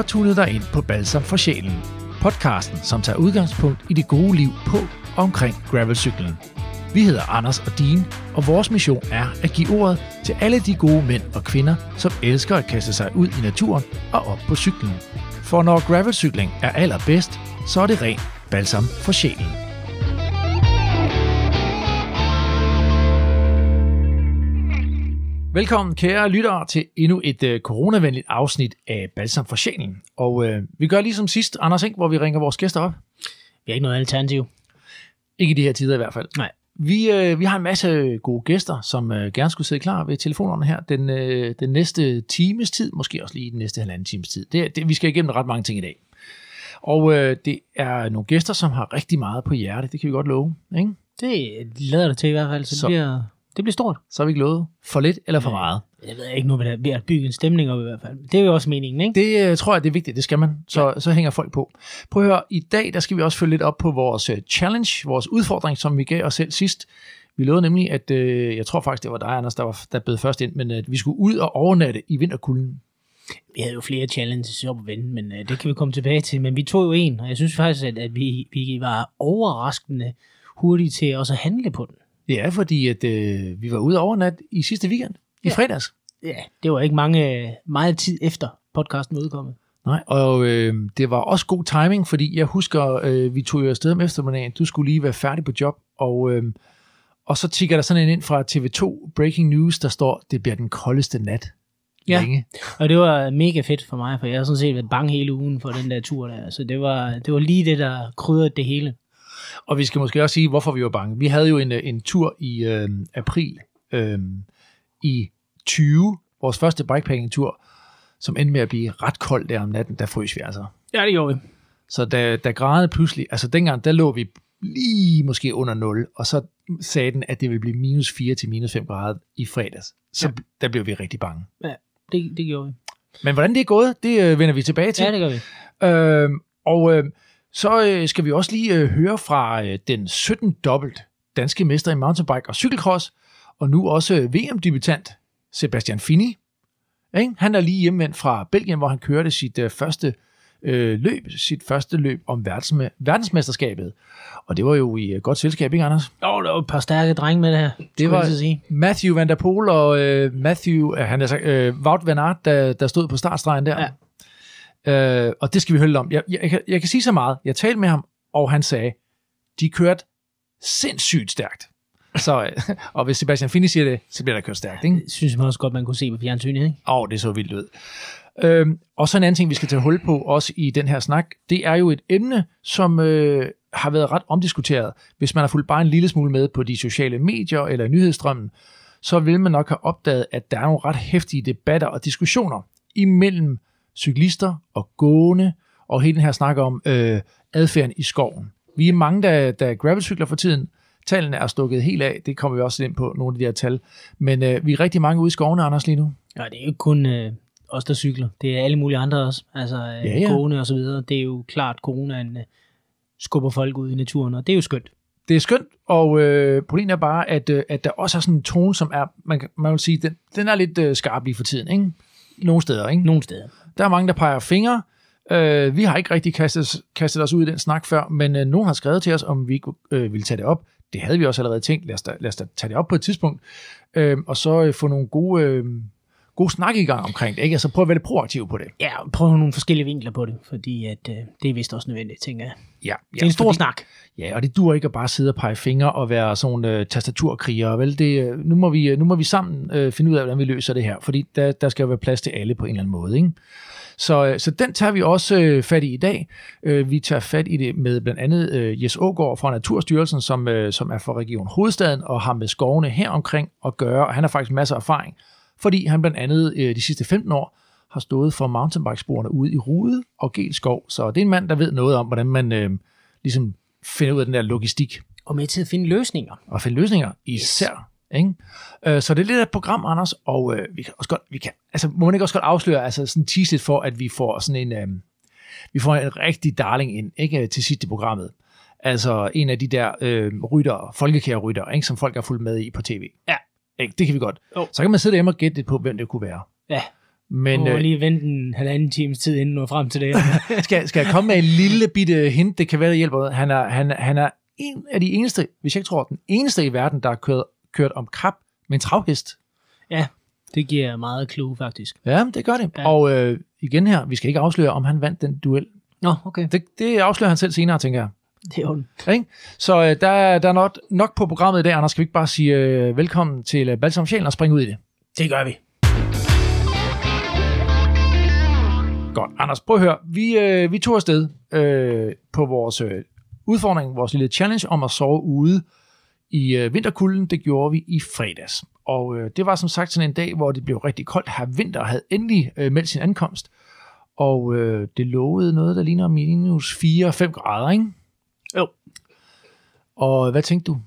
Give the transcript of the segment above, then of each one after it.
har tunet dig ind på Balsam for Sjælen. Podcasten, som tager udgangspunkt i det gode liv på og omkring gravelcyklen. Vi hedder Anders og Dean, og vores mission er at give ordet til alle de gode mænd og kvinder, som elsker at kaste sig ud i naturen og op på cyklen. For når gravelcykling er allerbedst, så er det ren balsam for sjælen. Velkommen kære lyttere til endnu et øh, coronavenligt afsnit af Balsam for Sjælen. Og øh, vi gør ligesom sidst, Anders Ing, hvor vi ringer vores gæster op. Vi har ikke noget alternativ. Ikke i de her tider i hvert fald. Nej. Vi, øh, vi har en masse gode gæster, som øh, gerne skulle sidde klar ved telefonerne her den, øh, den næste times tid, måske også lige den næste halvanden times tid. Det, det, vi skal igennem ret mange ting i dag. Og øh, det er nogle gæster, som har rigtig meget på hjerte, det kan vi godt love. Ikke? Det lader det til i hvert fald, så, Så- så. Det, bliver, det bliver stort. Så har vi ikke lovet for lidt eller for Ja. meget. Jeg ved ikke nu, hvad det er ved at bygge en stemning op i hvert fald. Det er jo også meningen, ikke? Det øh, tror jeg, det er vigtigt, det skal man. Så, så hænger folk på. Prøv at høre, i dag der skal vi også følge lidt op på vores øh, challenge, vores udfordring, som vi gav os selv sidst. Vi lovede nemlig, at øh, jeg tror faktisk, det var dig, Anders, der, var, der bød først ind, men at vi skulle ud og overnatte i vinterkulden. Vi havde jo flere challenges op at vende, men uh, det kan vi komme tilbage til. Men vi tog jo en, og jeg synes faktisk, at, at vi, vi var overraskende hurtige til også at handle på den. Er fordi, at øh, vi var ude overnat i sidste weekend, i Ja. fredags. Ja, det var ikke mange, meget tid efter podcasten var udkommet. Nej, og øh, det var også god timing, fordi jeg husker, øh, vi tog jo afsted om eftermiddagen, du skulle lige være færdig på job, og, øh, og så tigger der sådan en ind fra TV2 Breaking News, der står, det bliver den koldeste nat Ja. længe. Og det var mega fedt for mig, for jeg har sådan set været bange hele ugen for den der tur der. Så det var, det var lige det, der krydrede det hele. Og vi skal måske også sige, hvorfor vi var bange. Vi havde jo en, øh, en tur i øh, april øh, i 20, vores første bikepacking-tur, som endte med at blive ret kold der om natten, der frøs vi altså. Ja, det gjorde vi. Så da, da graderne pludselig, altså dengang, der lå vi lige måske under 0, og så sagde den, at det ville blive minus 4 til minus 5 grader i fredags. Så ja. der blev vi rigtig bange. Ja, det, det gjorde vi. Men hvordan det er gået, det øh, vender vi tilbage til. Ja, det gør vi. Øh, og øh, så øh, skal vi også lige øh, høre fra øh, den 17 dobbelt danske mester i mountainbike og cykelcross, og nu også øh, VM-debutant Sebastian Fini. Ikke? Han er lige hjemvendt fra Belgien, hvor han kørte sit øh, første øh, løb, sit første løb om verdensme- verdensmesterskabet. Og det var jo i øh, godt selskab, ikke Anders? Åh, der var et par stærke drenge med det her. Det var sige. Matthew Van Der Poel og øh, Matthew, øh, han er øh, Wout van Aert, der, der stod på startstregen der. Ja. Øh, og det skal vi høre lidt om. Jeg, jeg, jeg, kan- jeg kan sige så meget. Jeg talte med ham, og han sagde, de kørte sindssygt stærkt. Så, øh, og hvis Sebastian Fini siger det, så bliver der kørt stærkt, ikke? Det synes man også godt, man kunne se på fjernsynet, ikke? Åh, oh, det så vildt ud. Øhm, og så en anden ting, vi skal tage hul på også i den her snak, det er jo et emne, som øh, har været ret omdiskuteret. Hvis man har fulgt bare en lille smule med på de sociale medier eller nyhedsstrømmen, så vil man nok have opdaget, at der er nogle ret hæftige debatter og diskussioner imellem cyklister og gående, og hele den her snak om øh, adfærden i skoven. Vi er mange, der, der gravelcykler for tiden. Tallene er stukket helt af, det kommer vi også ind på, nogle af de her tal. Men øh, vi er rigtig mange ude i skovene, Anders, lige nu. Ja, det er jo ikke kun øh, os, der cykler. Det er alle mulige andre også. Altså øh, Ja, ja, gående og så videre. Det er jo klart, coronaen øh, skubber folk ud i naturen, og det er jo skønt. det er skønt, og øh, problemet er bare, at, øh, at der også er sådan en tone, som er, man, man vil sige, den, den er lidt øh, skarp lige for tiden, ikke? Nogle steder, ikke? Nogle steder. Der er mange, der peger fingre. Øh, vi har ikke rigtig kastet, kastet os ud i den snak før, men øh, nogen har skrevet til os, om vi ikke øh, ville tage det op. Det havde vi også allerede tænkt. Lad os da, lad os da tage det op på et tidspunkt, øh, og så øh, få nogle gode, øh, gode snak i gang omkring det. Ikke? Altså prøve at være lidt proaktiv på det. Ja, og prøve nogle forskellige vinkler på det, fordi at, øh, det er vist også nødvendigt, tænker jeg. Ja, Det er en stor fordi- snak. Ja, og det dur ikke at bare sidde og pege fingre og være sådan øh, tastaturkrigere, vel? Det, øh, nu, må vi, øh, nu må vi sammen øh, finde ud af, hvordan vi løser det her, fordi der, der skal jo være plads til alle på en eller anden måde, ikke? Så, øh, så den tager vi også øh, fat i i dag. Øh, vi tager fat i det med blandt andet øh, Jes Ågaard fra Naturstyrelsen, som, øh, som er fra Region Hovedstaden og har med skovene her omkring at gøre, og han har faktisk masser af erfaring, fordi han blandt andet øh, de sidste 15 år har stået for mountainbikesporene ude i Rude og Gelskov. Så det er en mand, der ved noget om, hvordan man øh, ligesom finder ud af den der logistik Og med til at finde løsninger. og finde løsninger især. Ikke? Øh, Så det er lidt af et program, Anders, og øh, vi kan også godt, vi kan, altså må man ikke også godt afsløre, altså sådan tease lidt for, at vi får sådan en, øh, vi får en rigtig darling ind, ikke til sidst i programmet. Altså en af de der øh, rytter, folkekære rytter, ikke, som folk har fulgt med i på tv. Ja. Ikke? Det kan vi godt. Jo. Så kan man sidde hjemme og gætte lidt på, hvem det kunne være. Ja, Men Men, øh, lige vente en halvanden times tid, inden når frem til det. skal, skal jeg komme med en lille bitte hint, det kan være, der hjælper. Han er, han, han er en af de eneste, hvis jeg ikke tror, den eneste i verden, der har kørt, kørt om kap med en travhest. ja, det giver meget clue, faktisk. Ja, det gør det. Ja. Og øh, igen her, vi skal ikke afsløre, om han vandt den duel. Nå, okay. Det, det afslører han selv senere, tænker jeg. Det er Ikke? Så øh, der, er- der er nok, nok på programmet i dag, Anders. Skal vi ikke bare sige øh, velkommen til øh, Balsam Sjælen og springe ud i det? Det gør vi. Godt. Anders, prøv at høre. Vi, øh, vi tog afsted øh, på vores øh, udfordring, vores lille challenge om at sove ude i øh, vinterkulden. Det gjorde vi i fredags. Og øh, det var som sagt sådan en dag, hvor det blev rigtig koldt. Her vinter havde endelig øh, meldt sin ankomst. Og øh, det lovede noget, der ligner minus 4-5 grader, ikke? Og hvad tænkte du?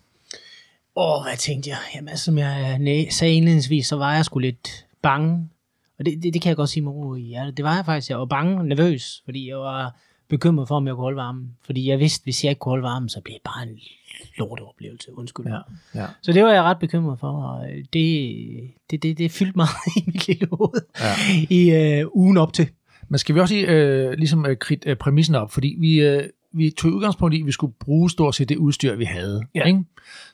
Åh, hvad tænkte jeg? Jamen, altså, som jeg sagde indledningsvis, så var jeg sgu lidt bange. Og det, det, det kan jeg godt sige med ro i hjertet. Det var jeg faktisk. Jeg var bange nervøs, fordi jeg var bekymret for, om jeg kunne holde varmen. Fordi jeg vidste, hvis jeg ikke kunne holde varmen, så blev det bare en lorteoplevelse. Undskyld. Ja, ja. Så det var jeg ret bekymret for, og det, det, det, det fyldte meget i mit lille hoved Ja. i øh, ugen op til. Men skal vi også lige øh, ligesom øh, kridte øh, præmissen op, fordi vi, øh, vi tog udgangspunkt i, at vi skulle bruge stort set det udstyr, vi havde. Ja. Ikke?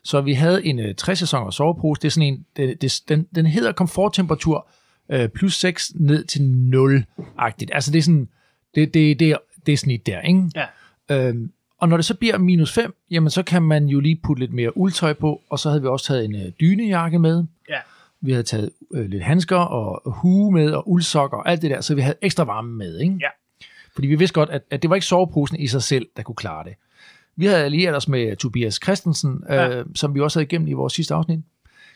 Så vi havde en øh, 60 sæsoner sovepose, det er sådan en, det, det, den, den hedder komforttemperatur øh, plus 6 ned til 0-agtigt. Altså det er sådan, det, det, det, det er snit der, ikke? Ja. Øhm, og når det så bliver minus 5, jamen så kan man jo lige putte lidt mere uldtøj på, og så havde vi også taget en øh, dynejakke med. Ja. Vi havde taget øh, lidt handsker og hue med og uldsokker og alt det der, så vi havde ekstra varme med, ikke? Ja. Fordi vi vidste godt, at, at det var ikke soveposen i sig selv, der kunne klare det. Vi havde allieret os med Tobias Christensen, Ja. øh, som vi også havde igennem i vores sidste afsnit.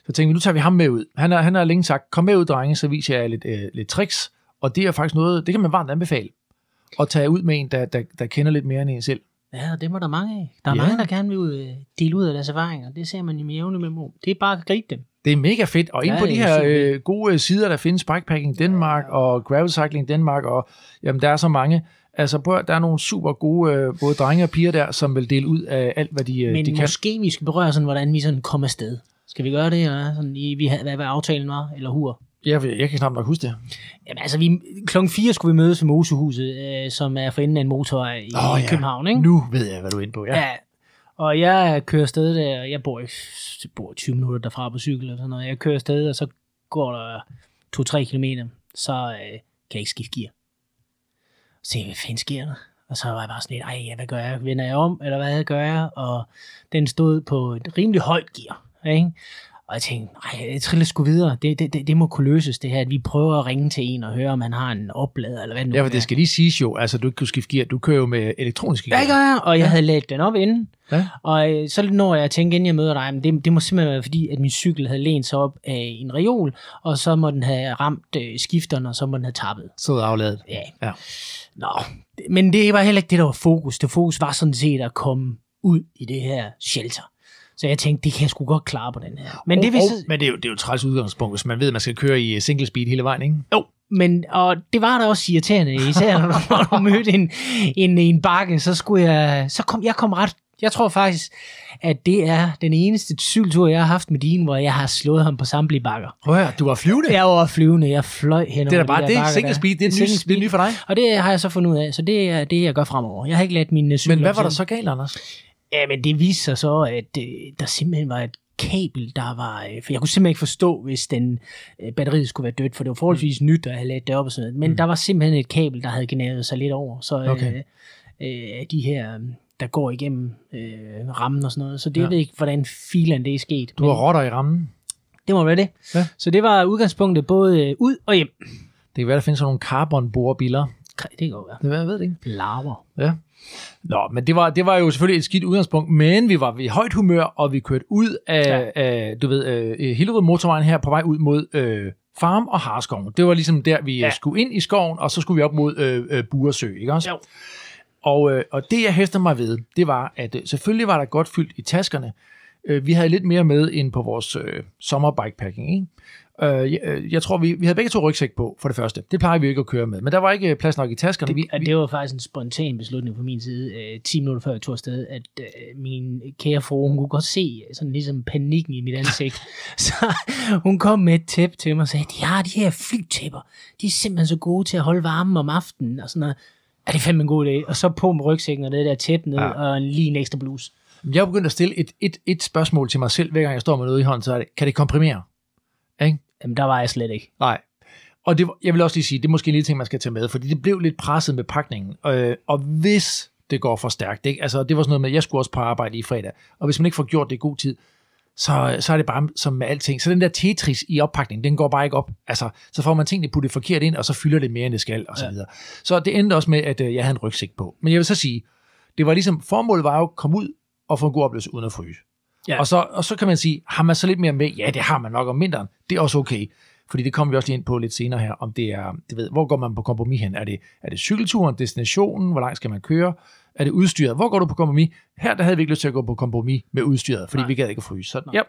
Så tænkte vi, nu tager vi ham med ud. Han har, han har længe sagt, kom med ud, drenge, så viser jeg jer lidt, øh, lidt tricks. Og det er faktisk noget, det kan man varmt anbefale. At tage ud med en, der, der, der kender lidt mere end en selv. Ja, og det må der mange af. Der er Ja. mange, der gerne vil ud, øh, dele ud af deres erfaringer. Det ser man jo med jævne med Det er bare at gribe dem. Det er mega fedt, og inde Ja, på de er her øh, gode sider, der findes Bikepacking Danmark og Gravel Cycling Danmark, og jamen, der er så mange. Altså, prøv, der er nogle super gode øh, både drenge og piger der, som vil dele ud af alt, hvad de, øh, Men de kan. måske vi skal berøre sådan, hvordan vi sådan kommer afsted. Skal vi gøre det, eller sådan, i, vi hvad, hvad aftalen var, eller hur? Jeg, jeg kan knap nok huske det. Jamen altså, vi, klokken 4 skulle vi mødes ved Mosehuset, øh, som er for enden af en motorvej i oh, ja. København, ikke? Nu ved jeg, hvad du er inde på. Ja. Ja. Og jeg kører afsted der, jeg bor, i, jeg bor 20 minutter derfra på cykel eller sådan noget. Jeg kører afsted, og så går der 2-3 kilometer, så øh, kan jeg ikke skifte gear. Så hvad fanden sker der? Og så var jeg bare sådan lidt, ej, hvad gør jeg? Vender jeg om, eller hvad gør jeg? Og den stod på et rimelig højt gear, ikke? Og jeg tænkte, nej, triller sgu videre. Det, det, det, det, må kunne løses, det her, at vi prøver at ringe til en og høre, om han har en oplader, eller hvad det nu Ja, for det skal lige siges jo, altså du ikke kan skifte gear, du kører jo med elektroniske gear. Ja, gør jeg, og jeg Ja. havde ladet den op inden. Ja. Og øh, så når jeg tænker, inden jeg møder dig, men det, det må simpelthen være fordi, at min cykel havde lænet sig op af en reol, og så må den have ramt øh, skifteren, og så må den have tappet. Så afladet. Ja. Ja. Nå, men det var heller ikke det, der var fokus. Det fokus var sådan set at komme ud i det her shelter. Så jeg tænkte, det kan jeg sgu godt klare på den her. Men og, det vil så, men det er jo, det er jo træls udgangspunkt, hvis man ved, at man skal køre i single speed hele vejen, ikke? Jo, men og det var da også irriterende, især når du, når du mødte en, en, en bakke, så skulle jeg, så kom jeg kom ret, jeg tror faktisk, at det er den eneste cykeltur, jeg har haft med din, hvor jeg har slået ham på samtlige bakker. Prøv at høre, du var flyvende. Jeg var flyvende, jeg fløj hen det er da bare de det. Single speed, det er, Single nyt, det er nyt for dig. Og det har jeg så fundet ud af, så det er det, jeg gør fremover. Jeg har ikke ladt min cykel Men hvad var der så galt, Anders? Ja, men det viste sig så, at øh, der simpelthen var et kabel, der var... Øh, for jeg kunne simpelthen ikke forstå, hvis den øh, batteriet skulle være dødt, for det var forholdsvis Mm. nyt at have ladt det op og sådan noget. Men der var simpelthen et kabel, der havde gnavet sig lidt over. Så øh, Okay. øh, de her, øh, der går igennem øh, rammen og sådan noget. Så det Ja. ved ikke, hvordan filen det er sket. Du har rotter i rammen. Det må være det. Ja. Så det var udgangspunktet både øh, ud og hjem. Det kan være, der findes sådan nogle carbon-borebiller. Det kan godt være. Det ved jeg ved det ikke. Larver. Ja. Nå, men det var, det var jo selvfølgelig et skidt udgangspunkt, men vi var i højt humør, og vi kørte ud af, ja. af du ved, øh, Hillerød motorvejen her på vej ud mod øh, Farm og Harskoven. Det var ligesom der, vi ja. Ja. skulle ind i skoven, og så skulle vi op mod øh, øh, Buresø, ikke også? Jo. Og, øh, og det, jeg hæfter mig ved, det var, at øh, selvfølgelig var der godt fyldt i taskerne, Øh, vi havde lidt mere med end på vores øh, sommerbikepacking, ikke? Øh, jeg, øh, jeg tror, vi, vi havde begge to rygsæk på, for det første. Det plejer vi ikke at køre med. Men der var ikke plads nok i taskerne. Det, vi, og det var faktisk en spontan beslutning fra min side, øh, 10 minutter før jeg tog afsted, at øh, min kære fru, hun kunne godt se sådan ligesom panikken i mit ansigt. så hun kom med et tæppe til mig og sagde, de har de her flytæpper. De er simpelthen så gode til at holde varmen om aftenen. Og sådan noget. Er det fandme en god idé? Og så på med rygsækken og det der tæppe ned, Ja. ja. og lige en ekstra bluse. jeg er begyndt at stille et, et, et spørgsmål til mig selv, hver gang jeg står med noget i hånden, så er det, kan det komprimere? Ikke? Jamen, der var jeg slet ikke. Nej. Og det, jeg vil også lige sige, det er måske en lille ting, man skal tage med, fordi det blev lidt presset med pakningen. Øh, og hvis det går for stærkt, ikke? altså det var sådan noget med, at jeg skulle også på arbejde i fredag, og hvis man ikke får gjort det i god tid, så, så er det bare som med alting. Så den der Tetris i oppakningen, den går bare ikke op. Altså, så får man tingene puttet forkert ind, og så fylder det mere, end det skal, og så Ja. videre. Så det endte også med, at øh, jeg havde en rygsæk på. Men jeg vil så sige, det var ligesom, formålet var jo at komme ud og få en god oplevelse uden at fryse. Ja. Og, så, og så kan man sige, har man så lidt mere med? Ja, det har man nok om vinteren. Det er også okay. Fordi det kommer vi også lige ind på lidt senere her, om det er, det ved, hvor går man på kompromis hen? Er det, er det cykelturen, destinationen, hvor langt skal man køre? Er det udstyret? Hvor går du på kompromis? Her der havde vi ikke lyst til at gå på kompromis med udstyret, fordi Nej. vi gad ikke at fryse. Så, Nej. ja,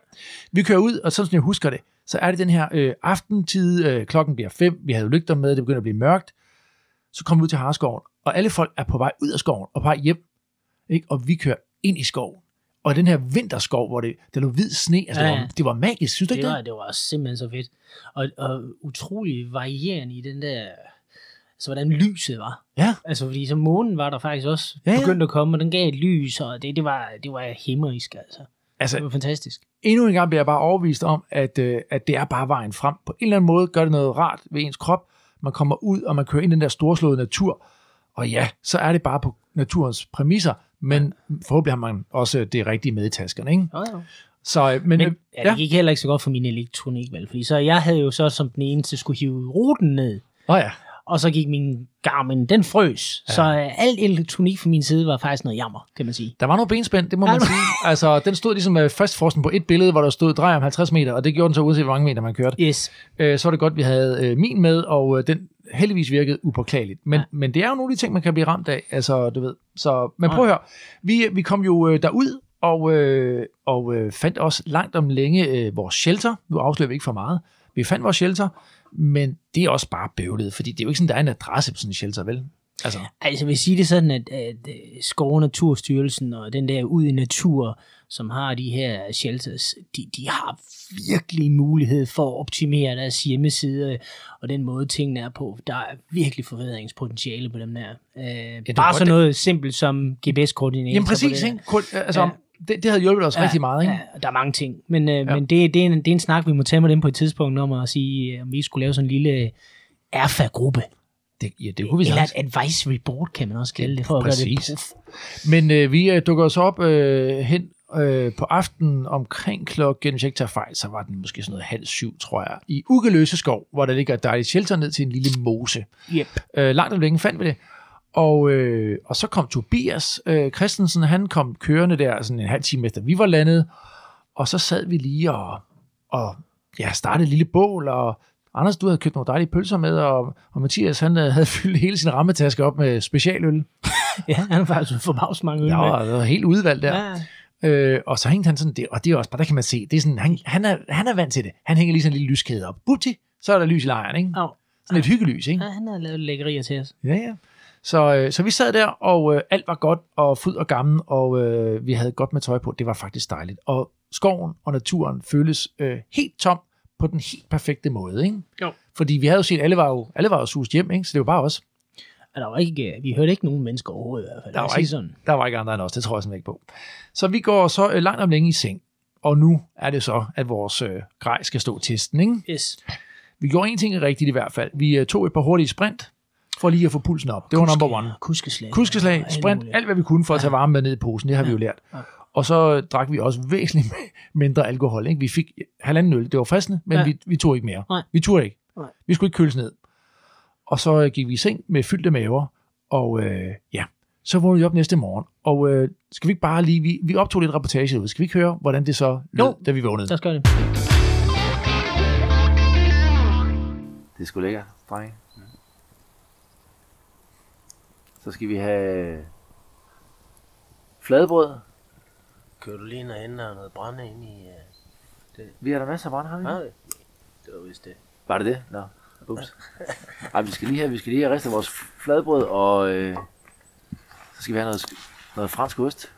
vi kører ud, og sådan som jeg husker det, så er det den her øh, aftentid, øh, klokken bliver fem, vi havde lygter med, det begynder at blive mørkt, så kommer vi ud til Harskoven, og alle folk er på vej ud af skoven og på vej hjem, ikke? og vi kører ind i skoven. Og den her vinterskov, hvor det, der lå hvid sne, altså Ja, det, var, det var magisk, synes du Det ikke det? var, det var simpelthen så fedt. Og, og utrolig varierende i den der, altså hvordan lyset var. Ja, Altså fordi så månen var der faktisk også Ja, ja, begyndt at komme, og den gav et lys, og det, det, var, det var himmerisk altså. altså Det var fantastisk. endnu en gang bliver jeg bare overbevist om, at, øh, at det er bare vejen frem. På en eller anden måde gør det noget rart ved ens krop. Man kommer ud, og man kører ind i den der storslåede natur. Og ja, så er det bare på naturens præmisser, men forhåbentlig har man også det rigtige med i taskerne. Ikke? Jo, jo. Så, øh, men, Men øh, ja, det gik heller ikke så godt for min elektronik, vel? Fordi så jeg havde jo så som den eneste skulle hive ruten ned, Åh ja, og så gik min Garmin, den frøs. Ja. Så øh, al elektronik fra min side var faktisk noget jammer, kan man sige. der var noget benspænd, det må man sige. Altså, den stod ligesom øh, fastfrosten på et billede, hvor der stod drej om 50 meter, og det gjorde den så uanset, hvor mange meter man kørte. Yes. øh, så var det godt, vi havde øh, min med, og øh, den heldigvis virkede upåklageligt. Men, ja. Men det er jo nogle af de ting, man kan blive ramt af, altså, du ved. Så, men prøv at høre, vi, vi kom jo øh, derud, og, øh, og øh, fandt også langt om længe øh, vores shelter. Nu afslører vi ikke for meget. Vi fandt vores shelter, men det er også bare bøvlet, fordi det er jo ikke sådan, der er en adresse på sådan en shelter, vel? Altså, Altså, jeg vil sige det sådan, at, at øh, Skov- og Naturstyrelsen og den der ud i natur, som har de her shelters, de, de har virkelig mulighed for at optimere deres hjemmeside og den måde tingene er på. Der er virkelig forbedringspotentiale på dem der. Øh, ja, bare sådan det- noget simpelt som GPS-koordinator. jamen præcis, det ikke? Altså, Ja. Det, det havde hjulpet os ja. rigtig meget, ikke? Ja, der er mange ting. Men, øh, Ja. men det, det, er en, det er en snak, vi må tage med dem på et tidspunkt om at sige, øh, om vi skulle lave sådan en lille erfa-gruppe. Det, ja, det kunne vi Eller sagtens. et advisory board, kan man også kalde det, for at gøre Præcis. det puff. Men øh, vi øh, dukker os op øh, hen øh, på aftenen omkring klokken, hvis jeg ikke fejl, så var den måske sådan noget halv syv, tror jeg, i Ugeløse skov, hvor der ligger et dejligt shelter ned til en lille mose. Yep. Øh, langt om længe fandt vi det. Og, øh, og så kom Tobias øh, Christensen, han kom kørende der sådan en halv time efter vi var landet, og så sad vi lige og, og ja, startede et lille bål, og Anders, du havde købt nogle dejlige pølser med, og, og Mathias, han øh, havde fyldt hele sin rammetaske op med specialøl. Ja, han er faktisk forbavs mange øl Ja, og det var helt udvalgt der. Ja. Øh, og så hængte han sådan der, og det er også bare, der kan man se, det er sådan, han, han, er, han er vant til det. Han hænger lige sådan en lille lyskæde op. Bupti, så er der lys i lejren, ikke? Oh. Sådan et hyggelys, ikke? Ja, han har lavet lækkerier til os. Ja, ja. Så, øh, så vi sad der, og øh, alt var godt og fuld og gammel, og øh, vi havde godt med tøj på. Det var faktisk dejligt. Og skoven og naturen føles øh, helt tom på den helt perfekte måde, ikke? Jo. Fordi vi havde jo set, alle var jo, alle var jo sus hjem, ikke? Så det var bare os. Og der var ikke, vi hørte ikke nogen mennesker overhovedet i hvert fald. Der var ikke- sådan. Der var ikke andre end os, det tror jeg simpelthen ikke på. Så vi går så øh, langt om længe i seng. Og nu er det så, at vores øh, grej skal stå testen, ikke? Yes. Vi gjorde en ting rigtigt i hvert fald. Vi øh, tog et par hurtige sprint, for lige at få pulsen op. Det var number one. Kuskeslag. Kuskeslag, alt sprint, muligt. alt hvad vi kunne for at tage varme med ned i posen, det har vi jo lært. Ja. Og så drak vi også væsentligt mindre alkohol. Ikke? Vi fik halvanden øl, det var fristende, men Ja. vi, vi tog ikke mere. Nej. Vi turde ikke. Nej. Vi skulle ikke køles ned. Og så øh, gik vi i seng med fyldte maver, og øh, ja, så vågnede vi op næste morgen. Og øh, skal vi ikke bare lige, vi, vi optog lidt reportage ud, skal vi ikke høre, hvordan det så lød, Jo. da vi vågnede? Lad os gøre det. Det sgu lækkert, drenge. Så skal vi have fladbrød, kører du lige ind og noget brænde ind i... Uh... Vi har da masser af brand, har vi? Nej, det var vist det. Var det det? Nå. Ups. Ej, vi skal lige have, vi skal lige have ristet vores fladbrød, og øh, så skal vi have noget, noget fransk ost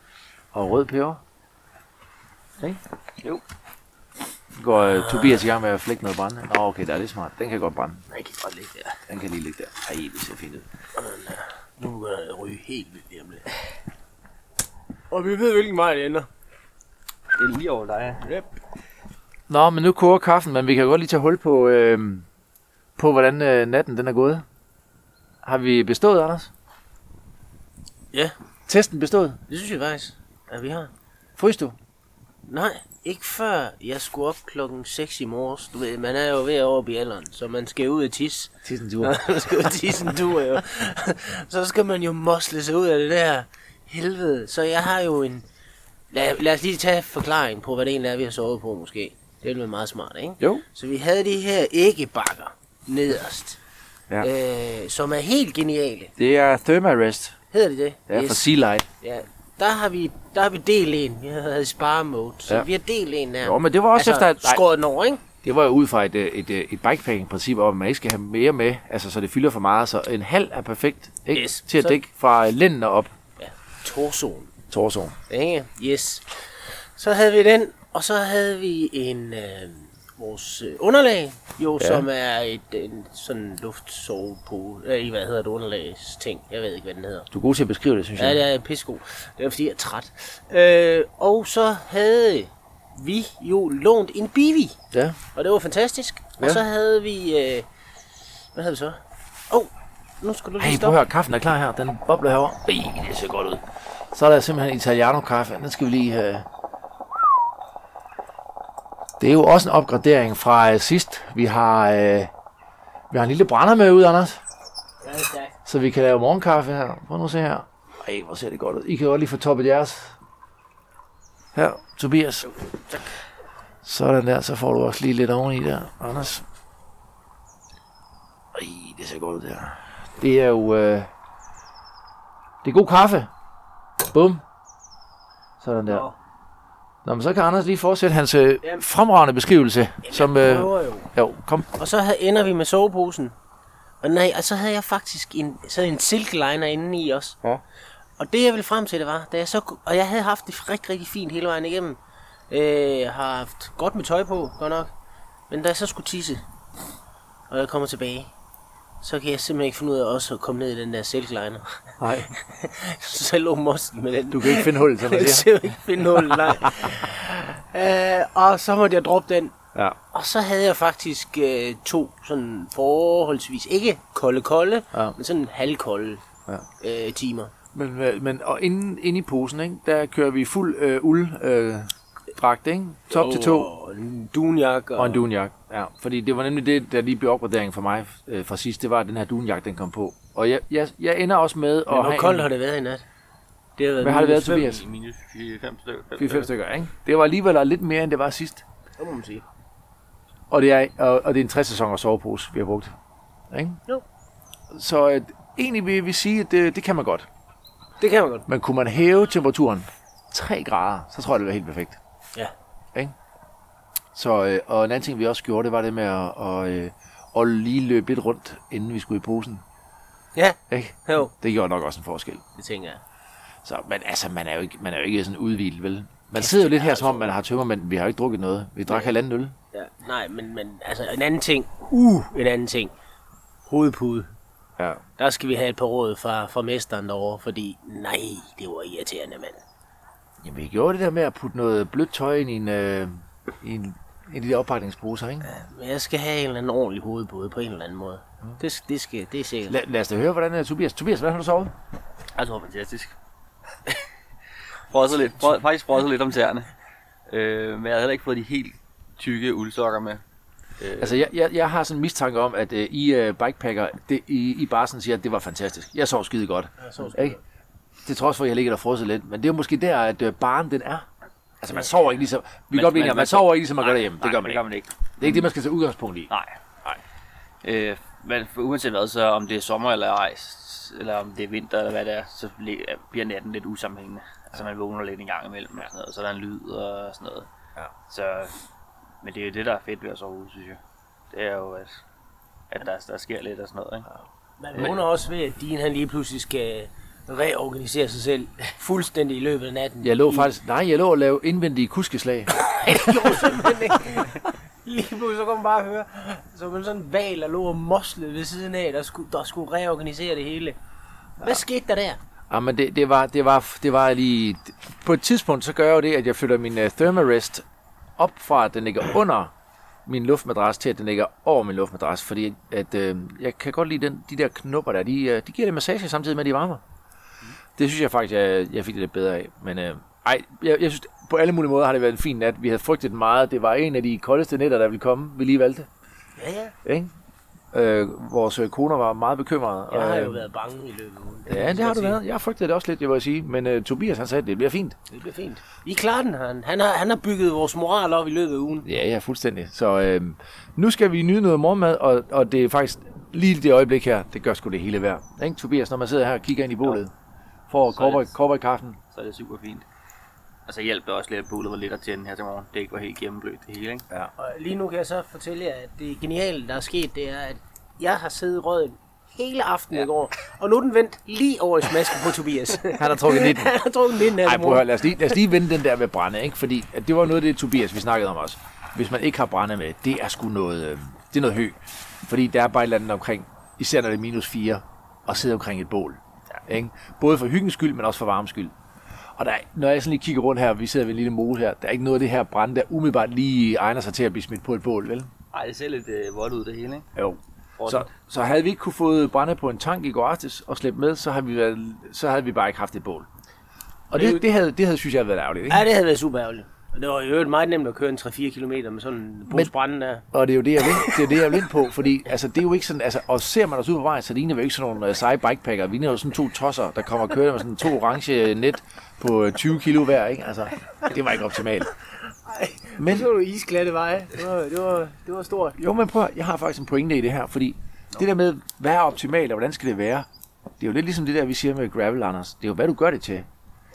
og rød peber. Ikke? Jo. Nu går øh, Tobias i gang med at flække noget brænde. Nå, okay, der er det smart. Den kan godt brænde. Nej, kan godt ligge der. Den kan lige ligge der. Ej, det ser fint ud. Nu begynder det at ryge helt vildt lige om lidt. Og vi ved, hvilken vej det ender. Det er lige over dig. Yep. Nå, men nu koger kaffen, men vi kan godt lige tage hul på, øh, på hvordan øh, natten den er gået. Har vi bestået, Anders? Ja. Testen bestået? Det synes jeg faktisk, at vi har. Frys du? Nej, ikke før jeg skulle op klokken 6 i morges. Du ved, man er jo ved at over i alderen, så man skal ud og tisse. Tissen Når man skal ud og tisse en tur, jo. så skal man jo mosle sig ud af det der helvede. Så jeg har jo en... Lad, lad os lige tage forklaring på, hvad det egentlig er, vi har sovet på, måske. Det ville være meget smart, ikke? Jo. Så vi havde de her æggebakker nederst, Ja. øh, som er helt geniale. Det er Thermarest. Hedder det det? Ja, yes. fra Sea Light. Ja, der har vi, der har vi delt en. Vi havde spare mode, så Ja. ja. vi har delt en der. Jo, men det var også altså, efter, skåret over, ikke? Det var jo ud fra et, øh, et, et, et bikepacking-princip om, man ikke skal have mere med, altså så det fylder for meget, så en halv er perfekt, ikke? Yes. Til at Så- dække fra lænden op Torsoen. torsoen. Ikke? Yes. Så havde vi den, og så havde vi en øh, vores øh, underlag, jo, Ja. ja. som er et en, sådan luftsovepose. Øh, hvad hedder det underlagsting? Jeg ved ikke, hvad den hedder. Du er god til at beskrive det, synes Ja, jeg. det er pissegod. Det var fordi, jeg er træt. Øh, og så havde vi jo lånt en bivi. Ja. Og det var fantastisk. Og Ja. så havde vi... Øh, hvad havde vi så? Åh, oh, nu skal du lige Hey, prøv at stoppe. høre, kaffen er klar her. Den bobler herovre. Ej, det ser godt ud. Så er der simpelthen Italiano-kaffe. Den skal vi lige have. Det er jo også en opgradering fra øh, sidst. Vi har, øh, vi har en lille brænder med ud, Anders. Ja. Så vi kan lave morgenkaffe her. Prøv nu at se her. Ej, hvor ser det godt ud. I kan godt lige få toppet jeres. Her, Tobias. Sådan der, så får du også lige lidt oveni der, Anders. Ej, det ser godt ud der. Det er jo... Øh, det er god kaffe. Bum. Sådan der. Nå. Men så kan Anders lige fortsætte hans øh, fremragende beskrivelse. Som, øh, jo. jo, kom. Og så havde, ender vi med soveposen. Og nej, og så havde jeg faktisk en, så en silkeliner inde i også. Ja. Og det jeg ville frem til, det var, da jeg så, og jeg havde haft det rigtig, rigtig fint hele vejen igennem. Øh, jeg har haft godt med tøj på, godt nok. Men da jeg så skulle tisse, og jeg kommer tilbage, så kan jeg simpelthen ikke finde ud af også at komme ned i den der silkeliner. Nej, så jeg lå mosten med den. du kan ikke finde hul, som man Jeg siger. ser ikke finde hul, nej. øh, og så måtte jeg droppe den. Ja. Og så havde jeg faktisk øh, to sådan forholdsvis, ikke kolde kolde, Ja. ja. men sådan halvkolde Ja. øh, timer. Men, øh, men og inde, inde i posen, ikke, der kører vi fuld øh, uld øh, dragt, ikke? Top til to. Og en dunjak. Og, Og en dunjak. Ja, fordi det var nemlig det, der lige blev opgradering for mig øh, fra sidst. Det var, at den her dunjak, den kom på. Og jeg, jeg, jeg ender også med at Men hvor have koldt en- har det været i nat? Det har været Hvad har det været, Tobias? Minus 4-5 stykker. 4-5 stykker, ikke? Det var alligevel lidt mere, end det var sidst. Det må man sige. Og det er, og, og det er en 60 sæsoner sovepose, vi har brugt. Ikke? Jo. Så øh, egentlig vil vi sige, at det, det kan man godt. Det kan man godt. Men kunne man hæve temperaturen 3 grader, så tror jeg, det var helt perfekt. Ja. Ikke? Så, øh, og en anden ting, vi også gjorde, det var det med at, og, øh, at lige løbe lidt rundt, inden vi skulle i posen. Ja, Ikke? jo. Det gjorde nok også en forskel. Det tænker jeg. Så, men altså, man er jo ikke, man er jo ikke sådan udvildt, vel? Man sidder jo lidt her, som om man har tømmer, men vi har jo ikke drukket noget. Vi drak halvanden øl. Ja. Nej, men, men altså en anden ting. Uh, en anden ting. Hovedpude. Ja. Der skal vi have et par råd fra, fra mesteren derovre, fordi nej, det var irriterende, mand. Jamen, vi gjorde det der med at putte noget blødt tøj ind i en, øh, i en, i de der oppakningsposer, ikke? Men jeg skal have en eller anden ordentlig hovedpude på en eller anden måde. Det, det, skal, det er sikkert. La, lad os da høre, hvordan er Tobias. Tobias, hvordan har du sovet? Jeg tror, fantastisk. frosset lidt, frå, faktisk frosset lidt om tæerne. Øh, men jeg har heller ikke fået de helt tykke uldsokker med. Øh, Altså, jeg, jeg, jeg har sådan en mistanke om, at øh, I øh, bikepacker, det, I, I bare sådan siger, at det var fantastisk. Jeg sov skide godt. Jeg sov skide Ikke? Det trods for, at jeg ligger der frosset lidt. Men det er jo måske der, at øh, baren den er. Altså, man sover ikke ligesom... Vi kan godt blive enige om, man sover ikke ligesom man gør derhjemme. Det nej, gør man det ikke. gør man ikke. Det er ikke det, man skal tage udgangspunkt i. Nej, nej. Øh, men uanset hvad, så om det er sommer eller ej, eller om det er vinter eller hvad det er, så bliver natten lidt usammenhængende. Så man vågner lidt en gang imellem og sådan noget, så er der en lyd og sådan noget. Ja. Så, men det er jo det, der er fedt ved at sove ude, synes jeg. Det er jo, at, at der, der sker lidt og sådan noget, ikke? Man vågner også ved, at Dean han lige pludselig skal reorganisere sig selv fuldstændig i løbet af natten. Jeg lå faktisk, nej, jeg lå og lavede indvendige kuskeslag. det gjorde simpelthen ikke. Lige pludselig så kunne man bare høre, så man sådan en val, der lå og moslede ved siden af, der skulle, der skulle reorganisere det hele. Hvad skete der der? Ja, men det, det, var, det, var, det var lige... På et tidspunkt, så gør jeg jo det, at jeg flytter min uh, thermarest op fra, at den ligger under min luftmadras, til at den ligger over min luftmadras. Fordi at, øh, jeg kan godt lide den, de der knopper der, de, øh, de giver det massage samtidig med, at de varmer. Det synes jeg faktisk, jeg, jeg fik det lidt bedre af. Men øh, ej, jeg, jeg synes, på alle mulige måder har det været en fin nat. Vi havde frygtet meget. Det var en af de koldeste nætter, der ville komme. Vi lige valgte. Ja, ja. Ikke? Øh, vores øh, koner var meget bekymrede. Jeg har øh, jo været bange i løbet af ugen. Ja, det har du sige. været. Jeg frygtede det også lidt, jeg vil sige. Men uh, Tobias, han sagde, at det bliver fint. Det bliver fint. I klarer den, han. Han har, han har bygget vores moral op i løbet af ugen. Ja, ja, fuldstændig. Så øh, nu skal vi nyde noget morgenmad, og, og det er faktisk lige det øjeblik her, det gør sgu det hele værd. Ikke, Tobias, når man sidder her og kigger ind i bålet, får Så er det- cowboy, cowboy kaffen. Så er det super fint. Og så hjælper det også lidt, at bålet var lidt at tænde her til morgen. Det ikke var helt gennemblødt det hele, ikke? Og lige nu kan jeg så fortælle jer, at det geniale, der er sket, det er, at jeg har siddet i røden hele aftenen ja. i går, og nu er den vendt lige over i smasken på Tobias. Han har trukket 19. han har trukket 19 af Ej, prøv at høre, lad os, lige, lad os lige vende den der med brænde, ikke? Fordi at det var noget af det, Tobias, vi snakkede om også. Hvis man ikke har brænde med, det er sgu noget, øh, det er noget hø. Fordi der er bare et eller andet omkring, især når det er minus 4, og sidde omkring et bål. Ikke? Både for hyggens skyld, men også for varmes skyld. Og der, er- når jeg sådan lige kigger rundt her, vi sidder ved en lille mole her, der er ikke noget af det her brænde, der umiddelbart lige egner sig til at blive smidt på et bål, vel? Ej, det ser lidt øh, vådt ud det hele, ikke? Jo. Så, så havde vi ikke kunne få brænde på en tank i går aftes og slæbe med, så havde vi, været, så havde vi bare ikke haft et bål. Og det, det, havde, det havde, synes jeg, været ærgerligt. Ikke? Ja, det havde været super ærgerligt. Og det var jo øvrigt meget nemt at køre en 3-4 km med sådan en pose brænde der. Og det er jo det, jeg vil, det er det, jeg vil ind på, fordi altså, det er jo ikke sådan, altså, og ser man os ud på vejen, så ligner vi jo ikke sådan nogle uh, seje bikepacker. Vi ligner jo sådan to tosser, der kommer kørende med sådan to orange net på øh, 20 kilo hver, ikke? Altså, det var ikke optimalt. Men, Så du isglatte veje. Det var, det var, det var stort. jo, men prøv, jeg har faktisk en pointe i det her, fordi det der med, hvad er optimalt, og hvordan skal det være, det er jo lidt ligesom det der, vi siger med gravel, Anders. Det er jo, hvad du gør det til.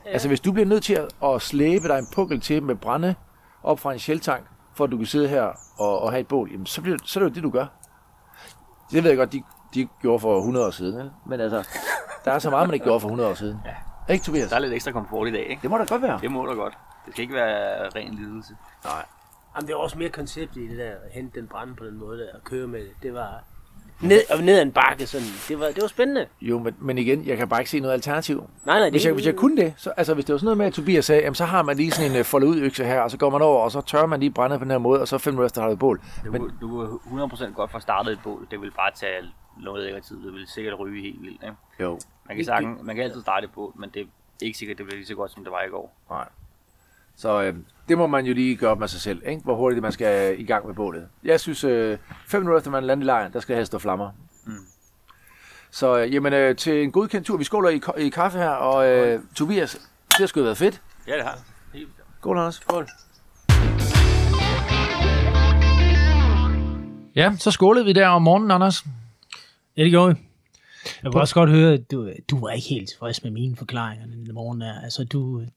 Ja. Altså, hvis du bliver nødt til at, at slæbe dig en pukkel til med brænde op fra en sjeltank, for at du kan sidde her og, og have et bål, jamen, så, bliver, så er det jo det, du gør. Det ved jeg godt, de, de gjorde for 100 år siden, ikke? men altså, der er så meget, man ikke gjorde for 100 år siden. Ja. Ikke, Tobias? Der er lidt ekstra komfort i dag, ikke? Det må da godt være. Det må da godt. Det skal ikke være ren lidelse. Nej. Jamen, det var også mere koncept i det der, at hente den brænde på den måde der, og køre med det. Det var ned, og ned ad en bakke sådan. Det var, det var spændende. Jo, men, men igen, jeg kan bare ikke se noget alternativ. Nej, nej, det Hvis jeg, hvis jeg kunne det, så, altså hvis det var sådan noget med, at Tobias sagde, jamen, så har man lige sådan en uh, foldet ud økse her, og så går man over, og så tør man lige brænde på den her måde, og så fem minutter efter har du et bål. Du, Men, du kunne 100% godt få startet et bål. Det vil bare tage noget længere tid. Det vil sikkert ryge helt vildt, ikke? jo, Man kan, sagtens, man kan altid starte et bål, men det er ikke sikkert, det bliver lige så godt, som det var i går. nej. Så øh, det må man jo lige gøre op med sig selv, ikke? hvor hurtigt man skal i gang med bålet. Jeg synes, øh, fem minutter efter man lander i lejren, der skal helst stå flammer. Mm. Så øh, jamen, øh, til en godkendt tur, vi skåler i, i kaffe her, og øh, Tobias, det har sgu været fedt. Ja, det har Skål, Anders. Skål. Ja, så skålede vi der om morgenen, Anders. Ja, det gjorde vi. Jeg kunne også godt høre, at du, du var ikke helt tilfreds med mine forklaringer den morgen der. Altså, du, det,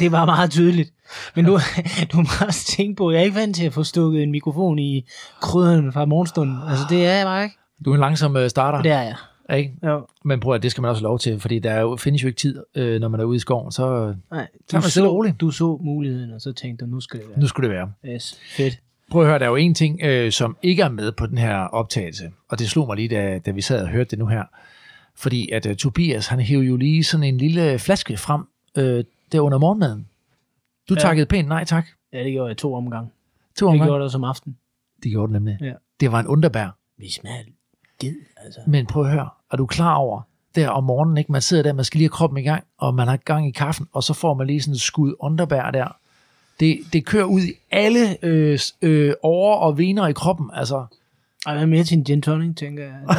det var meget tydeligt. Men du, du må også tænke på, at jeg er ikke vant til at få stukket en mikrofon i krydderen fra morgenstunden. Altså, det er jeg bare ikke. Du er en langsom øh, starter, Det er jeg. ikke? Jo. Men prøv at det skal man også have lov til, fordi der er jo, findes jo ikke tid, øh, når man er ude i skoven, så Nej, Tag mig stille og roligt. du så muligheden, og så tænkte du, nu skal det være. nu skulle det være. Yes, fedt. Prøv at høre, der er jo en ting, øh, som ikke er med på den her optagelse, og det slog mig lige, da, da vi sad og hørte det nu her. Fordi at uh, Tobias, han hævde jo lige sådan en lille flaske frem øh, der under morgenmaden. Du ja. Takkede pænt nej tak. Ja, det gjorde jeg to omgange. To Det omgang. gjorde jeg som aften. Det gjorde det nemlig. Ja. Det var en underbær. Vi smager ged, altså. Men prøv at høre, er du klar over, der om morgenen, ikke? man sidder der, man skal lige have kroppen i gang, og man har gang i kaffen, og så får man lige sådan et skud underbær der. Det, det kører ud i alle øh, øh, årer og vener i kroppen. Altså, Ej, hvad mere til en gin tonic, tænker jeg.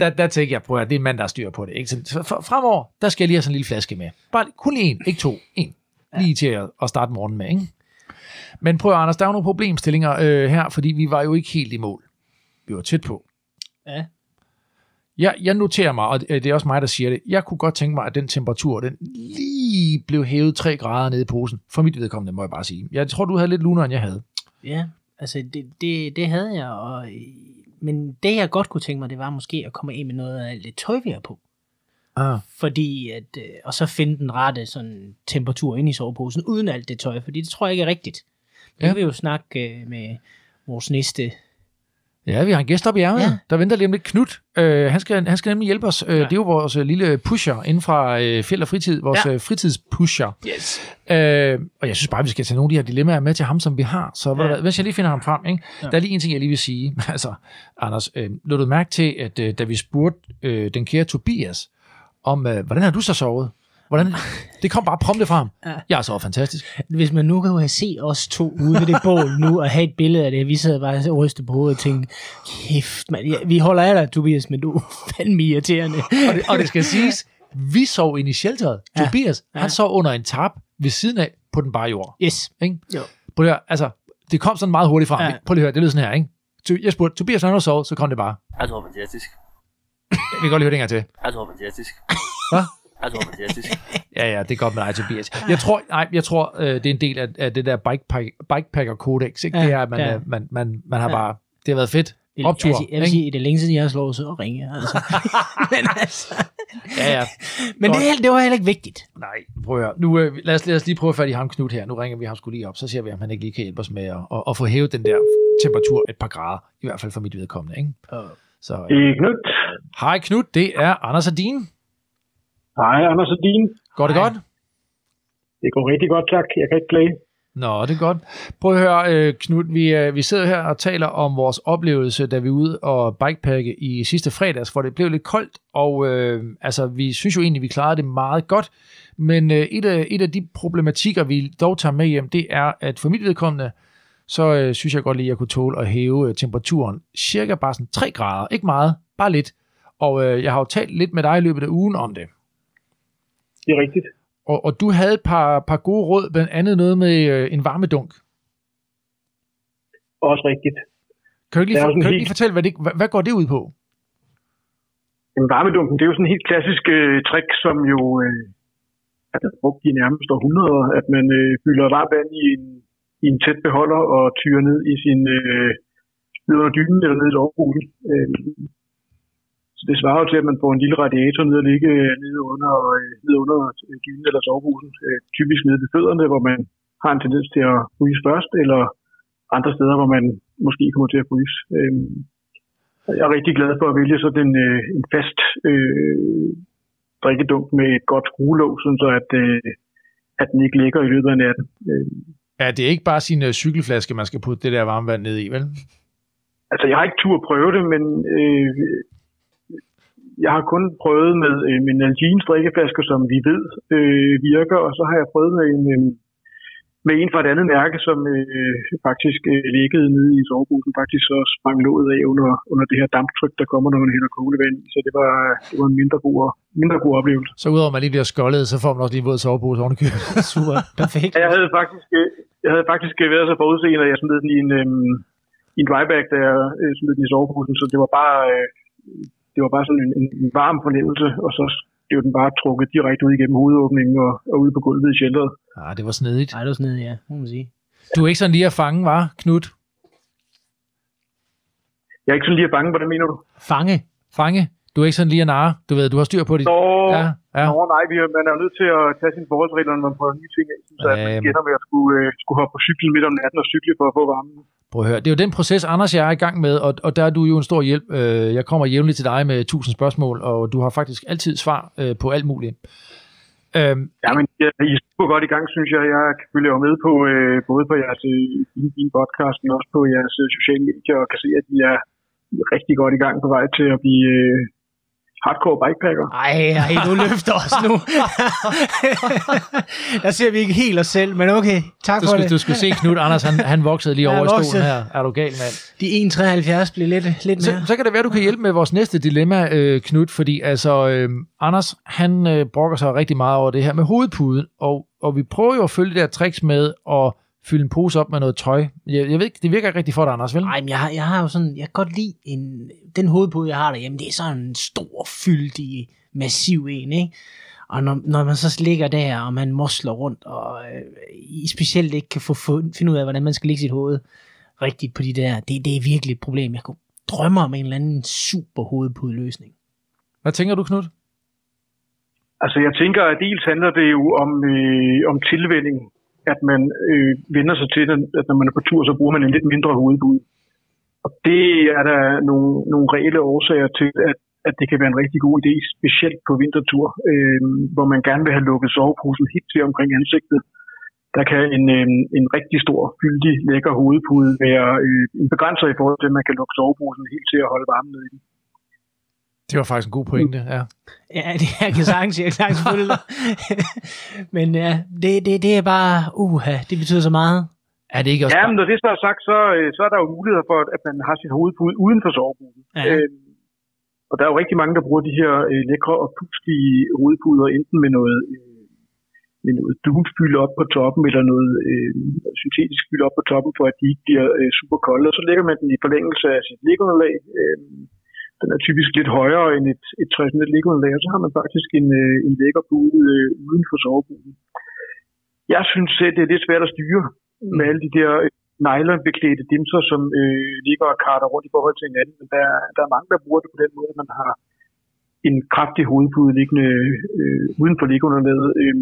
der, der tænker jeg, prøv at det er en mand, der har styr på det. Ikke? Så for- fremover, der skal jeg lige have sådan en lille flaske med. Bare kun en, ikke to. En. Lige til at, at starte morgenen med. Ikke? Men prøv Anders, der er jo nogle problemstillinger øh, her, fordi vi var jo ikke helt i mål. Vi var tæt på. ja. Jeg, jeg noterer mig, og det er også mig, der siger det, jeg kunne godt tænke mig, at den temperatur, den lige blev hævet 3 grader nede i posen. For mit vedkommende, må jeg bare sige. Jeg tror, du havde lidt luner, end jeg havde. Ja, altså det, det, det havde jeg, og, men det jeg godt kunne tænke mig, det var måske at komme ind med noget af alt det tøj, vi har på. Ah. Fordi at, øh, og så finde den rette sådan, temperatur ind i soveposen, uden alt det tøj, fordi det tror jeg ikke er rigtigt. Det Ja. vil vi jo snakke øh, med vores næste. Ja, vi har en gæst op i ærmet, ja. Der venter lige om lidt. Knut, øh, han, skal, han skal nemlig hjælpe os. Øh, Ja. Det er jo vores øh, lille pusher inden fra øh, Fjeld og Fritid, vores ja. Øh, fritidspusher. Yes. Øh, og jeg synes bare, vi skal tage nogle af de her dilemmaer med til ham, som vi har. Så ja. Hvis jeg lige finder ham frem, ikke? Ja. der er lige en ting, jeg lige vil sige. altså, Anders, øh, lå du mærke til, at øh, da vi spurgte øh, den kære Tobias, om øh, hvordan har du så sovet? Hvordan, det kom bare prompte fra ham. Ja. Jeg sovet fantastisk. Hvis man nu kunne have set os to ude ved det bål nu, og have et billede af det, vi sad bare og rystede på hovedet og tænkte, kæft mand, ja, vi holder af dig, Tobias, men du er fandme irriterende. Og det, og det skal siges, vi sov ind i shelteret. Ja. Tobias, Ja. han sov under en tarp ved siden af på den bare jord. Yes. Ikke? Jo. Prøv at høre, altså, det kom sådan meget hurtigt frem. Ja. Ja. Prøv lige at høre, det lyder sådan her, ikke? Så Jeg spurgte, Tobias, når han har sovet, så kom det bare. Jeg tror fantastisk. Vi kan godt lige høre det en gang til. Jeg tror fantastisk. Hvad? Tror fantastisk. Ja, ja, det er godt med dig, Tobias. Jeg tror, nej, jeg tror øh, det er en del af, af det der bikepack, bikepacker kodex, ikke? Ja, det er, at man, ja. ja. man, man, man har Ja. bare, det har været fedt. Jeg, Optur, jeg, jeg vil sige, det er længe siden, jeg har slået så og ringe. Altså. men altså, Ja, ja. men det, det var heller ikke vigtigt. Nej, prøv at høre. Nu, øh, lad, os, lad os lige prøve at fat i ham, Knut, her. Nu ringer vi ham skulle lige op, så ser vi, om han ikke lige kan hjælpe os med at, at, at få hævet den der temperatur et par grader. I hvert fald for mit vedkommende, ikke? Så, øh, Det er Knut. hej Knut, det er Anders Adin. Hej, Anders og Dine. Går det Hej. godt? Det går rigtig godt, tak. Jeg kan ikke klage. Nå, det er godt. Prøv at høre, øh, Knud, vi, øh, vi sidder her og taler om vores oplevelse, da vi er ude og bikepacke i sidste fredags, hvor det blev lidt koldt, og øh, altså, vi synes jo egentlig, vi klarede det meget godt, men øh, et, af, et af de problematikker, vi dog tager med hjem, det er, at for mit vedkommende, så øh, synes jeg godt lige, at jeg kunne tåle at hæve øh, temperaturen cirka bare sådan 3 grader, ikke meget, bare lidt. Og øh, jeg har jo talt lidt med dig i løbet af ugen om det. Det er rigtigt. Og, og du havde et par, par gode råd, blandt andet noget med øh, en varmedunk. Også rigtigt. Kan du lige, for, kan du lige fortælle, hvad, det, hvad, hvad går det ud på? En varmedunken, det er jo sådan en helt klassisk øh, trick, som jo øh, er blevet brugt i nærmest århundreder, at man øh, fylder varmt vand i en, i en tæt beholder og tyrer ned i sin øh, ned under dynen eller ned i soveposen. Øh, det svarer jo til, at man får en lille radiator ned og ligge øh, nede under, øh, nede under øh, dynen eller soveposen. Typisk nede ved fødderne, hvor man har en tendens til at fryse først, eller andre steder, hvor man måske kommer til at fryse. Øh, jeg er rigtig glad for at vælge sådan en, en fast øh, drikkedunk med et godt skruelåg, så at, øh, at den ikke ligger i løbet af natten. Øh, Ja, det er ikke bare sin øh, cykelflaske, man skal putte det der varmevand ned i, vel? altså, jeg har ikke tur at prøve det, men øh, jeg har kun prøvet med øh, min Algines drikkeflasker, som vi ved øh, virker, og så har jeg prøvet med en, øh, med en fra et andet mærke, som øh, faktisk øh, liggede nede i soveposen. Faktisk så sprang låget af under, under det her damptryk, der kommer, når man hælder kogende i. Så det var, det var en mindre god, mindre god oplevelse. Så udover at man lige bliver skoldet, så får man også lige våd sovepose oven. Super, perfekt. Jeg havde faktisk, øh, jeg havde faktisk været så forudseende, at jeg smed den i en, øhm, i en drybag, da jeg øh, smed den i soveposen, så det var bare, øh, det var bare sådan en, en, en varm fornemmelse, og så blev den bare trukket direkte ud igennem hovedåbningen og, og ud på gulvet i shelteret. Ah, det var snedigt. Nej, det var sådan ja, må man sige. Du er ikke sådan lige at fange, var, Knut? Jeg er ikke sådan lige bange, hvordan mener du? Fange. Fange? Du er ikke sådan lige at narre? Du ved, du har styr på det. Nå, Ja, ja. Nå nej, vi, man er jo nødt til at tage sine forholdsregler, når man prøver nye ting af, så at man ender med at skulle, øh, skulle hoppe på cyklen midt om natten og cykle for at få varmen. Prøv at høre. Det er jo den proces, Anders og jeg er i gang med, og, og der er du jo en stor hjælp. Øh, jeg kommer jævnligt til dig med tusind spørgsmål, og du har faktisk altid svar øh, på alt muligt. Øhm, Ja, men ja, I er super godt i gang, synes jeg. Jeg kan følge med på øh, både på jeres øh, din, din podcast, men også på jeres sociale medier, og kan se, at I er, I er rigtig godt i gang på vej til at blive øh, hardcore bikepacker. Ej, ej, du løfter os nu. der ser vi ikke helt os selv, men okay, tak du, for skulle, det. du skulle se Knut Anders, han, han voksede lige Ja, over i stolen her. Er du gal, mand? De 1,73 blev lidt, lidt Så, mere. så kan det være, du kan hjælpe med vores næste dilemma, øh, Knut, fordi altså, øh, Anders, han øh, brokker sig rigtig meget over det her med hovedpuden, og, og vi prøver jo at følge det der tricks med at fylde en pose op med noget tøj. Jeg, jeg ved ikke, det virker ikke rigtig for dig, Anders, vel? Nej, men jeg, har- jeg har jo sådan, jeg kan godt lide en, den hovedpude, jeg har derhjemme, det er sådan en stor, fyldig, massiv en, ikke? Og når, når man så ligger der, og man mosler rundt, og øh, I specielt ikke kan få, få, finde ud af, hvordan man skal lægge sit hoved rigtigt på de der, det, det er virkelig et problem. Jeg kunne drømme om en eller anden super hovedpudeløsning. Hvad tænker du, Knud? Altså jeg tænker, at dels handler det jo om, øh, om tilvænning, at man øh, vender sig til, at når man er på tur, så bruger man en lidt mindre hovedbud. Og det er der nogle, nogle reelle årsager til, at, at det kan være en rigtig god idé, specielt på vintertur, øh, hvor man gerne vil have lukket soveposen helt til omkring ansigtet. Der kan en, øh, en rigtig stor, fyldig, lækker hovedpude være øh, en begrænser i forhold til, at man kan lukke soveposen helt til at holde varmen nede i den. Det var faktisk en god pointe, ja. Ja, det jeg kan sagtens, jeg kan sagtens følge dig. Men ja, det, det, det er bare, uha, det betyder så meget. Er det ikke også Ja, men når det så er sagt, så, øh, så er der jo muligheder for, at man har sit hovedpude uden for sovepuden. Ja. Øhm, og der er jo rigtig mange, der bruger de her øh, lækre og puslige hovedpuder, enten med noget, øh, med noget dunfylde op på toppen, eller noget øh, syntetisk fylde op på toppen, for at de ikke bliver øh, super kolde. Og så lægger man den i forlængelse af sit liggeunderlag. Øh, den er typisk lidt højere end et, et traditionelt liggeunderlag, og så har man faktisk en, øh, en lækker pude øh, uden for sovepuden. Jeg synes selv, det er lidt svært at styre med alle de der øh, nylonbeklædte dimser, som øh, ligger og karter rundt i forhold til hinanden. Men der, der er mange, der bruger det på den måde, at man har en kraftig hovedpude liggende øh, uden for liggeunderlaget. Øh,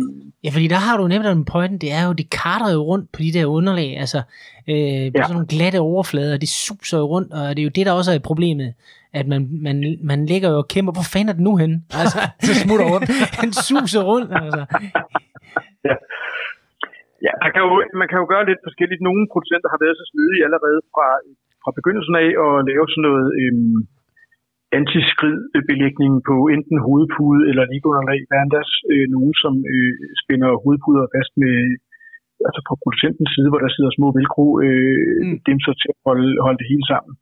Ja, fordi der har du nemt en pointen, det er jo, det karter jo rundt på de der underlag, altså øh, på Ja. sådan nogle glatte overflader, det suser jo rundt, og det er jo det, der også er problemet, at man, man, man ligger jo og kæmper, hvor fanden er det nu henne? Altså, Det smutter rundt. den suser rundt, altså. Ja, man kan, jo, man kan jo gøre lidt forskelligt. Nogle producenter har været så snedige allerede fra, fra begyndelsen af at lave sådan noget øhm, antiskridbelægning på enten hovedpude eller liggeunderlag. Der er endda øh, nogen, som øh, spænder hovedpuder fast med, altså fra producentens side, hvor der sidder små velcro øh, Mm. mm. dimser til at holde, holde det hele sammen.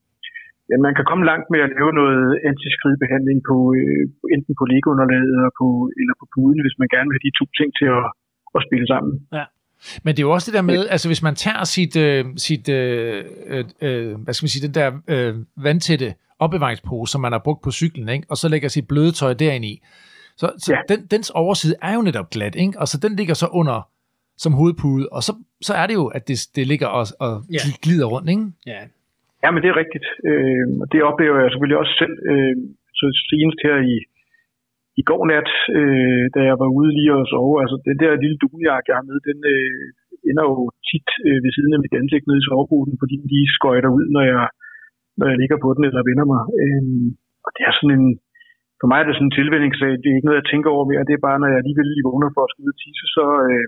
Ja, man kan komme langt med at lave noget antiskridbehandling på øh, enten på liggeunderlaget eller på, eller på puden, hvis man gerne vil have de to ting til at, at spille sammen. Men det er jo også det der med, altså hvis man tager sit, øh, sit øh, øh, øh, hvad skal man sige, den der øh, vandtætte opbevaringspose, som man har brugt på cyklen, ikke? og så lægger sit bløde tøj derind i. Så, så Ja. den, dens overside er jo netop glat, ikke? og så den ligger så under som hovedpude, og så, så er det jo, at det, det ligger og, og Ja. glider rundt, ikke? Ja. Ja, men det er rigtigt. Øh, og det oplever jeg selvfølgelig også selv. Øh, så senest her i, i går nat, øh, da jeg var ude lige og sove, altså den der lille dunjak, jeg har med, den øh, ender jo tit øh, ved siden af mit ansigt nede i soveposen, fordi den lige skøjter ud, når jeg, når jeg ligger på den eller vender mig. Øh, og det er sådan en, for mig er det sådan en tilvændingssag. Det er ikke noget, jeg tænker over mere. Det er bare, når jeg alligevel lige vågner for at skulle ud og tisse, så, øh,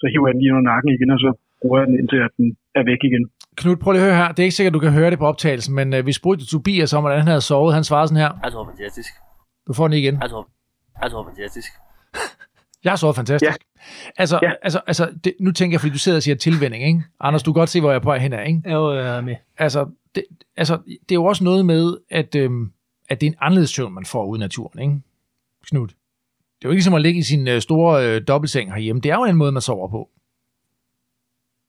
så hiver jeg den lige under nakken igen, og så bruger jeg den indtil, den er væk igen. Knud, prøv lige at høre her. Det er ikke sikkert, du kan høre det på optagelsen, men øh, vi spurgte Tobias om, hvordan han havde sovet. Han svarede sådan her. Jeg tror fantastisk. Du får den igen. Jeg tror, jeg tror fantastisk. Jeg har sovet fantastisk. Ja. Altså, ja. Altså, altså det, nu tænker jeg, fordi du sidder og siger tilvænding, ikke? Anders, du kan godt se, hvor jeg er på vej hen af, ikke? Jo, jeg er med. Altså det, altså, det er jo også noget med, at, øhm, at det er en anderledes søvn, man får ude i naturen, ikke? Knud. Det er jo ikke ligesom at ligge i sin øh, store øh, dobbeltseng herhjemme. Det er jo en måde, man sover på.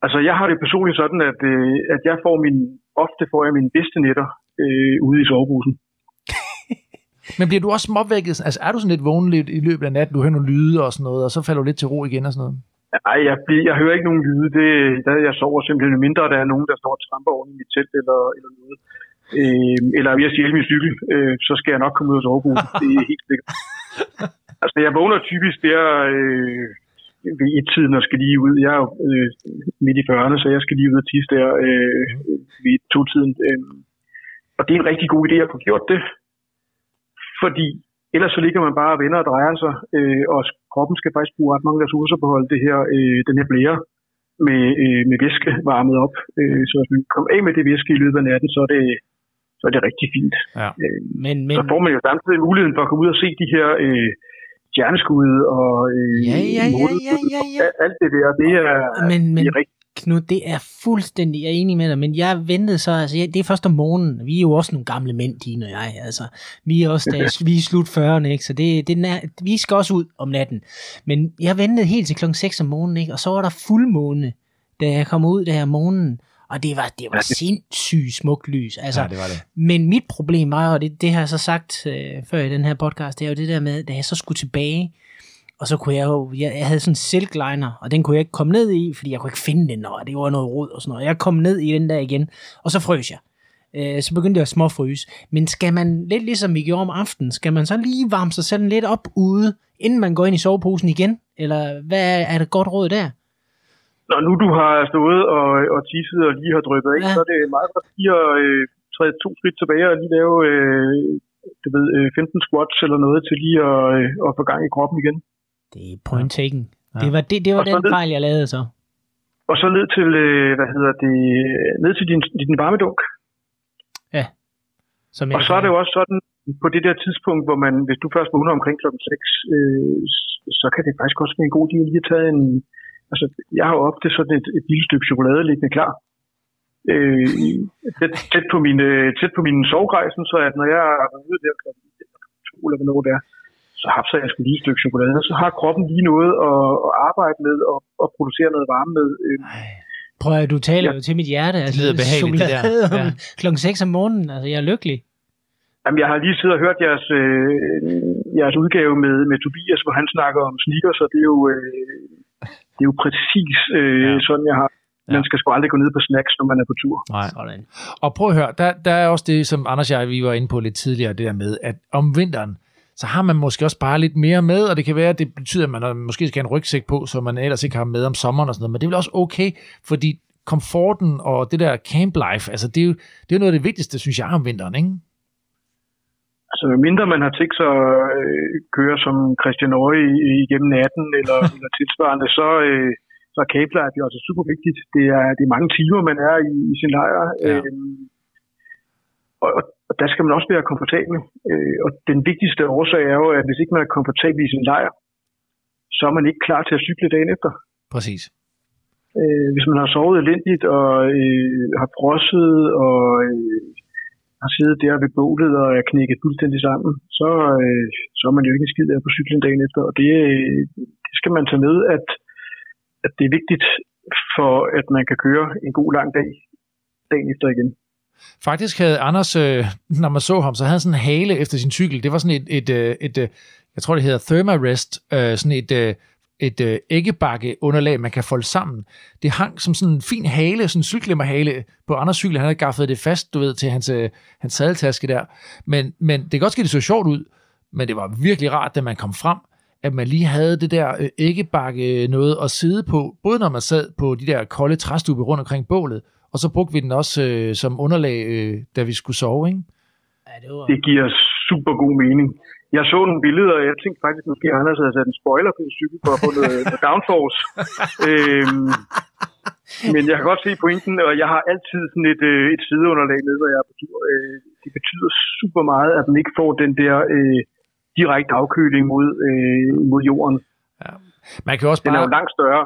Altså, jeg har det personligt sådan, at, øh, at jeg får min, ofte får jeg mine bedste nætter øh, ude i soveposen. Men bliver du også opvækket? Altså, er du sådan lidt vågen lidt i løbet af natten? Du hører nogle lyde og sådan noget, og så falder du lidt til ro igen og sådan noget? Nej, jeg, bliver- jeg hører ikke nogen lyde. Det, der, jeg sover simpelthen mindre, der er nogen, der står og tramper oven i mit telt eller, eller noget. Øh, eller hvis jeg stjæler min cykel, øh, så skal jeg nok komme ud af soveposen. Det er helt sikkert. Altså, jeg vågner typisk der øh, ved et-tiden og skal lige ud. Jeg er jo øh, midt i 40'erne, så jeg skal lige ud og tisse der øh, ved to-tiden. Øh. Og det er en rigtig god idé at få gjort det. Fordi ellers så ligger man bare og vender og drejer sig, øh, og kroppen skal faktisk bruge ret mange ressourcer på at holde det her, øh, den her blære med, øh, med væske varmet op. Øh, så hvis man kommer af med det væske i løbet af natten, så er det, så er det rigtig fint. Ja. Øh, Men, men, så får man jo samtidig muligheden for at komme ud og se de her øh, stjerneskud og øh, Ja, ja, ja, ja, ja, ja. alt det der. Det er, men, men det er rigtig Knud, det er fuldstændig, jeg er enig med dig, men jeg ventede så, altså jeg, det er først om morgenen, vi er jo også nogle gamle mænd, dine og jeg, altså, vi er også, der, vi er slut 40'erne, ikke, så det, det er, vi skal også ud om natten, men jeg ventede helt til klokken 6 om morgenen, ikke, og så var der fuldmåne da jeg kom ud der om morgenen, og det var, det var sindssygt smukt lys. Altså, Ja, det var det. Men mit problem var, og det, det har jeg så sagt øh, før i den her podcast, det er jo det der med, da jeg så skulle tilbage, og så kunne jeg jo, jeg, jeg havde sådan en silk liner, og den kunne jeg ikke komme ned i, fordi jeg kunne ikke finde den, og det var noget rod og sådan noget. Jeg kom ned i den der igen, og så frøs jeg. Øh, så begyndte jeg at småfryse. Men skal man, lidt ligesom vi gjorde om aftenen, skal man så lige varme sig selv lidt op ude, inden man går ind i soveposen igen? Eller hvad er, er det godt råd der? Når nu du har stået og, og tisset og lige har drøbet af, Ja. ja. så er det meget godt lige at øh, træde to skridt tilbage og lige lave øh, du ved, øh, 15 squats eller noget til lige at, øh, at få gang i kroppen igen. Det er point taken. Ja. Det var, det, det var Og den ned- fejl, jeg lavede så. Og så ned til, øh, hvad hedder det, ned til din, din varmedunk. Som Og så er det jo også sådan, på det der tidspunkt, hvor man, hvis du først vågner omkring klokken 6, øh, så kan det faktisk også være en god idé lige at tage en... Altså, jeg har jo ofte sådan et, et lille stykke chokolade liggende klar. Øh, tæt, tæt, på min, øh, tæt på min sovegræsen, så at når jeg er ude der klokken 2 eller hvornår det er, så hapser jeg sgu lige et stykke chokolade. Så har kroppen lige noget at, at arbejde med og, og producere noget varme med. Øh, Prøv at du taler Ja. jo til mit hjerte. Altså, lyder behageligt, det der. Ja. klokken 6 om morgenen. Altså, jeg er lykkelig. Jamen, jeg har lige siddet og hørt jeres, øh, jeres udgave med, med Tobias, hvor han snakker om sneakers, og det er jo, øh, det er jo præcis øh, Ja. sådan, jeg har. Ja. Man skal sgu aldrig gå ned på snacks, når man er på tur. Nej. Sådan. Og prøv at høre, der, der er også det, som Anders og jeg, vi var inde på lidt tidligere, det der med, at om vinteren, så har man måske også bare lidt mere med, og det kan være, at det betyder, at man måske skal have en rygsæk på, som man ellers ikke har med om sommeren og sådan noget, men det er vel også okay, fordi komforten og det der camp life, altså det er jo, det er jo noget af det vigtigste, synes jeg, om vinteren, ikke? Altså, mindre man har tænkt sig at øh, køre som Christian Øje igennem natten eller, eller tilsvarende, så, øh, så er Life jo altså super vigtigt. Det er, det er mange timer, man er i, i sin lejr. Ja. Øhm, og, og- der skal man også være komfortabel. Øh, og den vigtigste årsag er jo, at hvis ikke man er komfortabel i sin lejr, så er man ikke klar til at cykle dagen efter. Præcis. Øh, hvis man har sovet elendigt og øh, har frosset og øh, har siddet der ved bålet og er knækket fuldstændig sammen, så, øh, så er man jo ikke en skid af på cyklen dagen efter. Og det, øh, det skal man tage med, at, at det er vigtigt for, at man kan køre en god lang dag dagen efter igen. Faktisk havde Anders, øh, når man så ham, så havde han sådan en hale efter sin cykel. Det var sådan et, et, øh, et, et jeg tror det hedder Thermarest, øh, sådan et, øh, et øh, æggebakke underlag, man kan folde sammen. Det hang som sådan en fin hale, sådan en cykellemmerhale på Anders cykel. Han havde gaffet det fast, du ved, til hans, øh, hans sadeltaske der. Men, men det kan godt ske, det så sjovt ud, men det var virkelig rart, da man kom frem, at man lige havde det der øh, æggebakke noget at sidde på, både når man sad på de der kolde træstube rundt omkring bålet, og så brugte vi den også øh, som underlag, øh, da vi skulle sove, ikke? Ja, det var... Det giver super god mening. Jeg så nogle billeder, og jeg tænkte faktisk, måske Anders havde sat en spoiler på sin cykel for at få noget, noget downforce. øhm, men jeg kan godt se pointen, og jeg har altid sådan et, øh, et sideunderlag med, når jeg er på tur. Øh, det betyder super meget, at man ikke får den der øh, direkte afkøling mod, øh, mod jorden. Man kan også Den er jo bare... langt større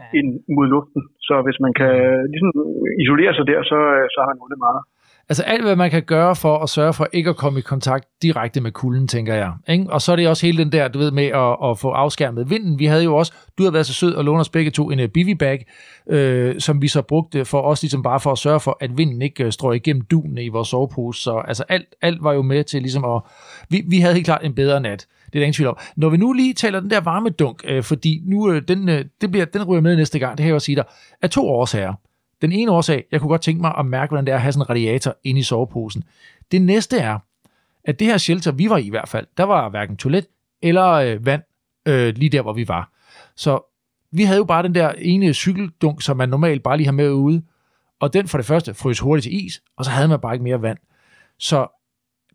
Ja. end mod luften, så hvis man kan ligesom isolere sig der, så, øh, så har man vundet meget. Altså alt, hvad man kan gøre for at sørge for ikke at komme i kontakt direkte med kulden, tænker jeg. Ikke? Og så er det også hele den der, du ved, med at, at få afskærmet vinden. Vi havde jo også, du har været så sød og låne os begge to en uh, bivy-bag, øh, som vi så brugte for os ligesom bare for at sørge for, at vinden ikke uh, strøg igennem dunene i vores sovepose. Så altså alt, alt var jo med til ligesom at... Vi, vi havde helt klart en bedre nat. Det er der ingen tvivl om. Når vi nu lige taler den der varmedunk, øh, fordi nu øh, den, øh, det bliver, den ryger med næste gang, det kan jeg også sige dig, af to årsager. Den ene årsag, jeg kunne godt tænke mig at mærke, hvordan det er at have sådan en radiator inde i soveposen. Det næste er, at det her shelter, vi var i i hvert fald, der var hverken toilet eller øh, vand øh, lige der, hvor vi var. Så vi havde jo bare den der ene cykeldunk, som man normalt bare lige har med ude, og den for det første frøs hurtigt til is, og så havde man bare ikke mere vand. Så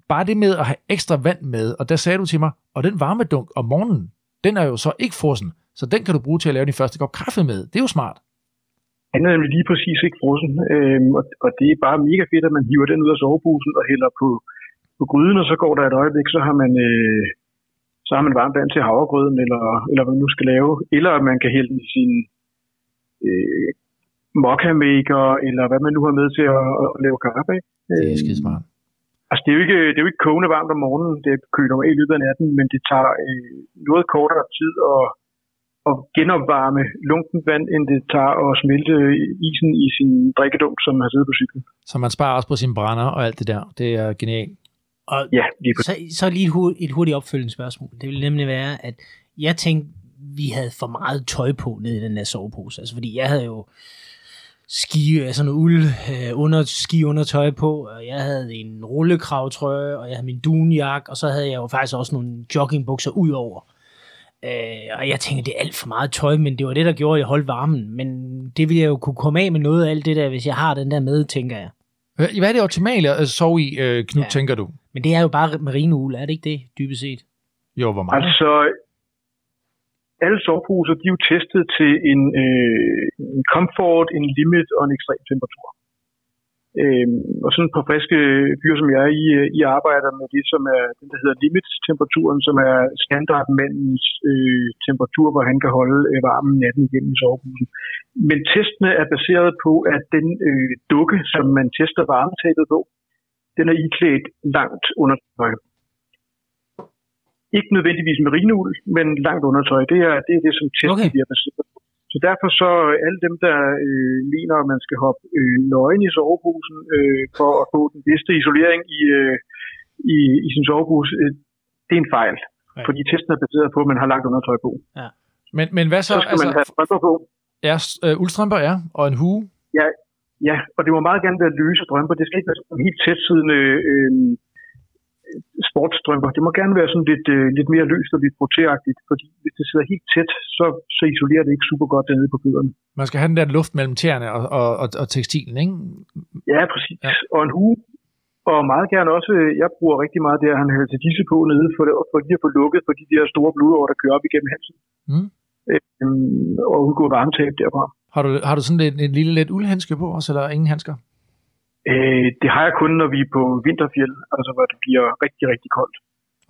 bare det med at have ekstra vand med, og der sagde du til mig, og den varmedunk om morgenen, den er jo så ikke frossen, så den kan du bruge til at lave din første kop kaffe med. Det er jo smart. Han er nemlig lige præcis ikke frossen, øhm, og, og det er bare mega fedt, at man hiver den ud af soveposen og hælder på, på gryden, og så går der et øjeblik, så har man, øh, så har man varmt vand til havregrøden, eller, eller hvad man nu skal lave. Eller at man kan hælde i sin øh, maker, eller hvad man nu har med til at, at lave kaffe. af. Det er Øhm, skide smart. Altså, det er, jo ikke, det er jo ikke kogende varmt om morgenen, det køler i løbet af natten, men det tager øh, noget kortere tid at, at genopvarme lunkent vand, end det tager at smelte isen i sin drikkedunk, som har siddet på cyklen. Så man sparer også på sine brænder og alt det der. Det er genialt. Og Ja, lige på så, så lige et, hurtigt, opfølgende spørgsmål. Det ville nemlig være, at jeg tænkte, vi havde for meget tøj på nede i den der sovepose. Altså, fordi jeg havde jo ski, altså noget uld øh, under, ski undertøj på, og jeg havde en rullekravtrøje, og jeg havde min dunjak, og så havde jeg jo faktisk også nogle joggingbukser ud over. Øh, og jeg tænkte, det er alt for meget tøj, men det var det, der gjorde, at jeg holdt varmen. Men det ville jeg jo kunne komme af med noget af alt det der, hvis jeg har den der med, tænker jeg. Hvad er det optimale at sove i, øh, Knud, ja. Tænker du? Men det er jo bare merinoul, er det ikke det, dybest set? Jo, hvor meget? Altså, alle soveposer, de er jo testet til en, øh, en comfort, en limit og en ekstrem temperatur. Øhm, og sådan på friske fyre som jeg, I, øh, I arbejder med det, som er den, der hedder limit-temperaturen, som er standardmandens øh, temperatur, hvor han kan holde øh, varmen natten igennem i soveposen. Men testene er baseret på, at den øh, dukke, som man tester varmetabet på, den er iklædt langt undertøj. Ikke nødvendigvis merinoul, men langt undertøj. Det er det, er det som testen okay. bliver baseret på. Så derfor så øh, alle dem, der øh, mener, at man skal hoppe øh, nøgen i soveposen øh, for at få den bedste isolering i, øh, i, i sin sovepose, øh, det er en fejl. Ja. Fordi testen er baseret på, at man har langt undertøj på. Men, men hvad så? Så skal man have strømper på. er, øh, uldstrømper er, og en hue. Ja, og det må meget gerne være løse strømper. Det skal ikke være sådan helt tætsiddende øh, sportsstrømper. Det må gerne være sådan lidt, øh, lidt mere løst og lidt proteagtigt, fordi hvis det sidder helt tæt, så, så isolerer det ikke super godt dernede på fødderne. Man skal have den der luft mellem tæerne og, og, og, og tekstilen, ikke? Ja, præcis. Ja. Og en hue, og meget gerne også, øh, jeg bruger rigtig meget det, at han havde til disse på nede, for, det, for lige at få lukket på de der store blodår, der kører op igennem halsen. Mm. Øhm, og undgå varmetab derfra. Har du, har du sådan en, en lille let uldhandske på også, eller ingen handsker? Øh, det har jeg kun, når vi er på vinterfjeld, altså hvor det bliver rigtig, rigtig koldt.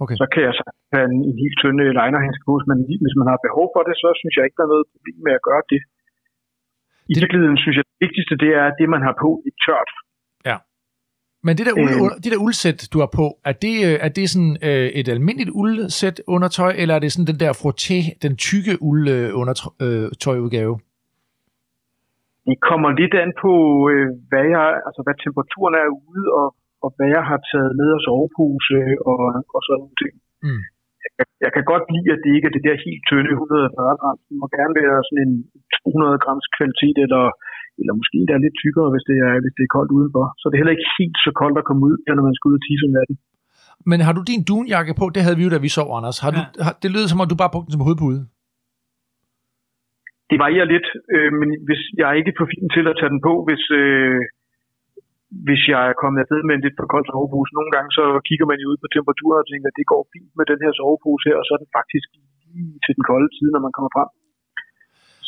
Okay. Så kan jeg så have en, en helt tynde linerhandske på, men hvis man har behov for det, så synes jeg ikke, der er noget problem med at gøre det. I Det- virkeligheden synes jeg, det vigtigste det er, at det, man har på, er tørt. Men det der, uld, Øh. det der uldsæt, du har på, er det, øh, er det sådan øh, et almindeligt uldsæt undertøj, eller er det sådan den der frotté, den tykke uld øh, undertøjudgave? Det kommer lidt an på, øh, hvad, jeg, altså, hvad temperaturen er ude, og, og hvad jeg har taget med af sovepose og, og sådan nogle ting. Mm. Jeg, jeg kan godt lide, at det ikke er det der helt tynde 140 gram. Det må gerne være sådan en 200 grams kvalitet, eller, eller måske endda lidt tykkere, hvis det, er, hvis det er koldt udenfor. Så det er heller ikke helt så koldt at komme ud, her, når man skal ud og tisse om natten. Men har du din dunjakke på? Det havde vi jo, da vi sov, Anders. Har du, har, det lyder som om, du bare brugte den som hovedpude. Det varierer lidt, øh, men hvis jeg er ikke for fin til at tage den på, hvis, øh, hvis jeg er kommet afsted med en lidt for kold sovepose. Nogle gange så kigger man jo ud på temperaturen og tænker, at det går fint med den her sovepose her, og så er den faktisk lige til den kolde side, når man kommer frem.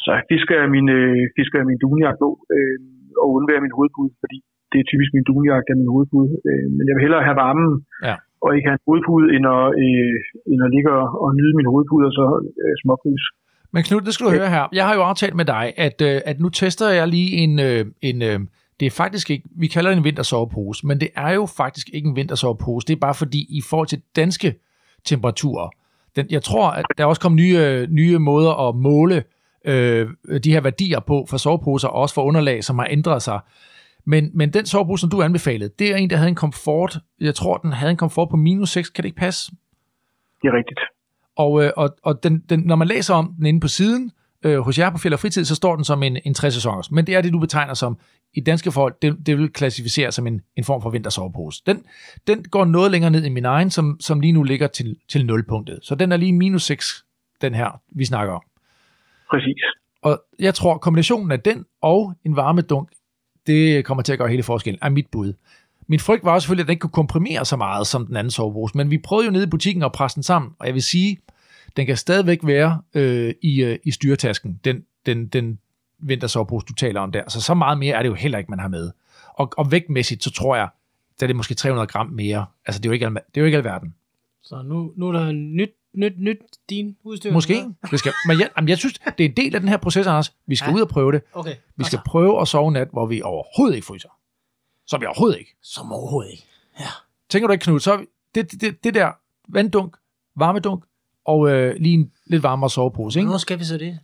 Så fisker jeg min, øh, fisker jeg min dunjak på øh, og undværer min hovedpude, fordi det er typisk min dunjak, der er min hovedpude. Øh, men jeg vil hellere have varmen Ja. og ikke have en hovedpude, end at, øh, end at ligge og, og nyde min hovedpude og så øh, småfrys. Men Knud, det skal du høre her. Jeg har jo aftalt med dig, at, øh, at nu tester jeg lige en... Øh, en øh, det er faktisk ikke... Vi kalder det en vintersovepose, men det er jo faktisk ikke en vintersovepose. Det er bare fordi, i forhold til danske temperaturer, den, jeg tror, at der er også kommet nye, nye måder at måle øh, de her værdier på for soveposer, og også for underlag, som har ændret sig. Men, men den sovepose, som du anbefalede, det er en, der havde en komfort, jeg tror, den havde en komfort på minus 6. Kan det ikke passe? Det er rigtigt. Og, øh, og, og den, den, når man læser om den inde på siden, øh, hos jer på Fjell og Fritid, så står den som en, en 60 sæsoners. Men det er det, du betegner som, i danske forhold, det, det vil klassificere som en, en form for vintersovepose. Den, den går noget længere ned i min egen, som, som lige nu ligger til, til nulpunktet. Så den er lige minus 6, den her, vi snakker om. Præcis. Og jeg tror, kombinationen af den og en varmedunk, det kommer til at gøre hele forskellen, er mit bud. Min frygt var også selvfølgelig, at den ikke kunne komprimere så meget som den anden sovepose, men vi prøvede jo nede i butikken at presse den sammen, og jeg vil sige, den kan stadigvæk være øh, i, øh, i styretasken, den, den, den vintersovepose, du taler om der. Så så meget mere er det jo heller ikke, man har med. Og, og vægtmæssigt, så tror jeg, der er det måske 300 gram mere. Altså, det er jo ikke, al- det er jo ikke alverden. Så nu, nu er der nyt, nyt, nyt din udstyr. Måske. Det skal, men jeg, jamen, jeg synes, det er en del af den her proces, Anders. Vi skal Ja. ud og prøve det. Okay. Vi skal prøve at sove nat, hvor vi overhovedet ikke fryser. Som vi overhovedet ikke. Som overhovedet ikke. Ja. Tænker du ikke, Knud, så det, det, det der vanddunk, varmedunk og øh, lige en lidt varmere sovepose, ikke? Hvornår skal vi så det?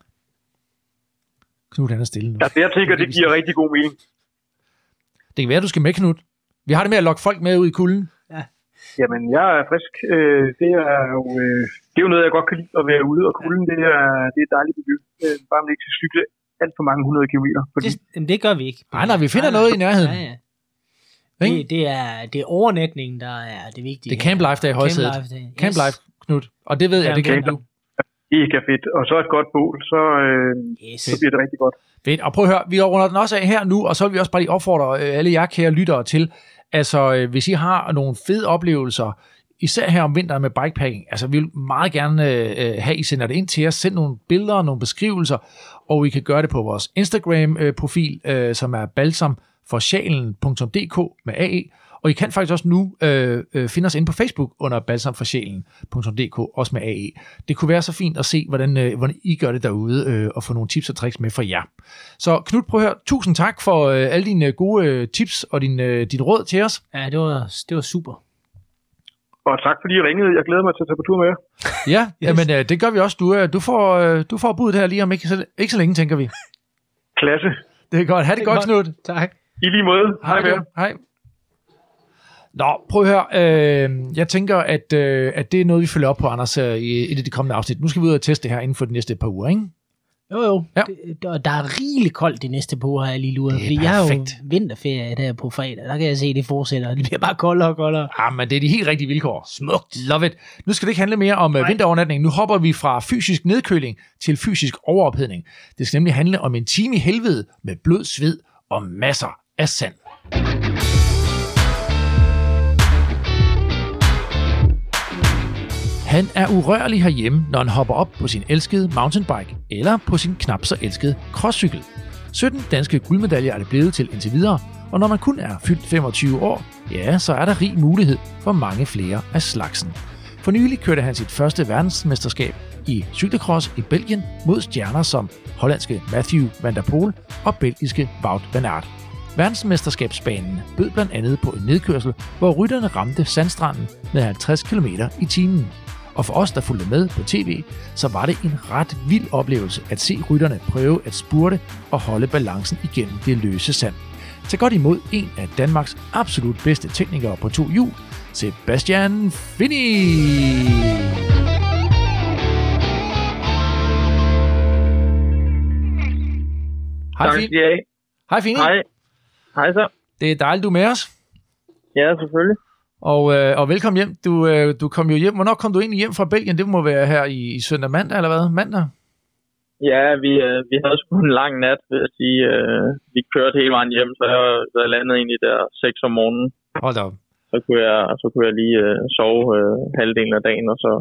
Knud, han er stille nu. Altså, jeg tænker, det giver rigtig god mening. Det kan være, du skal med, Knud. Vi har det med at lokke folk med ud i kulden. Jamen, jeg er frisk. Øh, det, er jo, øh, det er jo noget, jeg godt kan lide at være ude, og kulden, det er, det er et dejligt miljø. Øh, bare man ikke skal cykle alt for mange hundrede kilometer. Fordi, Det, jamen, det gør vi ikke. Nej, nej, vi finder noget i nærheden. Ja, ja. Ikke? Det, det, er, det er overnatningen, der er det vigtige. Det er Camp Life, der er i højsædet. Camp Life, det- Camp Life, Knud. Og det ved jeg, det kan du. mega fedt. Og så et godt bål, så, øh, Yes. så bliver det rigtig godt. Fedt. Og prøv at høre, vi runder den også af her nu, og så vil vi også bare lige opfordre øh, alle jer kære lyttere til, altså øh, hvis I har nogle fede oplevelser, især her om vinteren med bikepacking, altså vi vil meget gerne øh, have, I sender det ind til os, send nogle billeder, nogle beskrivelser, og I kan gøre det på vores Instagram-profil, øh, som er balsamforsjælen.dk med AE, og I kan faktisk også nu øh, øh, finde os inde på Facebook under balsamforsjælen.dk, også med AE. Det kunne være så fint at se, hvordan, øh, hvordan I gør det derude, øh, og få nogle tips og tricks med for jer. Så Knud, prøv at høre, tusind tak for øh, alle dine gode øh, tips og din, øh, dit råd til os. Ja, det var, det var super. Og tak fordi I ringede. Jeg glæder mig til at tage på tur med jer. Ja, yes. jamen øh, det gør vi også. Du, øh, du, får, øh, du får budet her lige om ikke så, ikke så længe, tænker vi. Klasse. Det er godt. Ha' det, det godt, Knud. Tak. I lige måde. Hej du. Hej. Nå, prøv at høre. Øh, jeg tænker, at, øh, at det er noget, vi følger op på, Anders, øh, i et af de kommende afsnit. Nu skal vi ud og teste det her inden for de næste par uger, ikke? Jo, jo. Ja. Det, der, der er rigeligt koldt de næste par uger, har jeg lige luret. Det er Fordi jeg har jo perfekt. vinterferie der på fredag. Der kan jeg se, at det fortsætter. Det bliver bare koldere og koldere. Ah, men det er de helt rigtige vilkår. Smukt. Love it. Nu skal det ikke handle mere om uh, vinterovernatning. Nu hopper vi fra fysisk nedkøling til fysisk overophedning. Det skal nemlig handle om en time i helvede med blod, sved og masser er sand. Han er urørlig herhjemme, når han hopper op på sin elskede mountainbike eller på sin knap så elskede crosscykel. 17 danske guldmedaljer er det blevet til indtil videre, og når man kun er fyldt 25 år, ja, så er der rig mulighed for mange flere af slagsen. For nylig kørte han sit første verdensmesterskab i cykelcross i Belgien mod stjerner som hollandske Matthew van der Poel og belgiske Wout van Aert. Verdensmesterskabsbanen bød blandt andet på en nedkørsel, hvor rytterne ramte sandstranden med 50 km i timen. Og for os, der fulgte med på tv, så var det en ret vild oplevelse at se rytterne prøve at spurte og holde balancen igennem det løse sand. Tag godt imod en af Danmarks absolut bedste teknikere på to hjul, Sebastian Fini! Hej, have. Hej, Fini. Hej. Hej så. Det er dejligt, du er med os. Ja, selvfølgelig. Og, øh, og velkommen hjem. Du, øh, du kom jo hjem. Hvornår kom du egentlig hjem fra Belgien? Det må være her i, i søndag mandag, eller hvad? Mandag? Ja, vi, øh, vi havde sgu en lang nat, vil jeg sige. Øh, vi kørte hele vejen hjem, så jeg, så jeg landede egentlig der 6 om morgenen. Hold da op. Så kunne jeg, så kunne jeg lige øh, sove øh, halvdelen af dagen, og så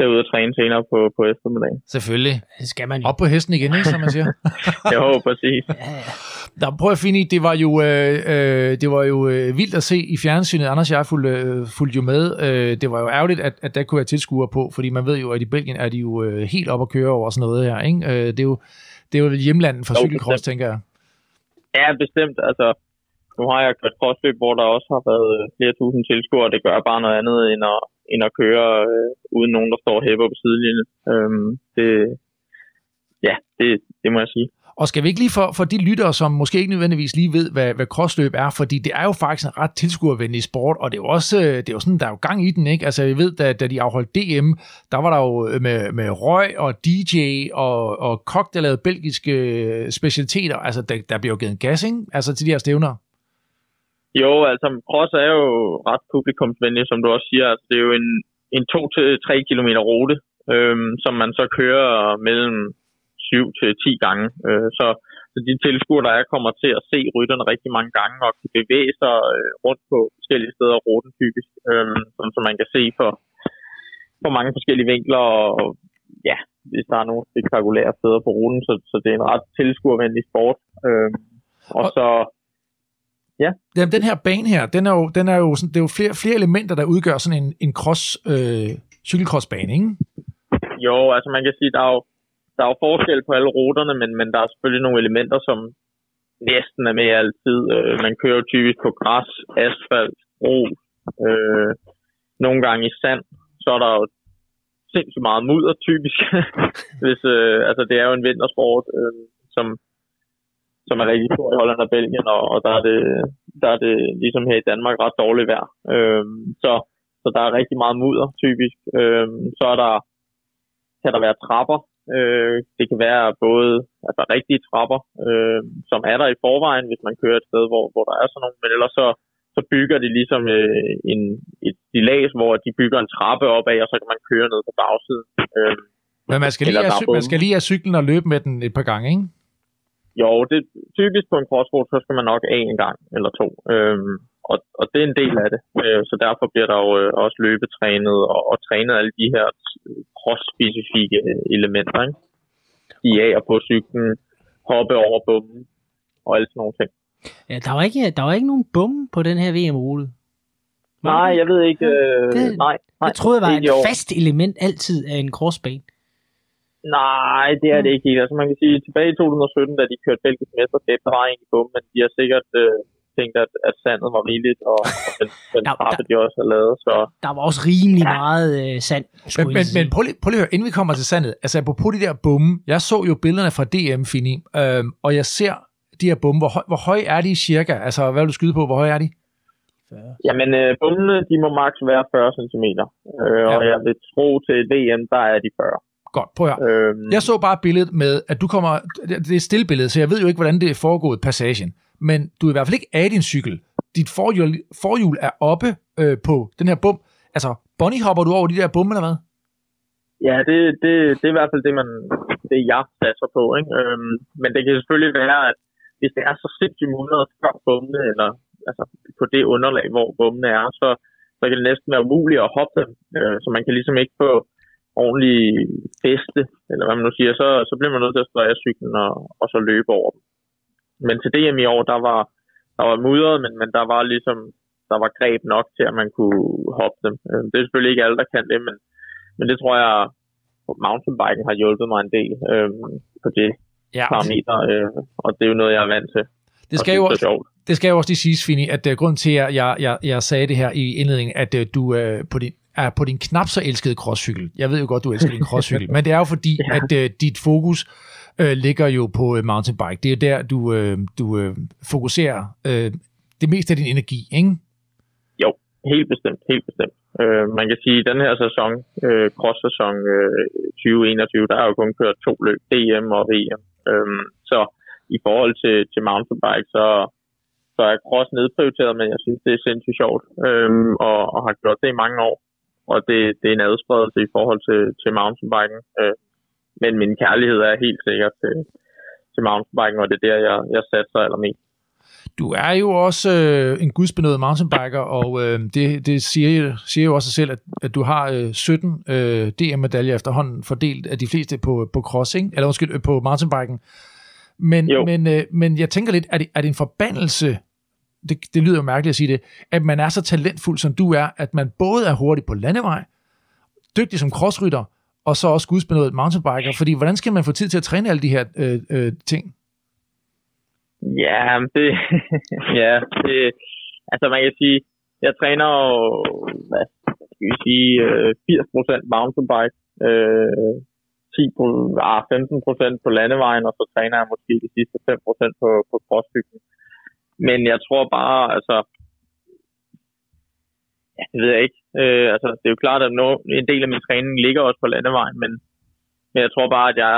tage ud og træne senere på, på eftermiddagen. Selvfølgelig. Det skal man jo. Op på hesten igen, ikke, som man siger. Jeg håber præcis. Ja, ja. Nå, prøv at finde det var jo, øh, øh, det var jo øh, vildt at se i fjernsynet. Anders og jeg fulgte, øh, fulgte jo med. Øh, det var jo ærgerligt, at, at der kunne være tilskuere på, fordi man ved jo, at i Belgien er de jo øh, helt op at køre over sådan noget her. Ikke? Øh, det, er jo, det er jo hjemlandet for Jo, bestemt. tænker jeg. Ja, bestemt. Altså, nu har jeg kørt crossløb, hvor der også har været flere tusind tilskuere, og det gør bare noget andet, end at, end at køre øh, uden nogen, der står og hæpper på sidelinjen. Øhm, det, ja, det, det må jeg sige. Og skal vi ikke lige for, for de lyttere, som måske ikke nødvendigvis lige ved, hvad, hvad crossløb er, fordi det er jo faktisk en ret tilskuervenlig sport, og det er jo også, øh, det er jo sådan, der er jo gang i den, ikke? Altså, jeg ved, da, da de afholdt DM, der var der jo øh, med, med røg og DJ og, og kok, der lavede belgiske øh, specialiteter, altså, der, der bliver jo givet en gas, ikke? Altså, til de her stævner. Jo, altså cross er jo ret publikumsvenlig, som du også siger. Altså, det er jo en, en 2-3 km rute, øhm, som man så kører mellem 7 til 10 gange. Øh, så, så de tilskuere, der er, kommer til at se rytterne rigtig mange gange og kan bevæge sig øh, rundt på forskellige steder af ruten typisk, øhm, sådan, så man kan se for, for mange forskellige vinkler og ja, hvis der er nogle spektakulære steder på ruten, så, så det er en ret tilskuervenlig sport. Øhm, og Og- så Jamen, den her bane her, den er jo, den er jo sådan, det er jo flere, flere elementer, der udgør sådan en, en cross, øh, cykelcrossbane, ikke? Jo, altså man kan sige, der er jo, der er jo forskel på alle ruterne, men, men der er selvfølgelig nogle elementer, som næsten er med altid. Øh, man kører jo typisk på græs, asfalt, grus, øh, nogle gange i sand. Så er der jo sindssygt meget mudder, typisk. Hvis, øh, altså, det er jo en vintersport, øh, som, som er rigtig stor i Holland og Belgien, og, og der, er det, der er det ligesom her i Danmark ret dårligt vejr. Øh, så, så der er rigtig meget mudder, typisk. Øh, så er der, kan der være trapper. Øh, det kan være både altså rigtige trapper, øh, som er der i forvejen, hvis man kører et sted, hvor, hvor der er sådan nogle, men ellers så, så bygger de ligesom øh, en, et stilas, hvor de bygger en trappe opad, og så kan man køre ned på bagsiden. Øh, Men man skal, lige have, man skal lige have cyklen og løbe med den et par gange, ikke? Jo, det typisk på en crossroad, så skal man nok af en gang eller to. Øhm, og, og det er en del af det. Øh, så derfor bliver der jo øh, også løbetrænet og, og trænet alle de her cross-specifikke øh, elementer. Ikke? De af og på cyklen, hoppe over bomben og alt sådan nogle ting. Ja, der var ikke, der var ikke nogen bum på den her VM-rute. Nej, jeg ved ikke. Øh, Det- nej, nej, Jeg troede, det var i et fast element altid af en crossbane. Nej, det er det ikke helt. Altså man kan sige, tilbage i 2017, da de kørte belgisk mesterskab, der var egentlig bum, men de har sikkert øh, tænkt, at, at sandet var rigeligt, og, og den, den Der- trappe, de også har lavet. Så Der var også rimelig meget øh, sand, Men, skulle men, men prøv, lige, prøv lige at høre, inden vi kommer til sandet, altså på de der bomme, jeg så jo billederne fra DM, Fini, øhm, og jeg ser de her bomme, hvor, høj, hvor høje er de cirka? Altså, hvad vil du skyde på, hvor høje er de? Jamen, øh, bummene, de må maks være 40 cm. Øh, og Ja. jeg vil tro til et VM, der er de 40. Godt, prøv at høre. Øhm, Jeg så bare billedet med, at du kommer, det er et stillbillede, så jeg ved jo ikke, hvordan det er foregået passagen, men du er i hvert fald ikke af din cykel. Dit forhjul, forhjul er oppe øh, på den her bum. Altså, bunny hopper du over de der bumme, eller hvad? Ja, det, det, det er i hvert fald det, man, det jeg satser på. Ikke? Øhm, men det kan selvfølgelig være, at hvis det er så sindssygt mudret før bummene, eller altså på det underlag, hvor bummene er, så, så kan det næsten være umuligt at hoppe dem. Øh, så man kan ligesom ikke få ordentlig feste, eller hvad man nu siger, så, så bliver man nødt til at af cyklen og, og så løbe over dem. Men til DM i år, der var, der var mudret, men, men der var ligesom der var greb nok til, at man kunne hoppe dem. Øh, Det er selvfølgelig ikke alle, der kan det, men, men det tror jeg, mountainbiken har hjulpet mig en del øh, på det Ja, parameter, øh, og det er jo noget, jeg er vant til. det skal jo også, det skal jo også lige siges, Fini, at uh, grunden til, at jeg, jeg, jeg sagde det her i indledningen, at uh, du uh, på din, er på din knap så elskede crosscykel. Jeg ved jo godt, du elsker din crosscykel, men det er jo fordi, ja. at uh, dit fokus uh, ligger jo på uh, mountainbike. Det er jo der, du, uh, du uh, fokuserer uh, det meste af din energi, ikke? Helt bestemt, helt bestemt. Øh, man kan sige, at den her sæson, øh, cross-sæson øh, 2021, der er jo kun kørt to løb, DM og VM. Øh, så i forhold til, til mountainbike, så, så er cross nedprioriteret, men jeg synes, det er sindssygt sjovt, øh, og, og har gjort det i mange år. Og det, det er en adspredelse i forhold til, til mountainbiken. Øh, men min kærlighed er helt sikkert til, til mountainbiken, og det er der, jeg, jeg satser allermest. Du er jo også øh, en gudsbenået mountainbiker, og øh, det, det siger, siger jo også sig selv, at, at du har øh, 17 øh, DM-medaljer efterhånden fordelt af de fleste på, på cross, ikke? eller undskyld, øh, på mountainbiken. Men, Jo. men, øh, men jeg tænker lidt, er det, er det en forbandelse, det, det lyder jo mærkeligt at sige det, at man er så talentfuld, som du er, at man både er hurtig på landevej, dygtig som crossrytter, og så også gudsbenået mountainbiker, fordi hvordan skal man få tid til at træne alle de her øh, øh, ting? Ja, det, ja, det, altså man kan sige, jeg træner jo, hvad skal vi sige, øh, 80% mountainbike, øh, 10 på, ah, 15% på landevejen, og så træner jeg måske de sidste 5% på, på crosscyklen. Men jeg tror bare, altså, ja, det ved jeg ikke. Øh, altså, det er jo klart, at no, en del af min træning ligger også på landevejen, men, men jeg tror bare, at jeg,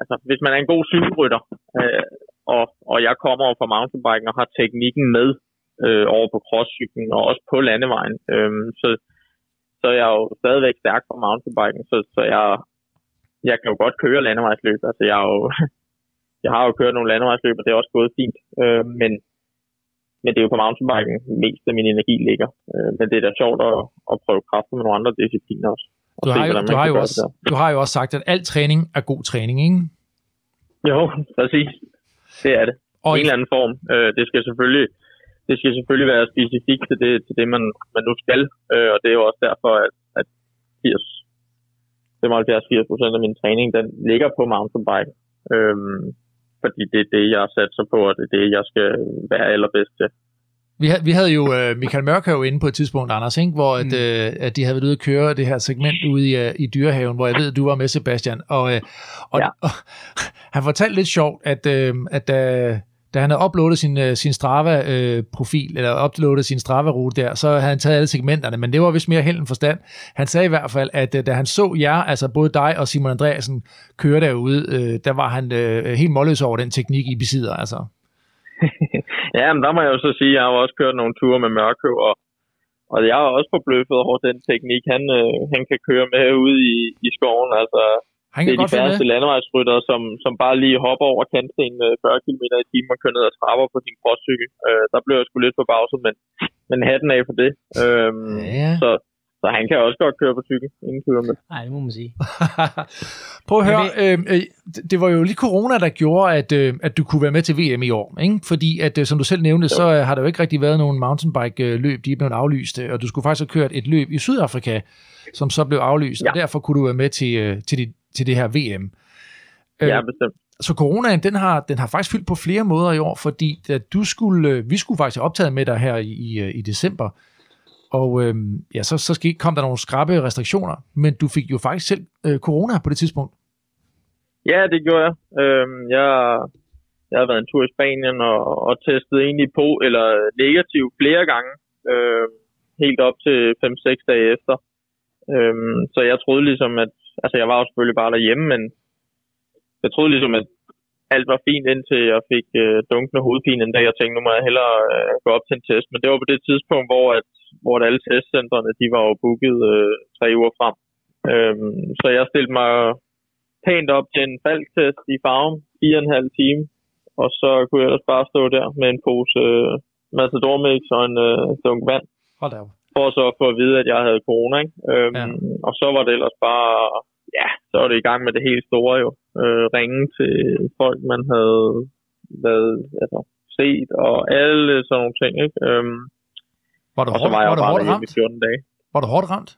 altså, hvis man er en god cykelrytter, øh, og, og jeg kommer over fra mountainbiken og har teknikken med øh, over på crosscyklen og også på landevejen, øh, så, så er jeg jo stadigvæk stærk på mountainbiken, så, så jeg, jeg kan jo godt køre landevejsløb. Altså jeg, er jo, jeg har jo kørt nogle landevejsløb, og det er også gået fint, øh, men, men det er jo på mountainbiken mest af min energi ligger. Øh, men det er da sjovt at, at prøve kræfter med nogle andre discipliner også. og Du se, har, jo, du, har jo også, du har jo også sagt, at al træning er god træning, ikke? Jo, præcis. Det er det. Og en eller anden form. Øh, det skal selvfølgelig det skal selvfølgelig være specifikt til det, til det man, man nu skal, øh, og det er jo også derfor, at, at 80 75-80 procent af min træning, den ligger på mountainbike. Øhm, fordi det er det, jeg satser på, og det er det, jeg skal være allerbedst til. Vi, havde, vi havde jo uh, Michael Mørkøv inde på et tidspunkt, Anders, ikke? hvor at, mm. uh, at de havde været ude at køre det her segment ude i, uh, i Dyrehaven, hvor jeg ved, at du var med, Sebastian. Og, uh, og, ja. og han fortalte lidt sjovt, at, uh, at uh, da han havde uploadet sin, øh, sin Strava-profil, øh, eller uploadet sin Strava-rute der, så havde han taget alle segmenterne, men det var vist mere held end forstand. Han sagde i hvert fald, at øh, da han så jer, altså både dig og Simon Andreasen, køre derude, øh, der var han øh, helt målløs over den teknik, I besidder, altså. ja, men der må jeg jo så sige, at jeg har også kørt nogle ture med Mørkø, og, og jeg er også forbløffet over den teknik, han, øh, han kan køre med ude i, i skoven. Altså, han kan det er de færreste landevejsrytter, som, som bare lige hopper over kantstenen 40 km i timen og kører ned og trapper på sin crosscykel. Øh, der blev jeg sgu lidt forbavset, men, men hatten af for det. Øhm, ja. Så, så han kan også godt køre på cykel, ingen tvivl med. Nej, det må man sige. Prøv at høre, øh, øh, det var jo lige corona, der gjorde, at, øh, at du kunne være med til VM i år. Ikke? Fordi, at, øh, som du selv nævnte, jo. så øh, har der jo ikke rigtig været nogen mountainbike-løb, de er blevet aflyst, og du skulle faktisk have kørt et løb i Sydafrika, som så blev aflyst, ja. og derfor kunne du være med til, øh, til, det, til det her VM. Ja, bestemt. Så coronaen, den har, den har faktisk fyldt på flere måder i år, fordi da du skulle, vi skulle faktisk have optaget med dig her i, i, i december, og øh, ja, så, så kom der nogle skrabe restriktioner, men du fik jo faktisk selv øh, corona på det tidspunkt. Ja, det gjorde jeg. Øh, jeg, jeg har været en tur i Spanien og, og testet egentlig på, eller negativ flere gange, øh, helt op til 5-6 dage efter. Øh, så jeg troede ligesom, at, altså jeg var jo selvfølgelig bare derhjemme, men jeg troede ligesom, at alt var fint, indtil jeg fik øh, dunkende hovedpine en dag. Jeg tænkte, nu må jeg hellere øh, gå op til en test. Men det var på det tidspunkt, hvor at hvor alle testcentrene, de var jo booket øh, tre uger frem. Øhm, så jeg stillede mig pænt op til en falktest i farven, fire og en halv time, og så kunne jeg ellers bare stå der med en pose øh, Matador og en øh, dunk vand. Hold da for så at få at vide, at jeg havde corona. Ikke? Øhm, ja. Og så var det ellers bare, ja, så var det i gang med det helt store jo. Øh, ringe til folk, man havde været, altså, set, og alle sådan nogle ting. Ikke? Øhm, var du og hårdt, så var jeg var du hårdt ramt? i 14 dage. Var du hårdt ramt?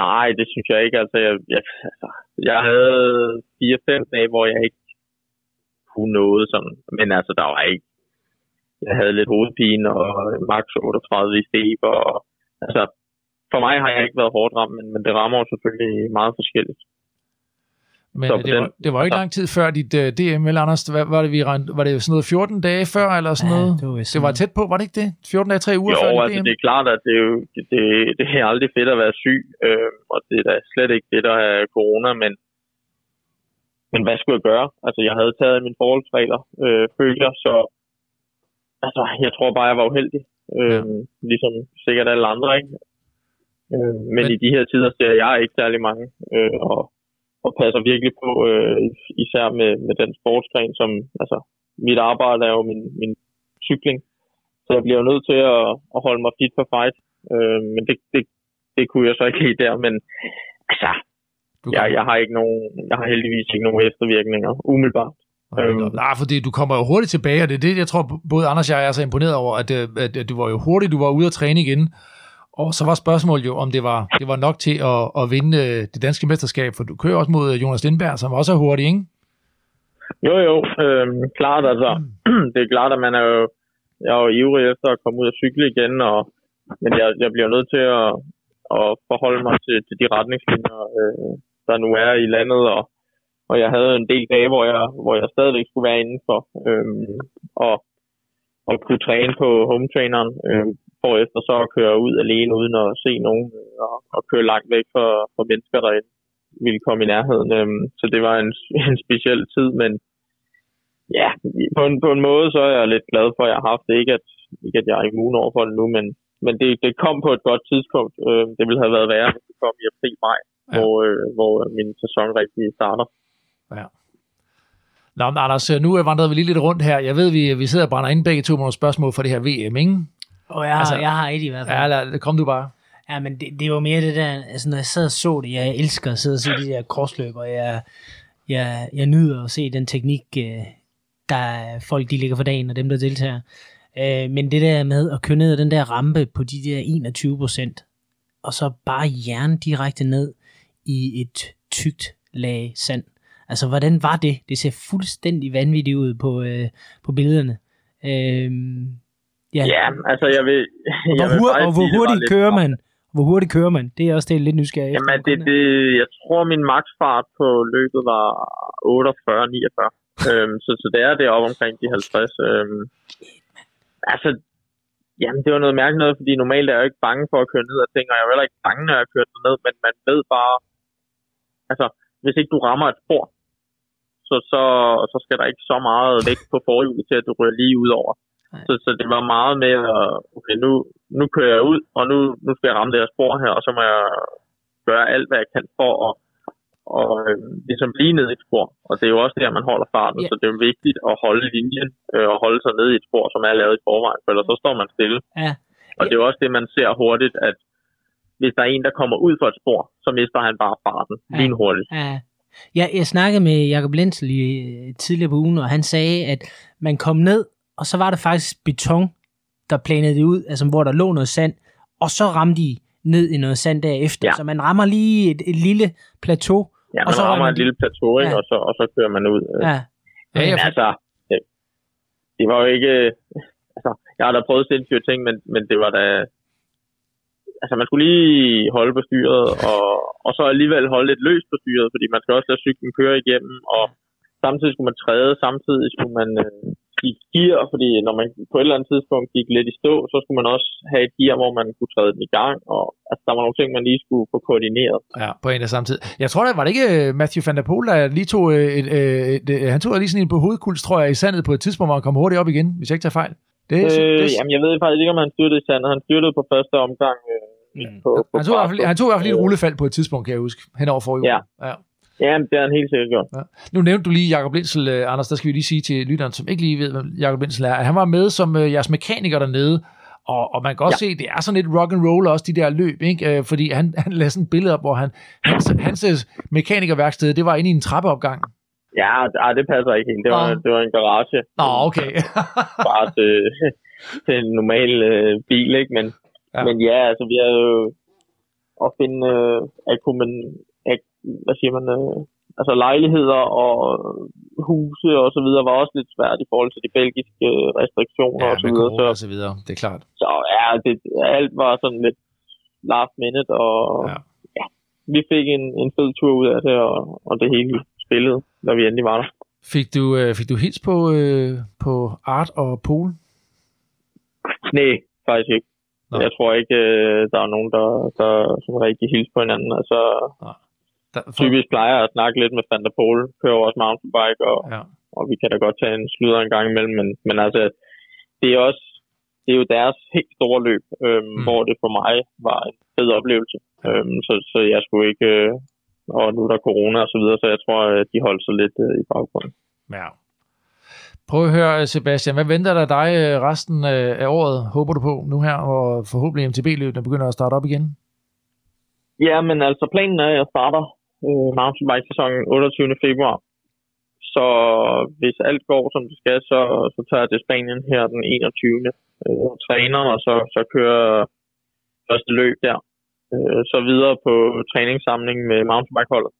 Nej, det synes jeg ikke. Altså, jeg, jeg, altså, jeg havde 4-5 dage, hvor jeg ikke kunne noget sådan. Men altså, der var ikke... Jeg havde lidt hovedpine og max 38 i feber. Og, altså, for mig har jeg ikke været hårdt ramt, men, men det rammer jo selvfølgelig meget forskelligt. Men så det, den, var, det var ikke lang tid før dit uh, DM, vel Anders? Hvad, var, det, vi rent, var det sådan noget 14 dage før, eller sådan ja, noget? Det var, sådan det var tæt på, var det ikke det? 14 dage, 3 uger jo, før dit altså, DM? det er klart, at det er, jo, det, det, det er aldrig fedt at være syg, øh, og det er da slet ikke fedt at have corona, men, men hvad skulle jeg gøre? Altså, jeg havde taget mine forholdsregler, øh, følger, så altså, jeg tror bare, jeg var uheldig. Øh, ja. Ligesom sikkert alle andre, ikke? Øh, men, men, i de her tider ser jeg ikke særlig mange, øh, og og passer virkelig på, øh, især med, med den sportsgren, som, altså, mit arbejde er jo min, min cykling, så jeg bliver jo nødt til at, at holde mig fit for fight, øh, men det, det, det kunne jeg så ikke helt der, men altså, jeg, jeg, har ikke nogen, jeg har heldigvis ikke nogen eftervirkninger, umiddelbart. Øhm. Nej, fordi du kommer jo hurtigt tilbage, og det er det, jeg tror, både Anders og jeg er så imponeret over, at, øh, at, at du var jo hurtigt, du var ude at træne igen, og så var spørgsmålet jo, om det var, det var nok til at, at vinde øh, det danske mesterskab, for du kører også mod øh, Jonas Lindberg, som også er hurtig, ikke? Jo, jo, øh, klart altså. Mm. det er klart, at man er jo, jeg er jo ivrig efter at komme ud og cykle igen, og, men jeg, jeg bliver nødt til at, at forholde mig til, til de retningslinjer, øh, der nu er i landet, og, og jeg havde en del dage, hvor jeg, hvor jeg stadigvæk skulle være indenfor, øh, og, og kunne træne på home-traineren, øh, for efter så at køre ud alene uden at se nogen og, og køre langt væk fra, fra mennesker, der ville komme i nærheden. Øhm, så det var en, en speciel tid, men ja, på en, på en måde så er jeg lidt glad for, at jeg har haft det. Ikke at, ikke at jeg er immun over for det nu, men, men det, det kom på et godt tidspunkt. Øh, det ville have været værre, hvis det kom i april-maj, ja. hvor, øh, hvor min sæson rigtig starter. Ja. Nå, men Anders, nu vandrer vi lige lidt rundt her. Jeg ved, vi, vi sidder og brænder ind begge to med nogle spørgsmål for det her VM, ikke? Og jeg, altså, jeg har et i hvert fald. Ja, lad, kom du bare. Ja, men det, det var mere det der, altså når jeg sad og så det, jeg elsker at sidde og se de der krossløber, jeg, jeg, jeg nyder at se den teknik, øh, der folk de ligger for dagen, og dem der deltager. Øh, men det der med at køre ned ad den der rampe på de der 21 procent, og så bare jern direkte ned i et tykt lag sand. Altså, hvordan var det? Det ser fuldstændig vanvittigt ud på, øh, på billederne. Øh, Ja. Ja, altså jeg vil... Jeg hvor, vil hur, og hvor hurtigt kører man? Hvor hurtigt kører man? Det er også det, jeg er lidt nysgerrig efter. Jamen, det, det, jeg tror, min maksfart på løbet var 48-49. øhm, så, så det er deroppe omkring de 50. Øhm, altså, jamen, det var noget mærkeligt noget, fordi normalt er jeg jo ikke bange for at køre ned og ting, og jeg er heller ikke bange, når jeg kører ned, men man ved bare, altså, hvis ikke du rammer et spor, så, så, så skal der ikke så meget vægt på forhjulet til, at du ryger lige ud over. Nej. Så, så det var meget med, at, okay, nu, nu kører jeg ud, og nu, nu skal jeg ramme det her spor her, og så må jeg gøre alt, hvad jeg kan for at og øh, ligesom blive ned i et spor. Og det er jo også der, man holder farten, Ja. så det er jo vigtigt at holde linjen øh, og holde sig ned i et spor, som er lavet i forvejen, for ellers så står man stille. Ja. Og det er jo også det, man ser hurtigt, at hvis der er en, der kommer ud fra et spor, så mister han bare farten Ja. lynhurtigt. Ja. Jeg, jeg snakkede med Jacob Lenzel i, øh, tidligere på ugen, og han sagde, at man kom ned, og så var der faktisk beton, der planede det ud, altså hvor der lå noget sand, og så ramte de ned i noget sand derefter. Ja. Så man rammer lige et, et lille plateau. Ja, Og man så rammer man et lille plateau, ikke? Ja. Og, så, og så kører man ud. Øh, Ja. Ja, Men altså, det, det var jo ikke... Altså, jeg har da prøvet sindssyge ting, men, men det var da... Altså, man skulle lige holde på styret, og, og så alligevel holde lidt løst på styret, fordi man skal også lade cyklen køre igennem, og samtidig skulle man træde, samtidig skulle man øh, give gear, fordi når man på et eller andet tidspunkt gik lidt i stå, så skulle man også have et gear, hvor man kunne træde den i gang, og altså, der var nogle ting, man lige skulle få koordineret. Ja, på en og samme tid. Jeg tror, der var det ikke øh, Matthew van der Poel, der lige tog øh, et, øh, et, øh, han tog lige sådan en på hovedkuls, tror jeg, i sandet på et tidspunkt, hvor han kom hurtigt op igen, hvis jeg ikke tager fejl. Det, Øh, det, jamen, jeg ved faktisk ikke, om han styrtede i sandet. Han styrtede på første omgang øh, Mm. på, på han, tog fald, han tog i hvert fald et Øh, rullefald på et tidspunkt, kan jeg huske, hen over forrige Ja. ja. Ja, det har han helt sikkert gjort. Nu nævnte du lige Jakob Lindsel, øh, Anders, der skal vi lige sige til lytteren, som ikke lige ved, hvem Jakob Lindsel er, at han var med som øh, jeres mekaniker dernede, og, og man kan også ja. se, det er sådan lidt rock and roll også, de der løb, ikke? Øh, fordi han, han lagde sådan et billede op, hvor han, hans, hans øh, mekanikerværksted, det var inde i en trappeopgang. Ja, ej, det passer ikke helt. Det var, Nå. det var en garage. Nå, okay. Bare til, til en normal øh, bil, ikke? Men Ja. men ja, altså vi har jo at finde øh, akkumen, ak, hvad siger man, øh, altså lejligheder og huse og så videre var også lidt svært i forhold til de belgiske øh, restriktioner ja, og så videre. Så, og så videre, det er klart. så ja, det, alt var sådan lidt last minute, og ja. ja vi fik en, en fed tur ud af det, og, og det hele spillede, da vi endelig var der. Fik du, øh, fik du hils på, øh, på Art og Pol? Nej, faktisk ikke. Nå. Jeg tror ikke, øh, der er nogen, der, der som rigtig hilser på hinanden. Altså, Der, for, typisk plejer jeg at snakke lidt med Van der Pol, kører også mountainbike, og, ja. og vi kan da godt tage en sluder en gang imellem, men, men altså, det er også, det er jo deres helt store løb, øhm, Mm. hvor det for mig var en fed oplevelse. Øhm, så, så jeg skulle ikke, øh, og nu er der corona og så videre, så jeg tror, at de holdt sig lidt øh, i baggrunden. ja. Prøv at høre, Sebastian, hvad venter der dig øh, resten øh, af året, håber du på, nu her, hvor forhåbentlig MTB-løbene begynder at starte op igen? Ja, men altså planen er, at jeg starter øh, mountainbike-sæsonen 28. februar. Så hvis alt går, som det skal, så, så tager jeg til Spanien her den 21. Øh, og træner, og så, så kører første løb der. Øh, så videre på træningssamling med mountainbikeholdet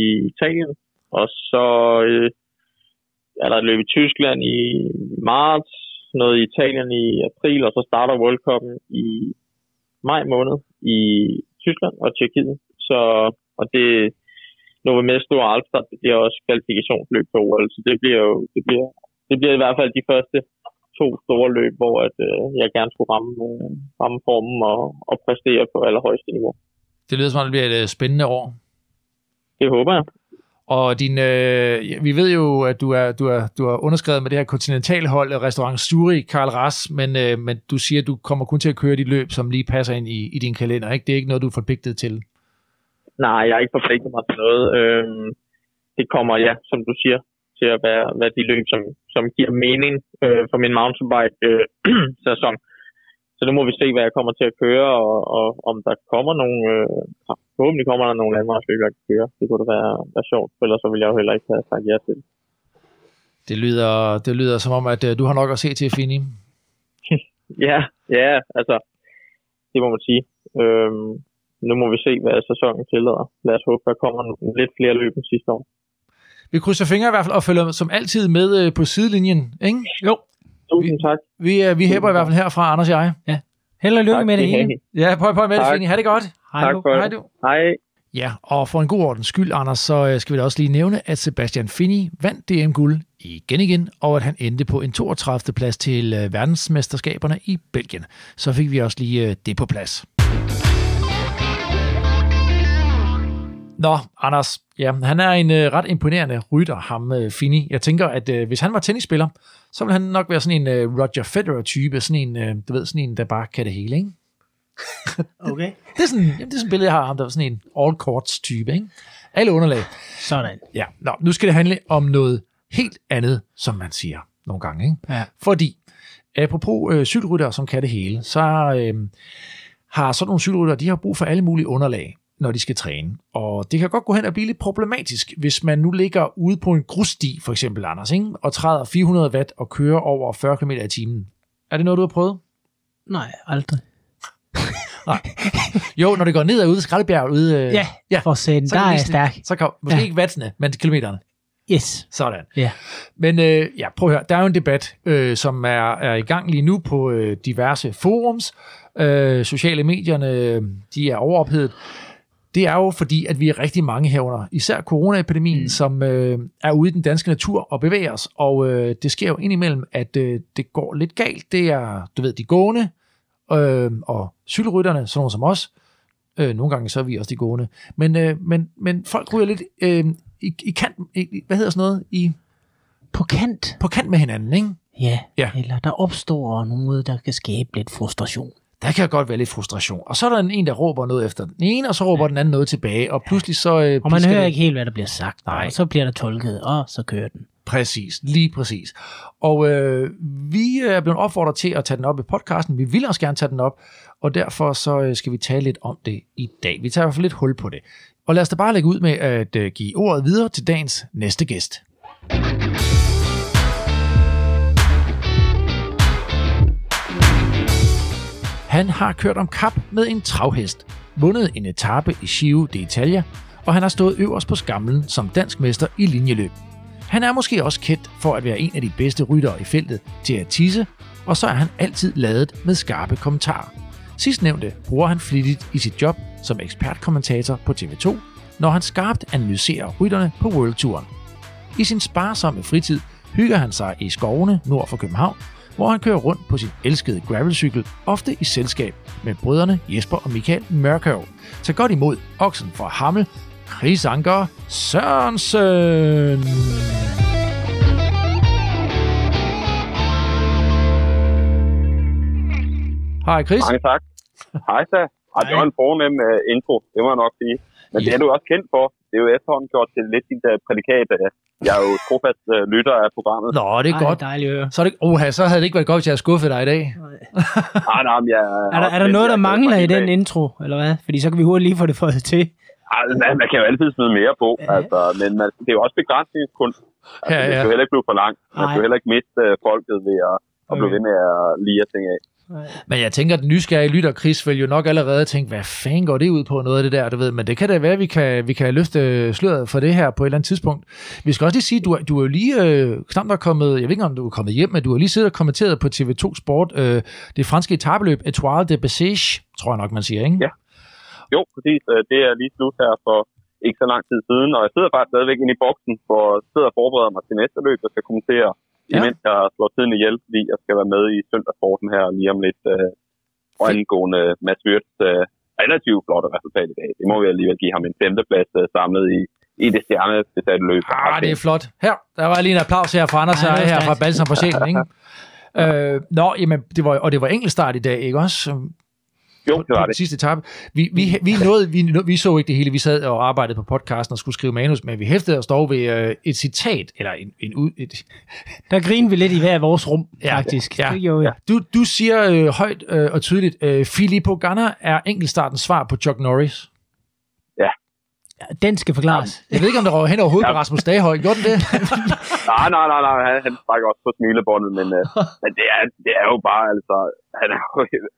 i Italien. Og så øh, er der et løb i Tyskland i marts, noget i Italien i april, og så starter World Cup'en i maj måned i Tyskland og Tjekkiet. Så, og det Novo Mesto og Alpstad, det bliver også kvalifikationsløb på OL, så det bliver jo, det bliver, det bliver i hvert fald de første to store løb, hvor at, øh, jeg gerne skulle ramme, øh, ramme formen og, og præstere på allerhøjeste niveau. Det lyder som om, det bliver et øh, spændende år. Det håber jeg. Og din, øh, vi ved jo, at du er, du, er, du er underskrevet med det her kontinentalhold, Restaurant Sturi, Karl Ras, men, øh, men du siger, at du kommer kun til at køre de løb, som lige passer ind i, i din kalender. Ikke? Det er ikke noget, du er forpligtet til. Nej, jeg har ikke forpligtet mig til noget. Øhm, det kommer, ja, som du siger, til at være, være de løb, som, som giver mening øh, for min mountainbike-sæson. så nu må vi se, hvad jeg kommer til at køre, og, og om der kommer nogle... Øh, forhåbentlig kommer der nogle landvejsløb, jeg kan køre. Det kunne da være, være sjovt, for ellers så vil jeg jo heller ikke have sagt ja til det. Det lyder, det lyder som om, at øh, du har nok at se til, Fini. Ja, ja, altså, det må man sige. Øhm, nu må vi se, hvad sæsonen tillader. Lad os håbe, der kommer lidt flere løb end sidste år. Vi krydser fingre i hvert fald og følger som altid med øh, på sidelinjen, ikke? Jo. Tusind tak. Vi, øh, vi hæpper i hvert fald herfra, Anders og jeg. Held og lykke Tak med det hele. Ja, prøv, prøv med det, Tak. Fini. Ha' det godt. Hej Tak du. for Hej det. du. Hej. Ja, og for en god ordens skyld, Anders, så øh, skal vi da også lige nævne, at Sebastian Finney vandt DM-guld igen igen, og at han endte på en 32. plads til verdensmesterskaberne i Belgien. Så fik vi også lige det på plads. Nå, Anders, ja, han er en øh, ret imponerende rytter, ham øh, Finney. Jeg tænker, at øh, hvis han var tennisspiller, så ville han nok være sådan en øh, Roger Federer-type, sådan en, øh, du ved, sådan en, der bare kan det hele, ikke? Okay. Det er sådan, jamen, det er sådan et billede, jeg har ham, der er sådan en all-courts-type, ikke? Alle underlag. Sådan. Ja, Nå, nu skal det handle om noget helt andet, som man siger nogle gange. Ikke? Ja. Fordi, apropos øh, cykelrytter, som kan det hele, så øh, har sådan nogle cykelrytter, de har brug for alle mulige underlag, når de skal træne. Og det kan godt gå hen og blive lidt problematisk, hvis man nu ligger ude på en grussti, for eksempel, Anders, ikke? og træder 400 watt og kører over 40 km i timen. Er det noget, du har prøvet? Nej, aldrig. Jo, når det går nedad ude i Skraldebjerg, ude, øh, Ja, ja, for satan, så der er stærk. Så kan, måske Ja. ikke wattsene, men kilometerne. Yes. Sådan. Ja. Men øh, ja, prøv at høre. Der er jo en debat, øh, som er, er i gang lige nu på øh, diverse forums. Øh, sociale medierne, øh, de er overophedet. Det er jo fordi, at vi er rigtig mange herunder, især coronaepidemien, mm. som øh, er ude i den danske natur og bevæger os. Og øh, det sker jo indimellem, at øh, det går lidt galt. Det er, du ved, de gående øh, og cykelrytterne, sådan nogle som os. Øh, nogle gange så er vi også de gående. Men, øh, men, men folk ryger lidt øh, i, i kant, i, hvad hedder sådan noget, i, På kant. på kant med hinanden, ikke? Ja. Ja. Eller der opstår noget, der kan skabe lidt frustration. Der kan godt være lidt frustration. Og så er der en, der råber noget efter den ene, og så råber ja. den anden noget tilbage, og pludselig så... Øh, Og man hører det- ikke helt, hvad der bliver sagt. Nej. Og så bliver der tolket, og så kører den. Præcis, lige præcis. Og øh, vi er blevet opfordret til at tage den op i podcasten. Vi vil også gerne tage den op, og derfor så øh, skal vi tale lidt om det i dag. Vi tager i hvert fald lidt hul på det. Og lad os da bare lægge ud med at øh, give ordet videre til dagens næste gæst. Han har kørt om kap med en travhest, vundet en etape i Giro d'Italia, og han har stået øverst på skamlen som dansk mester i linjeløb. Han er måske også kendt for at være en af de bedste ryttere i feltet til at tisse, og så er han altid ladet med skarpe kommentarer. Sidstnævnte bruger han flittigt i sit job som ekspertkommentator på TV2, når han skarpt analyserer rytterne på Worldtouren. I sin sparsomme fritid hygger han sig i skovene nord for København, hvor han kører rundt på sin elskede gravelcykel, ofte i selskab med brødrene Jesper og Michael Mørkøv. Tag godt imod oksen fra Hammel, Chris Anker Sørensen. Hej Chris. Mange tak. Hej så. Ej, det var en fornem uh, intro, det må jeg nok sige. Men det er du også kendt for. Det er jo efterhånden gjort til lidt dit uh, prædikat. Jeg er jo trofast uh, lytter af programmet. Nå, det er Ej, godt. dejligt at høre. Så, er det, oha, så havde det ikke været godt, hvis jeg havde skuffet dig i dag. Nej, nej, men jeg, Er der, er der noget, der mangler i den intro, eller hvad? Fordi så kan vi hurtigt lige få det fået til. Ej, man, man kan jo altid smide mere på, Ja. altså, men man, det er jo også begrænsningskunst. Altså, Ja, Det ja. skal jo heller ikke blive for langt. Man Nej. skal jo heller ikke miste uh, folket ved at, at blive Okay. ved med at lide ting af. Men jeg tænker, at den nysgerrige lytter, Chris, vil jo nok allerede tænke, hvad fanden går det ud på noget af det der, du ved. Men det kan da være, at vi kan, vi kan løfte sløret for det her på et eller andet tidspunkt. Vi skal også lige sige, at du, er- du er jo lige øh, knap nok kommet, jeg ved ikke, om du er kommet hjem, men du har lige siddet og kommenteret på TV2 Sport øh, det franske etabeløb Etoile de Bessèges, tror jeg nok, man siger, ikke? Ja. Jo, præcis. Øh, Det er lige slut her for ikke så lang tid siden, og jeg sidder faktisk stadigvæk inde i boksen, jeg sidder og forbereder mig til næste løb, og skal kommentere, Ja. imens jeg slår tiden ihjel, fordi jeg skal være med i søndagssporten her lige om lidt, øh, og angående Mads Wirtz øh, relativt flotte resultat i dag. Det må vi alligevel give ham en femteplads øh, samlet i, i det stjernebesatte løb. Ah, det er flot. Her, der var lige en applaus her fra Anders var her fra. Balsam på sjælen, ikke? Øh, nå, jamen, det var, og det var enkeltstart i dag, ikke også? Jo, det var det. sidste etape. Vi, vi, vi, nåede, vi, vi så ikke det hele. Vi sad og arbejdede på podcasten og skulle skrive manus, men vi hæftede os dog ved øh, et citat, eller en, en ud... Et, Der griner vi lidt i hver vores rum, Ja, faktisk. ja, gjorde vi. du, du siger øh, højt øh, og tydeligt, øh, Filippo Ganna er enkeltstartens svar på Chuck Norris. Den skal forklares. Jeg ved ikke, om der røg hen over hovedet på Ja. Rasmus Daghøj. Gjorde den det? Nej, nej, nej, nej. Han, han trækker også på smilebåndet, men, øh, men det, er, det er jo bare, altså, han er jo,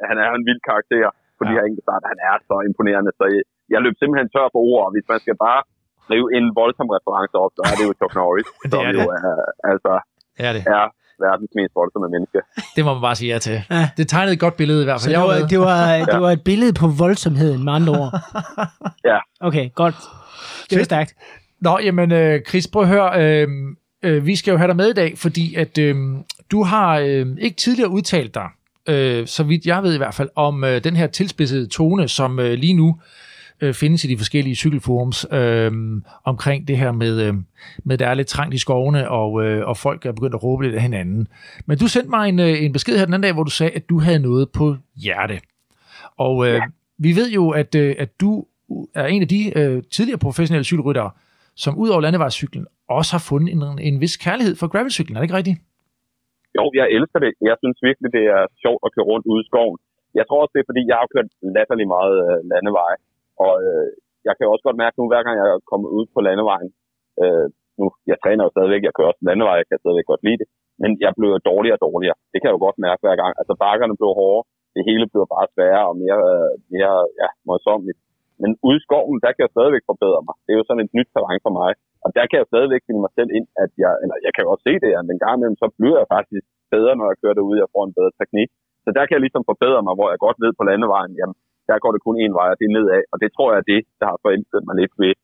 han er jo en vild karakter på ja. de her enkeltstart. Han er så imponerende, så jeg, jeg løb simpelthen tør for ord, og hvis man skal bare skrive en voldsom reference op, så er det jo Chuck Norris, Det som er jo det. er, altså, Ja, det. er verdens mest voldsomme menneske. Det må man bare sige ja til. Ja. Det tegnede et godt billede i hvert Så fald. det Jeg var, det, var, det var et billede på voldsomheden, med andre ord. Ja. Okay, godt. Det Fedt. stærkt. Nå, jamen øh, Chris, prøv at høre. Øh, øh, vi skal jo have dig med i dag, fordi at øh, du har øh, ikke tidligere udtalt dig, øh, så vidt jeg ved i hvert fald, om øh, den her tilspidsede tone, som øh, lige nu øh, findes i de forskellige cykelforums øh, omkring det her med, øh, med, der er lidt trangt i skovene, og, øh, og folk er begyndt at råbe lidt af hinanden. Men du sendte mig en, øh, en besked her den anden dag, hvor du sagde, at du havde noget på hjerte. Og øh, ja. vi ved jo, at, øh, at du er en af de øh, tidligere professionelle cykelryttere, som ud over landevejscyklen også har fundet en, en vis kærlighed for gravelcyklen. Er det ikke rigtigt? Jo, jeg elsker det. Jeg synes virkelig, det er sjovt at køre rundt ude i skoven. Jeg tror også, det er, fordi jeg har kørt latterlig meget øh, landevej. Og øh, jeg kan også godt mærke nu, hver gang jeg er kommet ud på landevejen, øh, nu, jeg træner jo stadigvæk, jeg kører også landevej, jeg kan stadigvæk godt lide det, men jeg blev jo dårligere og dårligere. Det kan jeg jo godt mærke hver gang. Altså bakkerne blev hårdere, det hele blev bare sværere og mere, øh, mere ja, møjsommeligt. Men ude i skoven, der kan jeg stadigvæk forbedre mig. Det er jo sådan et nyt terræn for mig. Og der kan jeg stadigvæk finde mig selv ind, at jeg, eller jeg kan jo også se det, at en gang imellem, så bliver jeg faktisk bedre, når jeg kører derude, jeg får en bedre teknik. Så der kan jeg ligesom forbedre mig, hvor jeg godt ved på landevejen, jamen, der går det kun en vej, og det er nedad. Og det tror jeg er det, der har forelsket mig lidt ved,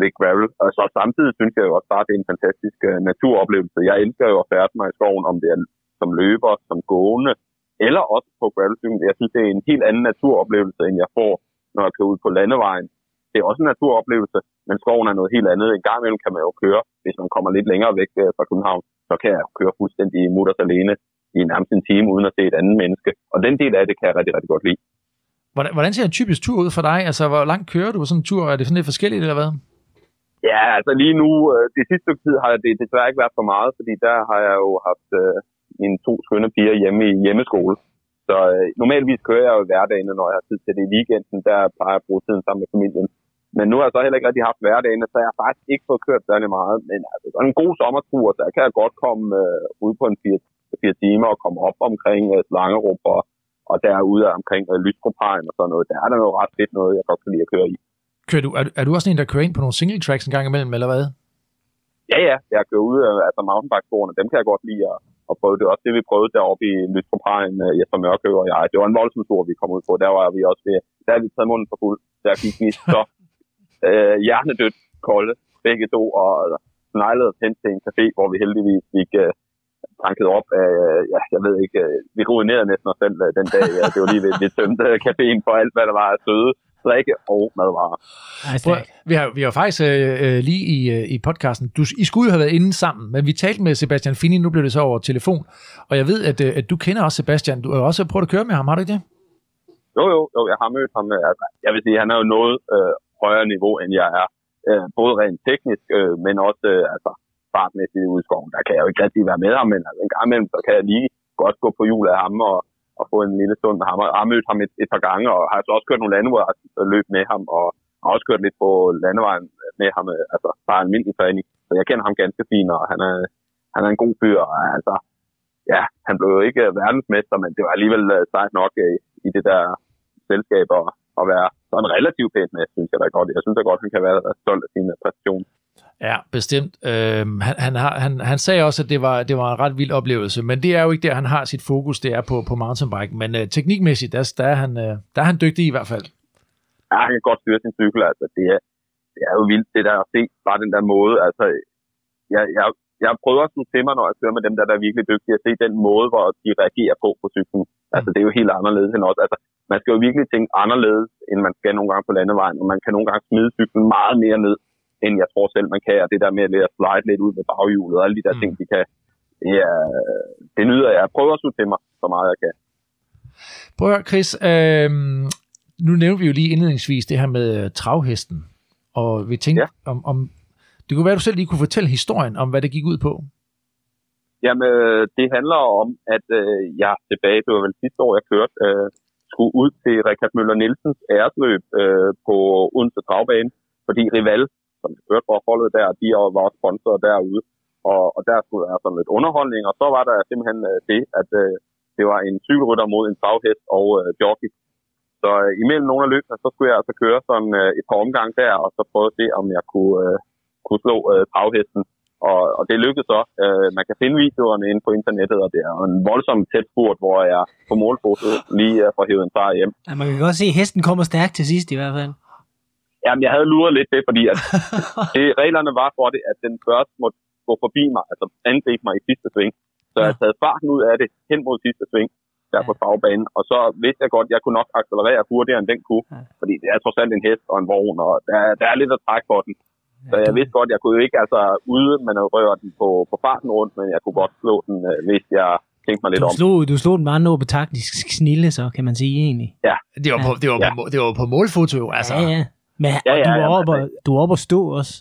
ved gravel. Og så samtidig synes jeg jo også bare, at det er en fantastisk uh, naturoplevelse. Jeg elsker jo at færde mig i skoven, om det er som løber, som gående, eller også på gravelcyklen. Jeg synes, det er en helt anden naturoplevelse, end jeg får, når jeg kører ud på landevejen. Det er også en naturoplevelse, men skoven er noget helt andet. En gang imellem kan man jo køre, hvis man kommer lidt længere væk øh, fra København, så kan jeg køre fuldstændig mutters alene i nærmest en time, uden at se et andet menneske. Og den del af det kan jeg rigtig, rigtig godt lide. Hvordan, hvordan ser en typisk tur ud for dig? Altså, hvor langt kører du på sådan en tur? Er det sådan lidt forskelligt, eller hvad? Ja, altså lige nu, øh, det sidste stykke tid har det desværre ikke været for meget, fordi der har jeg jo haft øh, mine to skønne piger hjemme i hjemmeskole. Så øh, normalvis kører jeg jo i hverdagen, når jeg har tid til det i weekenden, der plejer jeg at bruge tiden sammen med familien. Men nu har jeg så heller ikke rigtig haft hverdagen, så jeg har faktisk ikke fået kørt særlig meget. Men altså, sådan en god sommertur, der kan jeg godt komme øh, ud på en fire, fire timer og komme op omkring øh, Slangerup og, og derude omkring øh, og sådan noget. Der er der noget ret fedt noget, jeg godt kan lide at køre i. Kører du, er, du- er du også en, der kører ind på nogle single tracks en gang imellem, eller hvad? Ja, ja, jeg kører ud af altså mountainbike dem kan jeg godt lide at, at prøve. Det er også det, vi prøvede deroppe i Lystropajen, øh, Jesper Mørkø og jeg. Det var en voldsom tur, vi kom ud på. Der var vi også ved, der er vi taget munden for fuld. Der gik vi så øh, hjernedødt kolde, begge to, og sneglede os hen til en café, hvor vi heldigvis fik øh, tanket op af, øh, ja, jeg ved ikke, øh, vi ruinerede næsten os selv øh, den dag. Ja, det var lige ved, vi tømte caféen for alt, hvad der var af søde drikke og madvarer. Ej, Prøv, stærkt. vi, har, vi har faktisk øh, lige i, øh, i podcasten, du, I skulle jo have været inde sammen, men vi talte med Sebastian Fini, nu blev det så over telefon, og jeg ved, at, øh, at du kender også Sebastian. Du har også prøvet at køre med ham, har du ikke det? Jo, jo, jo, jeg har mødt ham. Altså, jeg vil sige, han er jo noget øh, højere niveau, end jeg er. Øh, både rent teknisk, øh, men også øh, altså, fartmæssigt ude i skoven. Der kan jeg jo ikke rigtig være med ham, men altså, en gang imellem, så kan jeg lige godt gå på hjul af ham og, og få en lille stund med ham. Og jeg har mødt ham et, et par gange, og har så også kørt nogle landevejsløb med ham, og har også kørt lidt på landevejen med ham, altså bare almindelig træning. Så jeg kender ham ganske fint, og han er, han er en god fyr. Og, altså, ja, han blev jo ikke øh, verdensmester, men det var alligevel øh, sejt nok i, i det der selskab at, at være sådan relativt pænt med, synes jeg da godt. Jeg synes da godt, han kan være stolt af sin præstation. Ja, bestemt. Øhm, han, han, har, han, han sagde også, at det var, det var en ret vild oplevelse, men det er jo ikke der, han har sit fokus, det er på, på mountainbike. Men øh, teknikmæssigt, der, der, er han, øh, der er han dygtig i hvert fald. Ja, han kan godt styre sin cykel, altså det er, det er jo vildt det der at se, bare den der måde, altså jeg, jeg, jeg prøver også slutte til mig, når jeg kører med dem der, der er virkelig dygtige, at se den måde, hvor de reagerer på på cyklen. Altså det er jo helt anderledes end også. Altså, man skal jo virkelig tænke anderledes, end man skal nogle gange på landevejen, og man kan nogle gange smide cyklen meget mere ned, end jeg tror selv, man kan. Og det der med at lære at slide lidt ud med baghjulet og alle de der Mm. ting, de kan, det, er, det nyder jeg. Jeg prøver at slutte til mig, så meget jeg kan. Prøv at høre, Chris, øh, nu nævnte vi jo lige indledningsvis det her med øh, travhesten, og vi tænkte, ja. Ja. om, om det kunne være, at du selv lige kunne fortælle historien om, hvad det gik ud på. Jamen, øh, det handler om, at øh, jeg tilbage, det var vel sidste år, jeg kørte, øh, skulle ud til Rikard Møller Nielsens æresløb øh, på Odense Travbane, fordi Rival, som jeg kørte for holdet der, de var også sponsorer derude, og, og der skulle være sådan lidt underholdning, og så var der simpelthen øh, det, at øh, det var en cykelrytter mod en travhest og øh, jockey. Så øh, imellem nogle af løbene, så skulle jeg altså køre sådan øh, et par omgang der, og så prøve at se, om jeg kunne, øh, kunne slå øh, travhesten. Og, og det lykkedes så. Øh, man kan finde videoerne inde på internettet, og det er en voldsom tæt spurt, hvor jeg på målfoto lige øh, får hævet en sejr hjem. Ja, man kan godt se, at hesten kommer stærkt til sidst i hvert fald. Jamen, jeg havde luret lidt det, fordi at det, reglerne var for det, at den først måtte gå forbi mig, altså angribe mig i sidste sving. Så jeg havde farten ud af det hen mod sidste sving der på bagbanen, og så vidste jeg godt, at jeg kunne nok accelerere hurtigere end den kunne, fordi det er trods alt en hest og en vogn, og der, der er lidt at trække for den. Så jeg vidste godt, at jeg kunne jo ikke altså ude manøvrere den på, på farten rundt, men jeg kunne godt slå den, øh, hvis jeg tænkte mig lidt Du om. slog, du slog den meget nå på taktisk snille, så kan man sige egentlig. Det var, på, det var, Ja. på, det var på målfoto, altså. Ja, ja. Men Ja, ja, du ja, var men oppe, og, du var oppe og stå også.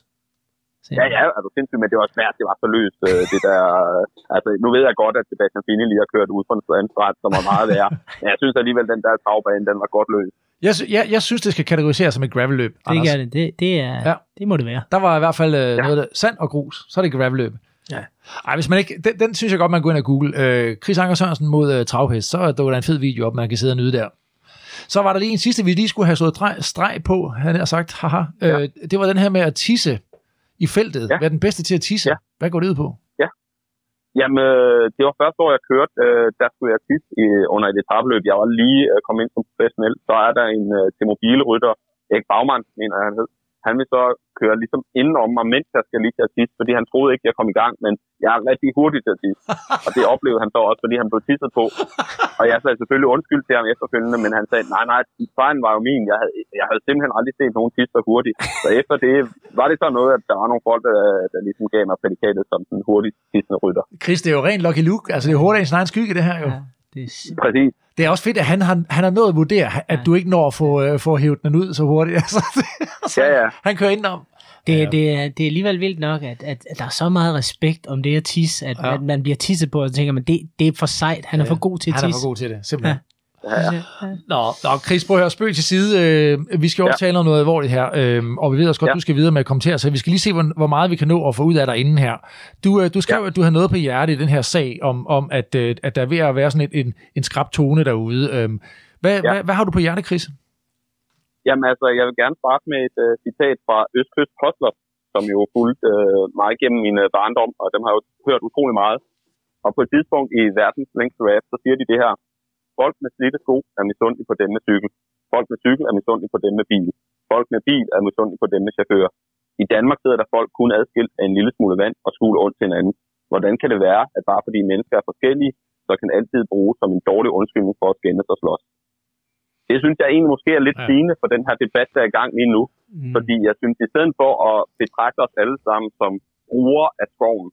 Så, Ja, ja, altså sindssygt, men det var svært, det var så løst, øh, det der, øh, altså nu ved jeg godt, at Sebastian Fini lige har kørt ud for en strandstret, som var meget værd, men jeg synes alligevel, den der travbane, den var godt løst. Jeg, jeg, jeg synes, det skal kategoriseres som et gravelløb, det gør det. Det, det, er, Ja. ja. det må det være. Der var i hvert fald øh, ja. noget der, sand og grus, så er det gravelløb. Ja. Ej, hvis man ikke, den, den synes jeg godt, man går ind og google. Øh, Chris Anker Sørensen mod øh, travhest, så dukker der en fed video op, man kan sidde og nyde der. Så var der lige en sidste, vi lige skulle have slået streg på, han har sagt, haha. Ja. Øh, det var den her med at tisse i feltet. Ja. Ja. Være den bedste til at tisse. Ja. Hvad går det ud på? Jamen, øh, det var første år, jeg kørte, øh, der skulle jeg tisse i, under et etabløb. Jeg var lige øh, kommet ind som professionel. Så er der en til mobilrytter, Erik Bagman, mener jeg, han hed. Han vil så køre ligesom indenom mig, mens jeg skal lige til at tisse, fordi han troede ikke, jeg kom i gang, men jeg er rigtig hurtig til at tisse. Og det oplevede han så også, fordi han blev tisset på. Og jeg sagde selvfølgelig undskyld til ham efterfølgende, men han sagde, nej, nej, fejlen var jo min. Jeg havde, jeg havde simpelthen aldrig set nogen tisse så hurtigt. Så efter det var det så noget, at der var nogle folk, der, der ligesom gav mig prædikatet som den hurtigt tissende rytter. Chris, det er jo rent Lucky Luke. Altså, det er hurtigt egen skygge, det her jo. Ja, det er, Præcis. Det er også fedt, at han har, han har nået at vurdere, at du ikke når at få, øh, få hævet den ud så hurtigt. Altså, så Ja, ja. Han kører indenom. det, ja. det, er, det er alligevel vildt nok, at, at, at der er så meget respekt om det at tisse, at, Ja. ja. at man bliver tisset på, og så tænker man, det, det er for sejt. Han er for god til at Han er tisse. for god til det, simpelthen. Ja, ja. Nå, nå, Chris, prøv at høre, spøg til side. Øh, vi skal jo også Ja. tale om noget alvorligt her, øh, og vi ved også godt, ja. Ja. du skal videre med at kommentere, så vi skal lige se, hvor, hvor meget vi kan nå at få ud af dig inden her. Du, øh, du skrev, ja. at du har noget på hjerte i den her sag, om, om at, øh, at der er ved at være sådan et, en, en skrab tone derude. Øh, hvad, ja. Ja. hvad, hvad har du på hjerte, Chris? Jamen altså, jeg vil gerne starte med et uh, citat fra Østkyst Postler, som jo fulgte uh, mig gennem min uh, barndom, og dem har jeg jo hørt utrolig meget. Og på et tidspunkt i verdens længste rap, så siger de det her. Folk med slidte sko er misundelige på dem med cykel. Folk med cykel er misundelige på dem med bil. Folk med bil er misundelige på dem med chauffør. I Danmark sidder der folk kun adskilt af en lille smule vand og skuler ondt til hinanden. Hvordan kan det være, at bare fordi mennesker er forskellige, så kan altid bruges som en dårlig undskyldning for at skændes og slås? Det synes jeg egentlig måske er lidt Ja. ja. sigende for den her debat, der er i gang lige nu. Mm. Fordi jeg synes, i stedet for at betragte os alle sammen som brugere af skoven,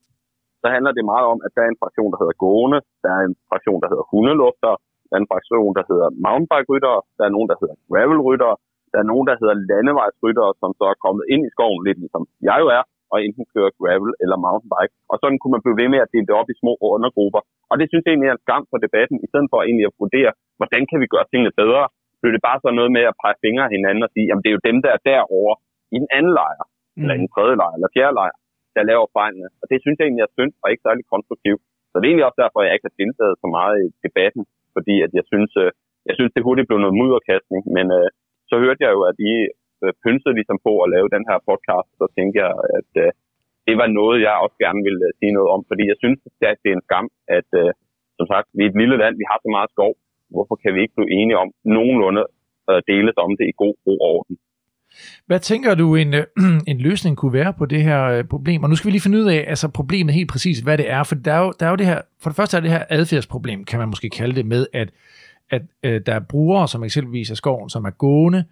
så handler det meget om, at der er en fraktion, der hedder gående, der er en fraktion, der hedder hundelufter, der er en fraktion, der hedder mountainbike-ryttere, der er nogen, der hedder gravel-ryttere, der er nogen, der hedder landevejsryttere, som så er kommet ind i skoven, lidt ligesom jeg jo er, og enten kører gravel eller mountainbike. Og sådan kunne man blive ved med at dele det op i små undergrupper. Og det synes jeg egentlig er en skam for debatten, i stedet for egentlig at vurdere, hvordan kan vi gøre tingene bedre, blev det bare sådan noget med at pege fingre af hinanden og sige, jamen det er jo dem, der er derovre i den anden lejr, mm. eller i den tredje lejr, eller fjerde lejr, der laver fejlene. Og det synes jeg egentlig er synd og ikke særlig konstruktivt. Så det er egentlig også derfor, at jeg ikke har deltaget så meget i debatten, fordi at jeg synes, øh, jeg synes det hurtigt blev noget mudderkastning, men øh, så hørte jeg jo, at I øh, pynsede ligesom på at lave den her podcast, så tænkte jeg, at øh, det var noget, jeg også gerne ville øh, sige noget om, fordi jeg synes, at det er en skam, at øh, som sagt, vi er et lille land, vi har så meget skov, hvorfor kan vi ikke blive enige om nogenlunde øh, deles om det i god ro og orden? Hvad tænker du, en, en løsning kunne være på det her øh, problem? Og nu skal vi lige finde ud af, altså problemet helt præcis, hvad det er. For der er jo, der er jo det her, for det første er det her adfærdsproblem, kan man måske kalde det, med at, at øh, der er brugere, som eksempelvis er skoven, som er gående,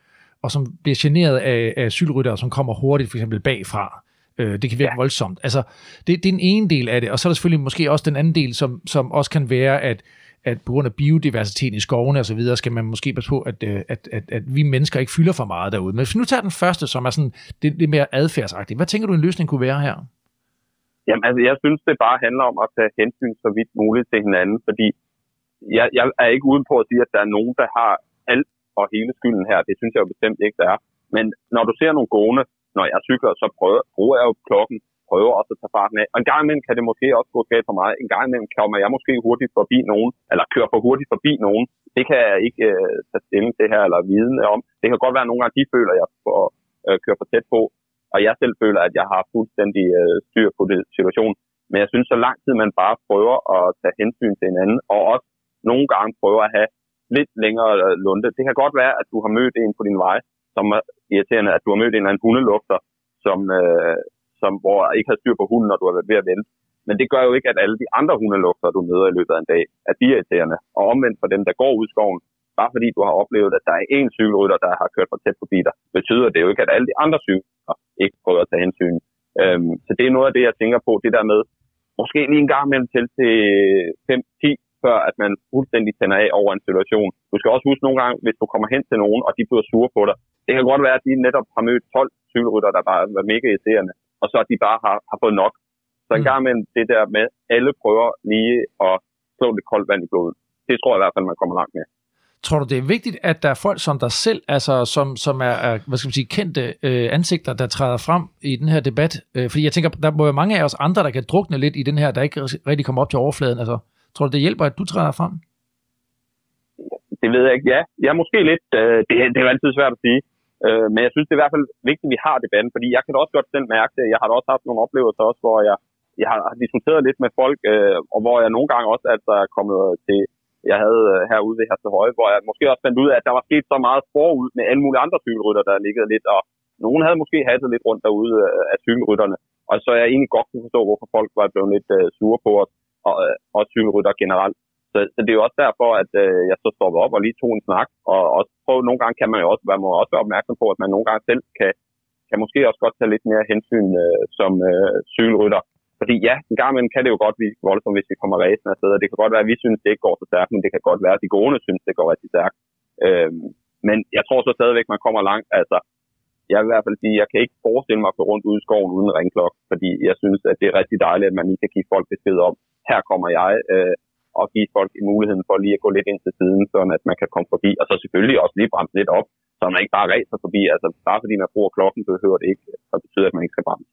og som bliver generet af, af cykelryttere, som kommer hurtigt, for eksempel bagfra. Øh, det kan virke ja. voldsomt. Altså, det, det er den ene del af det, og så er der selvfølgelig måske også den anden del, som, som også kan være, at at på grund af biodiversiteten i skovene og så videre, skal man måske passe på, at, øh, at, at, at vi mennesker ikke fylder for meget derude. Men hvis vi nu tager den første, som er sådan det, det mere adfærdsagtigt, hvad tænker du, en løsning kunne være her? Jamen, altså, jeg synes, det bare handler om at tage hensyn så vidt muligt til hinanden, fordi jeg, jeg er ikke uden på at sige, at der er nogen, der har alt og hele skylden her. Det synes jeg jo bestemt ikke, der er. Men når du ser nogle gående, når jeg cykler, så prøver, bruger jeg jo klokken, prøver også at tage farten af. Og en gang imellem kan det måske også gå galt for mig. En gang imellem kommer jeg måske hurtigt forbi nogen, eller kører for hurtigt forbi nogen. Det kan jeg ikke øh, tage stilling til her, eller viden om. Det kan godt være, at nogle gange de føler, at jeg får, øh, kører for tæt på. og jeg selv føler, at jeg har fuldstændig øh, styr på det situation. Men jeg synes, så lang tid man bare prøver at tage hensyn til hinanden, og også nogle gange prøver at have lidt længere øh, lunde. Det kan godt være, at du har mødt en på din vej, som er irriterende, at du har mødt en eller anden hundelugter, som, øh, som, hvor ikke har styr på hunden, når du er ved at vente. Men det gør jo ikke, at alle de andre hundelugter, du møder i løbet af en dag, at de er irriterende. Og omvendt for dem, der går ud i skoven, bare fordi du har oplevet, at der er én cykelrytter, der har kørt for tæt forbi dig, betyder det jo ikke, at alle de andre cykler ikke prøver at tage hensyn. Øhm, så det er noget af det, jeg tænker på, det der med, måske lige en gang mellem til til 5-10, før at man fuldstændig tænder af over en situation. Du skal også huske nogle gange, hvis du kommer hen til nogen, og de bliver sure på dig. Det kan godt være, at de netop har mødt 12 cykelrytter, der bare var mega irriterende, og så at de bare har, har fået nok. Så en mm. gang mellem det der med, alle prøver lige at slå lidt koldt vand i blodet. Det tror jeg i hvert fald, man kommer langt med. Tror du, det er vigtigt, at der er folk som dig selv, altså som, som er, er hvad skal man sige, kendte øh, ansigter, der træder frem i den her debat? Øh, fordi jeg tænker, der må jo mange af os andre, der kan drukne lidt i den her, der ikke rigtig kommer op til overfladen. Altså, tror du, det hjælper, at du træder frem? Det ved jeg ikke. Ja, ja måske lidt. Øh, det, det er jo altid svært at sige. Øh, men jeg synes, det er i hvert fald vigtigt, at vi har debatten, fordi jeg kan da også godt selv mærke det. Jeg har da også haft nogle oplevelser også, hvor jeg, jeg har diskuteret lidt med folk, øh, og hvor jeg nogle gange også altså, er kommet til, jeg havde øh, herude ved her til høje, hvor jeg måske også fandt ud af, at der var sket så meget forud med alle mulige andre cykelrytter, der liggede lidt, og nogen havde måske hattet lidt rundt derude øh, af cykelrytterne. Og så er jeg egentlig godt kunne forstå, hvorfor folk var blevet lidt øh, sure på os, og, øh, og cykelrytter generelt. Så, så det er jo også derfor, at øh, jeg så stoppede op og lige tog en snak, og også prøve, nogle gange kan man jo også, man må også være opmærksom på, at man nogle gange selv kan, kan måske også godt tage lidt mere hensyn øh, som øh, cykelrytter. Fordi ja, en gang imellem kan det jo godt blive voldsomt, hvis vi kommer ræsen afsted, og det kan godt være, at vi synes, det ikke går så stærkt, men det kan godt være, at de gode synes, det går rigtig stærkt. Øhm, men jeg tror så stadigvæk, man kommer langt. Altså, jeg vil i hvert fald sige, jeg kan ikke forestille mig at gå rundt ude i skoven uden ringklok, fordi jeg synes, at det er rigtig dejligt, at man lige kan give folk besked om, her kommer jeg, øh, og give folk muligheden for lige at gå lidt ind til siden, så at man kan komme forbi, og så selvfølgelig også lige bremse lidt op, så man ikke bare ræser forbi. Altså, bare fordi man bruger klokken, behøver det ikke, så betyder at man ikke skal bremse.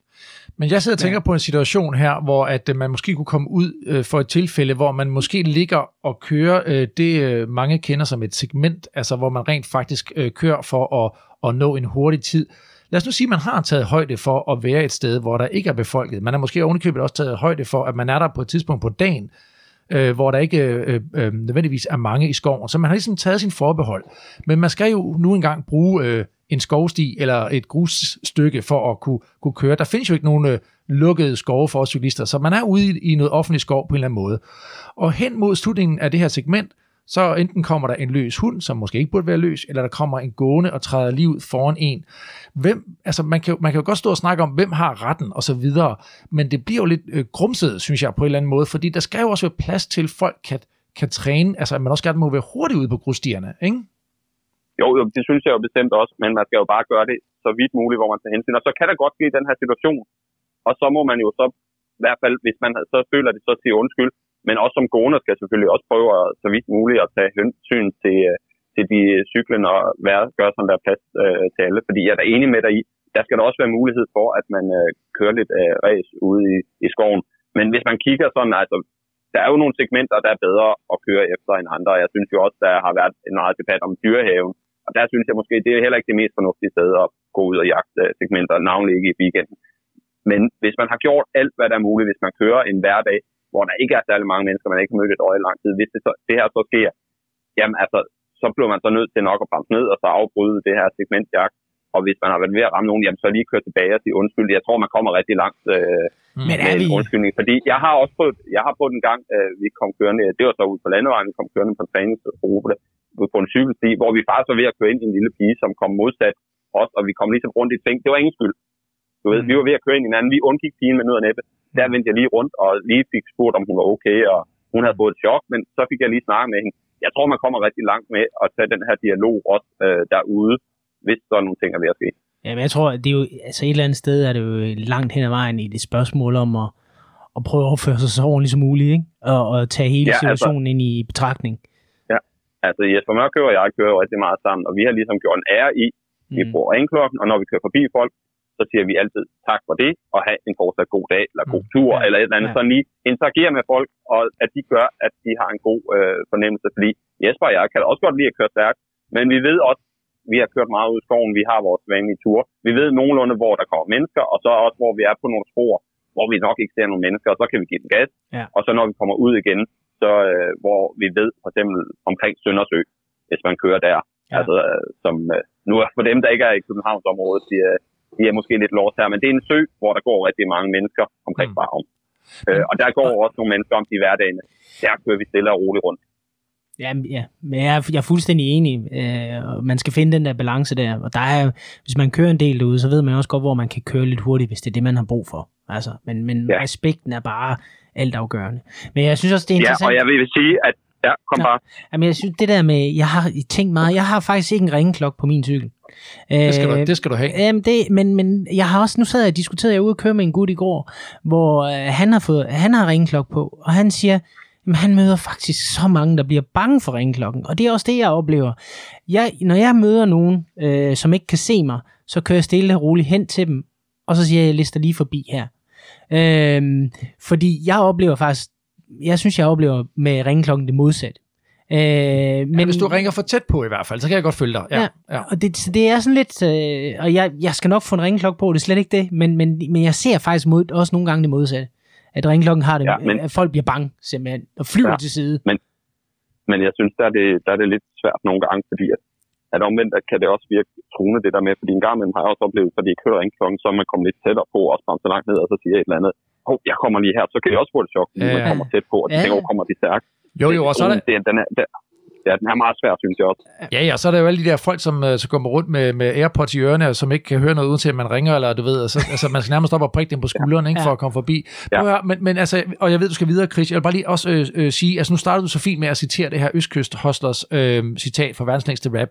Men jeg sidder og tænker på en situation her, hvor at øh, man måske kunne komme ud øh, for et tilfælde, hvor man måske ligger og kører øh, det, øh, mange kender som et segment, altså hvor man rent faktisk øh, kører for at, at nå en hurtig tid. Lad os nu sige, at man har taget højde for at være et sted, hvor der ikke er befolket. Man har måske ovenikøbet også taget højde for, at man er der på et tidspunkt på dagen, øh, hvor der ikke øh, øh, øh, nødvendigvis er mange i skoven. Så man har ligesom taget sin forbehold. Men man skal jo nu engang bruge øh, en skovsti eller et grusstykke for at kunne, kunne køre. Der findes jo ikke nogen øh, lukkede skove for cyklister, så man er ude i, i noget offentligt skov på en eller anden måde. Og hen mod slutningen af det her segment, så enten kommer der en løs hund, som måske ikke burde være løs, eller der kommer en gående og træder livet foran en. Hvem, altså man kan, man kan jo godt stå og snakke om, hvem har retten og så videre, men det bliver jo lidt øh, grumset, synes jeg, på en eller anden måde, fordi der skal jo også være plads til, at folk kan, kan træne, altså at man også gerne må være hurtigt ude på grusstierne, ikke? Jo, jo, det synes jeg jo bestemt også, men man skal jo bare gøre det så vidt muligt, hvor man tager hensyn. Og så kan der godt ske den her situation, og så må man jo så, i hvert fald hvis man så føler det, så sige undskyld, men også som gående skal selvfølgelig også prøve at, så vidt muligt at tage hensyn til, øh, til de cyklen og være, gøre sådan der plads øh, til alle. Fordi jeg er da enig med dig i, der skal der også være mulighed for, at man øh, kører lidt øh, race ude i, i skoven. Men hvis man kigger sådan, altså, der er jo nogle segmenter, der er bedre at køre efter end andre. Jeg synes jo også, der har været en meget debat om dyrehaven. Og der synes jeg måske, det er heller ikke det mest fornuftige sted at gå ud og jagte øh, segmenter, navnlig ikke i weekenden. Men hvis man har gjort alt, hvad der er muligt, hvis man kører en hverdag, hvor der ikke er særlig mange mennesker, man ikke har mødt et øje i lang tid. Hvis det, så, det her så sker, jamen altså, så bliver man så nødt til nok at bremse ned og så afbryde det her segmentjagt. Og hvis man har været ved at ramme nogen, jamen så lige køre tilbage og sige undskyld. Jeg tror, man kommer rigtig langt øh, Men er med vi... en undskyldning. Fordi jeg har også prøvet, jeg har prøvet en gang, øh, vi kom kørende, det var så ude på landevejen, vi kom kørende på en træningsrute ude på en cykelsti, hvor vi faktisk var ved at køre ind i en lille pige, som kom modsat os, og vi kom ligesom rundt i ting. Det var ingen skyld. Du ved, mm. vi var ved at køre ind i hinanden, vi undgik pigen med nød og næppe der vendte jeg lige rundt og lige fik spurgt, om hun var okay, og hun havde fået et chok, men så fik jeg lige snakket med hende. Jeg tror, man kommer rigtig langt med at tage den her dialog også øh, derude, hvis sådan nogle ting er ved at ske. Ja, men jeg tror, det er jo, altså et eller andet sted er det jo langt hen ad vejen i det spørgsmål om at, at prøve at opføre sig så ordentligt som muligt, ikke? Og, og tage hele ja, altså- situationen altså, ind i betragtning. Ja, altså Jesper Mørkø og jeg kører jo rigtig meget sammen, og vi har ligesom gjort en ære i, vi mm. bruger ringklokken, og når vi kører forbi folk, så siger vi altid tak for det, og have en fortsat god dag, eller god mm. tur, ja, eller et eller andet. Ja. Sådan lige interagere med folk, og at de gør, at de har en god øh, fornemmelse. Fordi Jesper og jeg kan også godt lide at køre stærkt, men vi ved også, vi har kørt meget ud i skoven, vi har vores vanlige ture. Vi ved nogenlunde, hvor der kommer mennesker, og så også, hvor vi er på nogle spor, hvor vi nok ikke ser nogen mennesker, og så kan vi give den gas. Ja. Og så når vi kommer ud igen, så øh, hvor vi ved for eksempel omkring Søndersø, hvis man kører der. Ja. Altså, øh, som, øh, nu er for dem, der ikke er i Københavnsområdet, de, øh, de er måske lidt lost her, men det er en sø, hvor der går rigtig mange mennesker omkring Mm. Farum. Øh, og der går også nogle mennesker om de hverdagene. Der kører vi stille og roligt rundt. Ja, ja, men jeg er, jeg er fuldstændig enig. Øh, man skal finde den der balance der. Og der er, hvis man kører en del derude, så ved man også godt, hvor man kan køre lidt hurtigt, hvis det er det, man har brug for. Altså, men men ja. Ja. respekten er bare altafgørende. Men jeg synes også, det er Ja, interessant. og jeg vil sige, at ja, kom bare. Jamen, jeg synes, det der med, jeg har tænkt meget, jeg har faktisk ikke en ringeklokke på min cykel. Det skal, du, Øh, det skal du have. Jamen det, men, men jeg har også, nu sad jeg og diskuterede, jeg ude og køre med en gut i går, hvor øh, han har fået, han har ringeklokke på, og han siger, jamen, han møder faktisk så mange, der bliver bange for ringeklokken, og det er også det, jeg oplever. Jeg, når jeg møder nogen, øh, som ikke kan se mig, så kører jeg stille og roligt hen til dem, og så siger jeg, jeg lister lige forbi her. Øh, fordi jeg oplever faktisk, jeg synes, jeg oplever med ringeklokken det modsatte. Øh, men, Men, ja, hvis du ringer for tæt på i hvert fald, så kan jeg godt følge dig. Ja, Ja. ja. og det, så det er sådan lidt, øh, og jeg, jeg skal nok få en ringklokke på, det er slet ikke det, men, men, men jeg ser faktisk mod, også nogle gange det modsatte. At ringklokken har det, ja, men- at folk bliver bange simpelthen, og flyver ja. Til side. Men jeg synes, der er, det, der er det lidt svært nogle gange, fordi at, at omvendt at kan det også virke truende det der med, fordi en gang imellem har jeg også oplevet, fordi jeg kører ringklokken, så er man kommet lidt tættere på, og så så langt ned, og så siger jeg et eller andet, hov, jeg kommer lige her, så kan jeg også få et chok, fordi Ja, man kommer tæt på, og de Ja, tænker, hvor kommer de stærkt. Jo, jo, og så er der, det, den er, der, ja, den er meget svær, synes jeg også. Ja, ja, så er der jo alle de der folk, som øh, så går rundt med, med Airpods i ørerne, og som ikke kan høre noget, uden til at man ringer, eller du ved, altså, altså man skal nærmest op og prikke dem på skulderen, ikke, Ja. for at komme forbi. Ja. Høre, men, men altså, og jeg ved, du skal videre, Chris, jeg vil bare lige også øh, øh, sige, altså nu startede du så fint med at citere det her Østkyst Hustlers øh, citat fra verdens længste rap.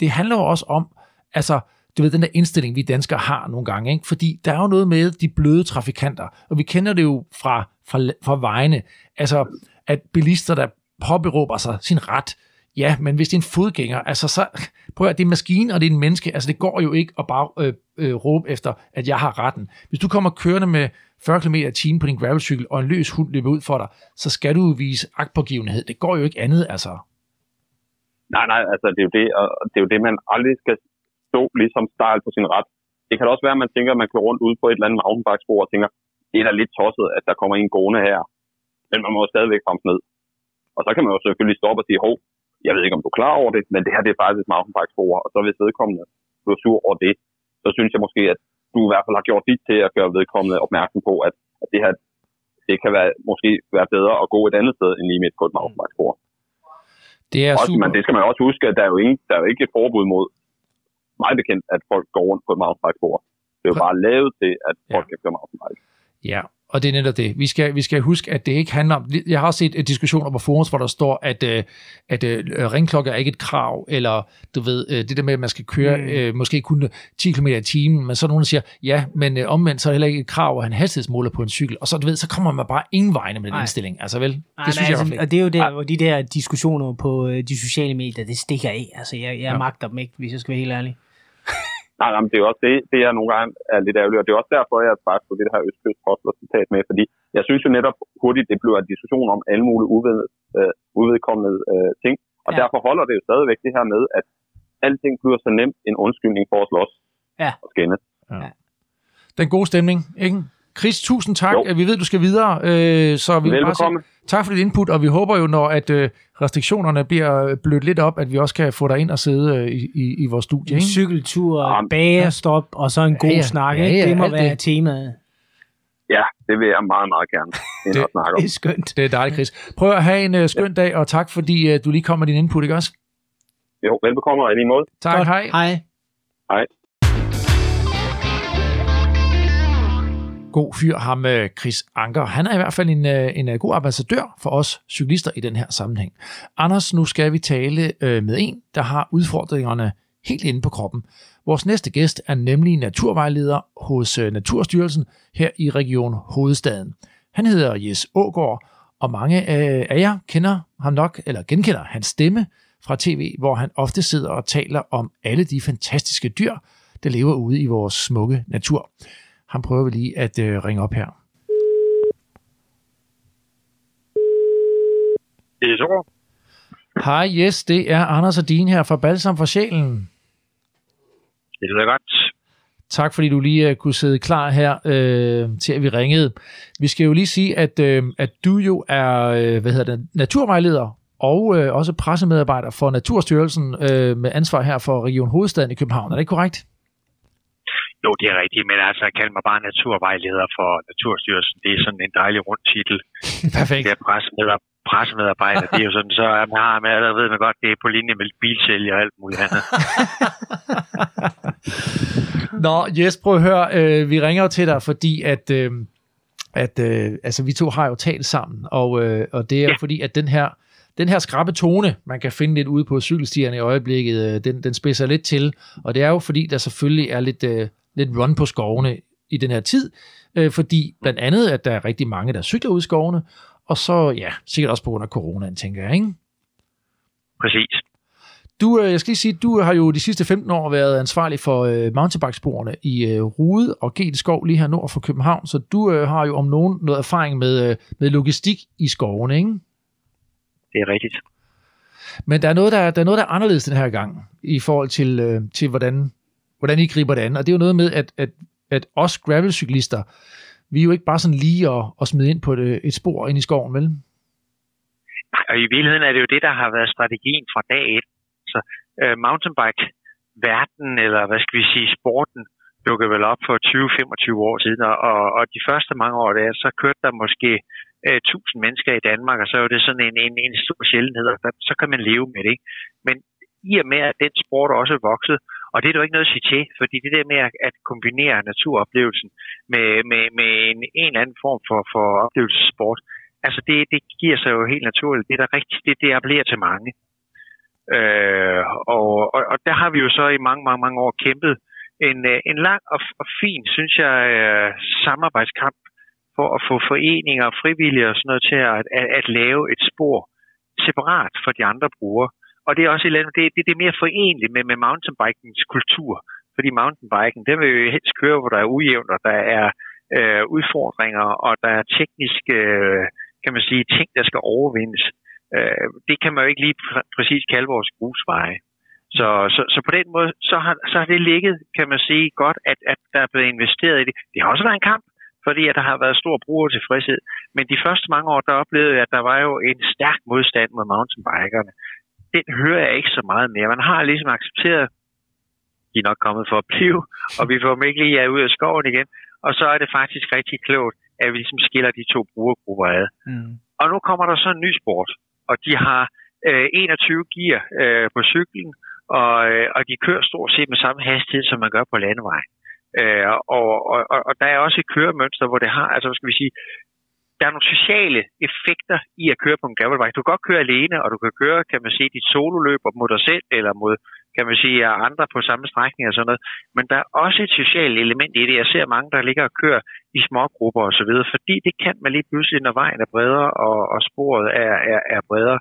Det handler jo også om, altså, du ved, den der indstilling, vi danskere har nogle gange, ikke? fordi der er jo noget med de bløde trafikanter, og vi kender det jo fra, fra, fra vejene, altså, at bilister, der påberåber sig sin ret, Ja, men hvis det er en fodgænger, altså så, prøv at det er en maskine, og det er en menneske, altså det går jo ikke at bare øh, øh, råbe efter, at jeg har retten. Hvis du kommer kørende med 40 km i timen på din gravelcykel, og en løs hund løber ud for dig, så skal du vise agtpågivenhed. Det går jo ikke andet, altså. Nej, nej, altså det er jo det, og det er jo det, man aldrig skal stå ligesom stejl på sin ret. Det kan da også være, at man tænker, at man kører rundt ude på et eller andet mountainbikespor og tænker, det er da lidt tosset, at der kommer en gående her. Men man må jo stadigvæk komme ned. Og så kan man jo selvfølgelig stoppe og sige, hov, jeg ved ikke, om du er klar over det, men det her det er faktisk et mountainbikespor, og så hvis vedkommende bliver sur over det, så synes jeg måske, at du i hvert fald har gjort dit til at gøre vedkommende opmærksom på, at, at det her det kan være, måske være bedre at gå et andet sted end lige midt på et mountainbikespor. Det er Også, super. men det skal man også huske, at der er jo, ingen, der er jo ikke et forbud mod, meget bekendt, at folk går rundt på et mountainbikespor. Det er jo bare lavet til, at folk Ja. kan køre mountainbike. Ja, og det er netop det. Vi skal, vi skal huske, at det ikke handler om... Jeg har også set øh, diskussioner på forums, hvor der står, at, øh, at øh, ringklokke er ikke et krav, eller du ved, det der med, at man skal køre mm. øh, måske kun 10 km i timen, men så er nogen, der siger, ja, men øh, omvendt så er det heller ikke et krav at have en hastighedsmåler på en cykel, og så, du ved, så kommer man bare ingen vegne med den Nej. indstilling. Altså vel, det Nej, synes men jeg altså, Og det er jo der, hvor de der diskussioner på de sociale medier, det stikker af. Altså, jeg, jeg ja. magter dem ikke, hvis jeg skal være helt ærlig. Nej, nej, men det er jo også det, det jeg nogle gange er lidt ærgerligt, og det er også derfor, jeg faktisk på det her Østkyst Hostler citat med, fordi jeg synes jo netop hurtigt, det bliver en diskussion om alle mulige uved, øh, uvedkommende øh, ting, og Ja. ja. derfor holder det jo stadigvæk det her med, at alting bliver så nemt en undskyldning for at slås Ja. og skændes. den gode stemning, ikke? Chris, tusind tak. Jo. Vi ved, du skal videre, øh, så vi bare sige, tak for dit input, og vi håber jo, når at øh, restriktionerne bliver blødt lidt op, at vi også kan få dig ind og sidde øh, i, i, vores studie. En Ikke? cykeltur, Jamen, bagerstop, og så en god Ja, ja. snak. Ja, ikke? ja, det må være det. temaet. Ja, det vil jeg meget, meget gerne Det- snakke om. Det er skønt. Det er dejligt, Chris. Prøv at have en uh, skøn dag, og tak fordi uh, du lige kom med din input, ikke også? Jo, velbekomme og i lige måde. Tak, Godt. hej. Hej. Hej. God fyr, ham øh, Chris Anker. Han er i hvert fald en, øh, en øh, god ambassadør for os cyklister i den her sammenhæng. Anders, nu skal vi tale med en, der har udfordringerne helt inde på kroppen. Vores næste gæst er nemlig naturvejleder hos Naturstyrelsen her i Region Hovedstaden. Han hedder Jes Ågård, og mange af jer kender ham nok, eller genkender hans stemme fra tv, hvor han ofte sidder og taler om alle de fantastiske dyr, der lever ude i vores smukke natur. Han prøver vi lige at øh, ringe op her. Det er så. Hej, yes, det er Anders og Dine her fra Balsam for Sjælen. Det lyder godt. Tak fordi du lige uh, kunne sidde klar her uh, til at vi ringede. Vi skal jo lige sige, at, uh, at du jo er uh, hvad hedder det, naturvejleder og uh, også pressemedarbejder for Naturstyrelsen uh, med ansvar her for Region Hovedstaden i København. Er det ikke korrekt? Jo, det er rigtigt, men altså, jeg kalder mig bare naturvejleder for Naturstyrelsen. Det er sådan en dejlig rund titel. Perfekt. Det er pressemedarbejder, pressemedarbejder. det er jo sådan, så man har med, der ved man godt, det er på linje med bilsælger og alt muligt andet. Nå, Jes, prøv at høre. Øh, vi ringer jo til dig, fordi at, øh, at øh, altså, vi to har jo talt sammen, og, øh, og det er jo Ja. fordi, at den her, den her skrappe tone, man kan finde lidt ude på cykelstierne i øjeblikket, øh, den, den spidser lidt til, og det er jo fordi, der selvfølgelig er lidt, øh, lidt run på skovene i den her tid, øh, fordi blandt andet, at der er rigtig mange, der cykler ud i skovene, og så, ja, sikkert også på grund af coronaen, tænker jeg, ikke? Præcis. Du, øh, jeg skal lige sige, du har jo de sidste 15 år været ansvarlig for øh, mountainbikesporene i øh, Rude og Gete Skov lige her nord for København, så du øh, har jo om nogen noget erfaring med, øh, med logistik i skovene, ikke? Det er rigtigt. Men der er noget, der, er- der er noget, der er anderledes den her gang, i forhold til, øh, til hvordan, hvordan I griber det an. Og det er jo noget med, at, at, at os gravelcyklister, vi er jo ikke bare sådan lige at, at smide ind på et, øh, et spor ind i skoven, vel? Og i virkeligheden er det jo det, der har været strategien fra dag et. Så øh, mountainbike-verden, eller hvad skal vi sige, sporten, dukkede vel op for 20-25 år siden, og, og, de første mange år der, så kørte der måske øh, 1000 mennesker i Danmark, og så er det sådan en, en, en stor sjældenhed, og så kan man leve med det. Ikke? Men i og med, at den sport også er vokset, og det er jo ikke noget at sige til, fordi det der med at, kombinere naturoplevelsen med, med, med en, en eller anden form for, for oplevelsessport, altså det, det giver sig jo helt naturligt. Det er der rigtigt, det, det appellerer til mange. Øh, og, og, og der har vi jo så i mange, mange, mange år kæmpet en, øh, en lang og, og fin, synes jeg, øh, samarbejdskamp for at få foreninger og frivillige og sådan noget til at, at, at lave et spor separat for de andre brugere. Og det er også et eller andet, det, det, det er mere forenligt med, med mountainbikens kultur. Fordi mountainbiken, den vil jo helst køre, hvor der er ujævnt, og der er øh, udfordringer, og der er tekniske, øh, kan man sige, ting, der skal overvindes. Øh, det kan man jo ikke lige pr- præcis kalde vores grusveje. Så, så, så på den måde, så har, så har det ligget, kan man sige, godt, at, at der er blevet investeret i det. Det har også været en kamp, fordi at der har været stor brugertilfredshed. Men de første mange år, der oplevede jeg, at der var jo en stærk modstand mod mountainbikerne. Den hører jeg ikke så meget mere. Man har ligesom accepteret, de er nok kommet for at blive, og vi får ikke lige ud af skoven igen. Og så er det faktisk rigtig klogt, at vi ligesom skiller de to brugergrupper ad. Mm. Og nu kommer der så en ny sport, og de har øh, 21 gear øh, på cyklen, og, øh, og de kører stort set med samme hastighed, som man gør på landevej. Øh, og, og, og, og der er også et køremønster, hvor det har, altså hvad skal vi sige, der er nogle sociale effekter i at køre på en gravelbike. Du kan godt køre alene, og du kan køre, kan man sige, dit sololøb mod dig selv, eller mod, kan man sige, andre på samme strækning og sådan noget. Men der er også et socialt element i det. Jeg ser mange, der ligger og kører i små grupper og så videre, fordi det kan man lige pludselig, når vejen er bredere, og, og sporet er, er, er bredere.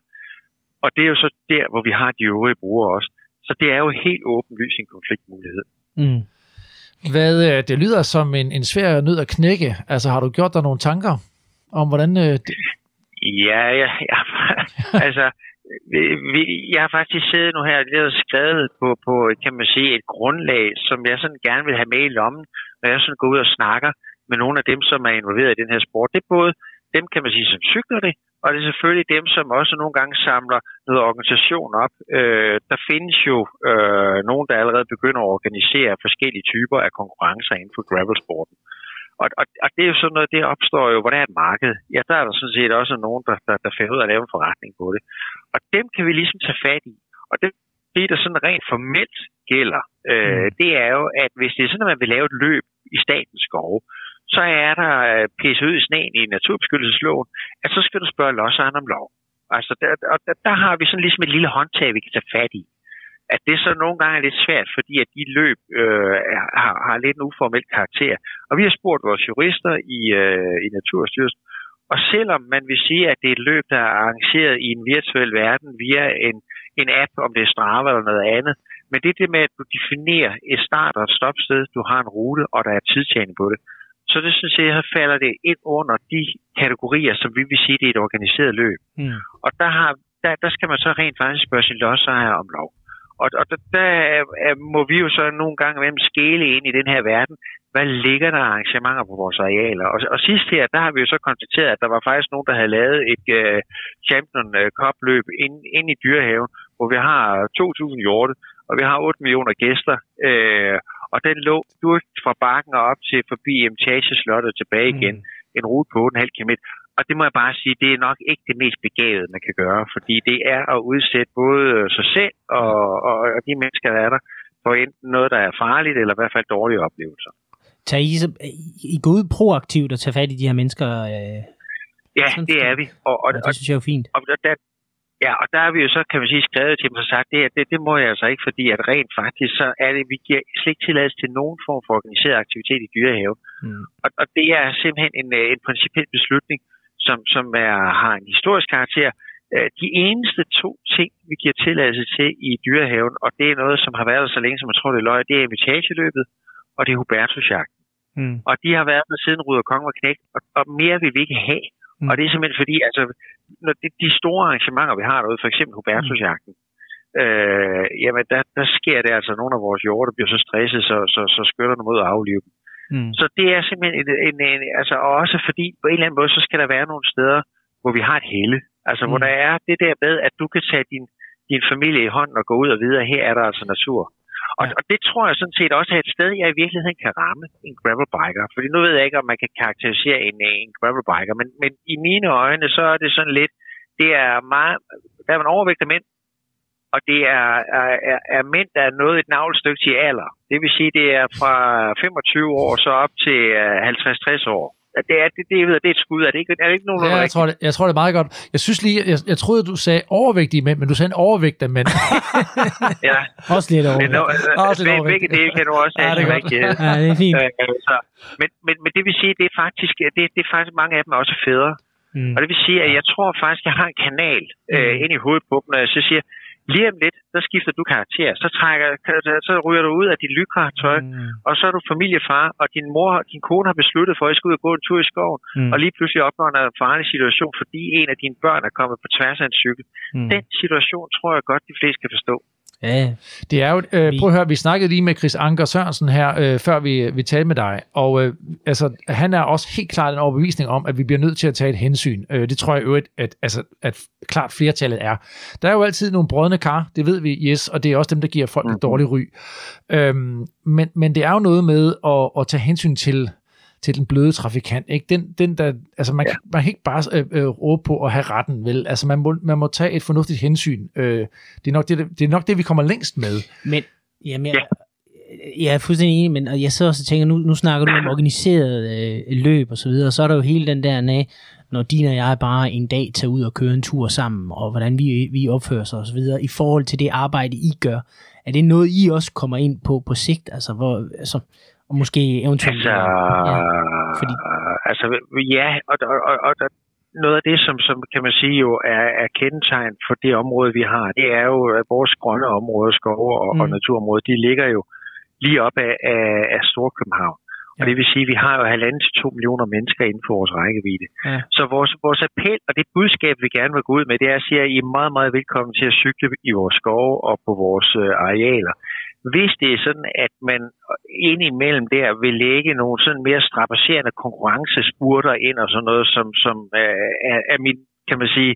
Og det er jo så der, hvor vi har de øvrige brugere også. Så det er jo helt åbenlyst en konfliktmulighed. Mm. Hvad, øh, det lyder som en, en svær nød at knække. Altså, har du gjort dig nogle tanker om, hvordan... Øh, det... Ja, ja, ja. altså, vi, vi, jeg har faktisk siddet nu her og skrevet på, på, kan man sige, et grundlag, som jeg sådan gerne vil have med i lommen, når jeg sådan går ud og snakker med nogle af dem, som er involveret i den her sport. Det er både dem, kan man sige, som cykler det, og det er selvfølgelig dem, som også nogle gange samler noget organisation op. Øh, der findes jo øh, nogen, der allerede begynder at organisere forskellige typer af konkurrencer inden for gravelsporten. Og, og, og det er jo sådan noget, det opstår jo, hvor der er et marked. Ja, der er der sådan set også nogen, der, der, der finder ud af at lave en forretning på det. Og dem kan vi ligesom tage fat i. Og det, det der sådan rent formelt gælder, øh, det er jo, at hvis det er sådan, at man vil lave et løb i statens skove, så er der pisse ud i sneen i naturbeskyttelsesloven, at så skal du spørge lodsejeren om lov. Altså, der, og der, der har vi sådan ligesom et lille håndtag, vi kan tage fat i. At det så nogle gange er lidt svært, fordi at de løb øh, har, har lidt en uformel karakter. Og vi har spurgt vores jurister i, øh, i Naturstyrelsen, og selvom man vil sige, at det er et løb, der er arrangeret i en virtuel verden via en, en app, om det er Strava eller noget andet, men det er det med, at du definerer et start- og et stopsted, du har en rute, og der er tidtagning på det. Så det synes jeg, her falder det ind under de kategorier, som vi vil sige, det er et organiseret løb. Mm. Og der, har, der, der skal man så rent faktisk spørge sin lodsejer om lov. Og, og der, der er, må vi jo så nogle gange imellem skæle ind i den her verden. Hvad ligger der arrangementer på vores arealer? Og, og sidst her, der har vi jo så konstateret, at der var faktisk nogen, der havde lavet et uh, Champion Cup løb ind, ind i dyrehaven, hvor vi har 2.000 hjorte, og vi har 8 millioner gæster. Uh, og den lå du fra bakken og op til forbi Emtage Slottet tilbage igen. Mm. En rute på 8,5 km. Og det må jeg bare sige, det er nok ikke det mest begavede, man kan gøre, fordi det er at udsætte både sig selv og, og, og de mennesker, der er der, for enten noget, der er farligt, eller i hvert fald dårlige oplevelser. Tag I, I går ud proaktivt og tager fat i de her mennesker? Øh, ja, det er vi. Og, og, og det synes jeg er fint. Og, der, ja, og der er vi jo så, kan man sige, skrevet til dem og sagt, det, det, det må jeg altså ikke, fordi at rent faktisk, så er det, vi giver slet ikke tilladelse til nogen form for organiseret aktivitet i dyrehave. Mm. Og, og det er simpelthen en, øh, en principiel beslutning, som, som er, har en historisk karakter. Øh, de eneste to ting, vi giver tilladelse til i dyrehaven, og det er noget, som har været der så længe, som jeg tror, det er løg, det er invitageløbet, og det er Hubertusjagten. Mm. Og de har været der siden Ruder Kong var knægt, og, og mere vil vi ikke have. Mm. Og det er simpelthen fordi, altså, når det, de store arrangementer, vi har derude, for eksempel Hubertusjagten, mm. øh, jamen der, der sker det altså, nogle af vores hjorte bliver så stresset, så, så, så skytter dem ud og aflive dem. Mm. Så det er simpelthen en, en, en, altså også fordi på en eller anden måde, så skal der være nogle steder, hvor vi har et helle. Altså mm. hvor der er det der med, at du kan tage din, din familie i hånden og gå ud og videre, her er der altså natur. Og, ja. og det tror jeg sådan set også er et sted, jeg i virkeligheden kan ramme en gravelbiker. Fordi nu ved jeg ikke, om man kan karakterisere en, en gravelbiker, men, men i mine øjne, så er det sådan lidt, det er meget, der er en overvægt af mænd, og det er, er, er mænd, der er nået et navlstykke til alder. Det vil sige, det er fra 25 år så op til 50-60 år. Det er, det, det, det, det er et skud, er det ikke, er det ikke nogen ja, jeg, tror, det, jeg tror, det er meget godt. Jeg synes lige, jeg, jeg troede, du sagde overvægtige mænd, men du sagde en overvægt af mænd. ja. Også lidt overvægt. No, også lidt overvægt. Begge dele kan du også have. ja, det er ja, det er fint. Så, men, men, men det vil sige, det er faktisk, det, det er faktisk mange af dem er også fædre. Mm. Og det vil sige, at jeg tror faktisk, jeg har en kanal øh, ind i hovedet på dem, når jeg så siger, Lige om lidt, så skifter du karakter. Så, trækker, så ryger du ud af dit lykratøj, mm. og så er du familiefar, og din mor din kone har besluttet for, at I skal ud og gå en tur i skoven, mm. og lige pludselig opnår en farlig situation, fordi en af dine børn er kommet på tværs af en cykel. Mm. Den situation tror jeg godt, de fleste kan forstå. Ja, det er jo, øh, prøv at høre, vi snakkede lige med Chris Anker Sørensen her, øh, før vi, vi talte med dig, og øh, altså, han er også helt klart en overbevisning om, at vi bliver nødt til at tage et hensyn. Øh, det tror jeg øvrigt, at, altså, at klart flertallet er. Der er jo altid nogle brødne kar, det ved vi, yes, og det er også dem, der giver folk et mhm. dårligt ry. Øhm, men, men det er jo noget med at, at tage hensyn til til den bløde trafikant. Ikke? Den, den der, altså man, ja. kan, man kan ikke bare øh, øh, råbe på at have retten, vel? Altså man må, man må tage et fornuftigt hensyn. Øh, det, er nok det, det er nok det, vi kommer længst med. Men, jamen, jeg, jeg er fuldstændig enig, men jeg sidder også og tænker, nu, nu snakker du om organiseret øh, løb og så videre, og så er der jo hele den der, næ, når din og jeg bare en dag tager ud og kører en tur sammen, og hvordan vi, vi opfører sig og så videre, i forhold til det arbejde, I gør. Er det noget, I også kommer ind på på sigt? Altså, hvor, altså, og måske eventuelt... Altså, ja, fordi... altså ja, og, og, og, og noget af det, som, som kan man sige jo er, er kendetegn for det område, vi har, det er jo, at vores grønne områder, skove og, mm. og naturområder, de ligger jo lige op af, af, af Storkøbenhavn. Ja. Og det vil sige, at vi har jo halvanden til to millioner mennesker inden for vores rækkevidde. Ja. Så vores, vores appel og det budskab, vi gerne vil gå ud med, det er at sige, at I er meget, meget velkommen til at cykle i vores skove og på vores øh, arealer hvis det er sådan, at man indimellem der vil lægge nogle sådan mere strapasserende konkurrencespurter ind og sådan noget, som, som er, er, er min, kan man sige,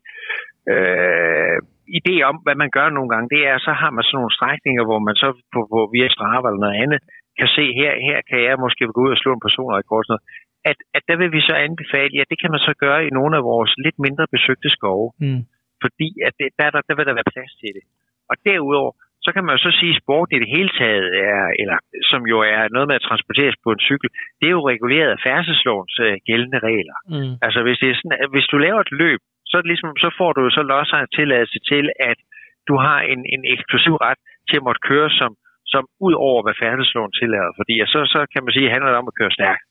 øh, idé om, hvad man gør nogle gange, det er, så har man sådan nogle strækninger, hvor man så på, på via Strava eller noget andet, kan se, her, her kan jeg måske gå ud og slå en personrekord. Sådan noget. At, at der vil vi så anbefale, at det kan man så gøre i nogle af vores lidt mindre besøgte skove. Mm. Fordi at det, der, der, der vil der være plads til det. Og derudover, så kan man jo så sige, at sporten i det hele taget er, eller som jo er noget med at transporteres på en cykel, det er jo reguleret af færdselslovens uh, gældende regler. Mm. Altså hvis, det er sådan, at hvis du laver et løb, så, ligesom, så får du jo så lodser en tilladelse til, at du har en, en eksklusiv ret til at måtte køre som, som ud over, hvad færdselsloven tillader. Fordi så, så kan man sige, at det handler om at køre stærkt.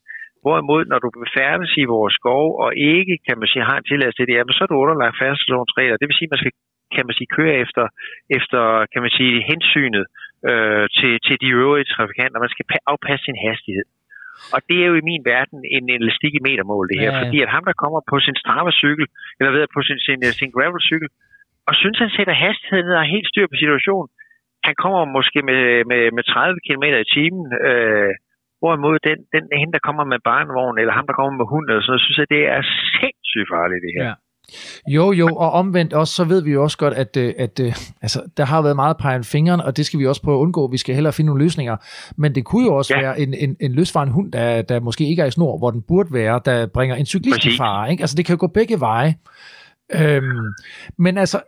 Hvorimod, når du befærdes i vores skov, og ikke, kan man sige, har en tilladelse til det, jamen, så er du underlagt færdselslovens regler. Det vil sige, at man skal kan man sige, køre efter, efter kan man sige, hensynet øh, til, til de øvrige trafikanter. Man skal afpasse sin hastighed. Og det er jo i min verden en elastik i metermål, det her. Ja, ja. Fordi at ham, der kommer på sin Strava-cykel, eller ved på sin, sin, sin gravel-cykel, og synes, han sætter hastigheden ned og helt styr på situationen, han kommer måske med, med, med 30 km i timen, øh, hvorimod den, den hende, der kommer med barnevogn, eller ham, der kommer med hund, eller sådan noget, synes jeg, det er sindssygt farligt, det her. Ja. Jo, jo, og omvendt også, så ved vi jo også godt, at, øh, at, at altså, der har været meget pegen fingeren, og det skal vi også prøve at undgå. Vi skal hellere finde nogle løsninger. Men det kunne jo også ja. være en, en, en løsfaren hund, der, der måske ikke er i snor, hvor den burde være, der bringer en cyklist i fare. Ikke? Altså, det kan jo gå begge veje. Øhm, men altså,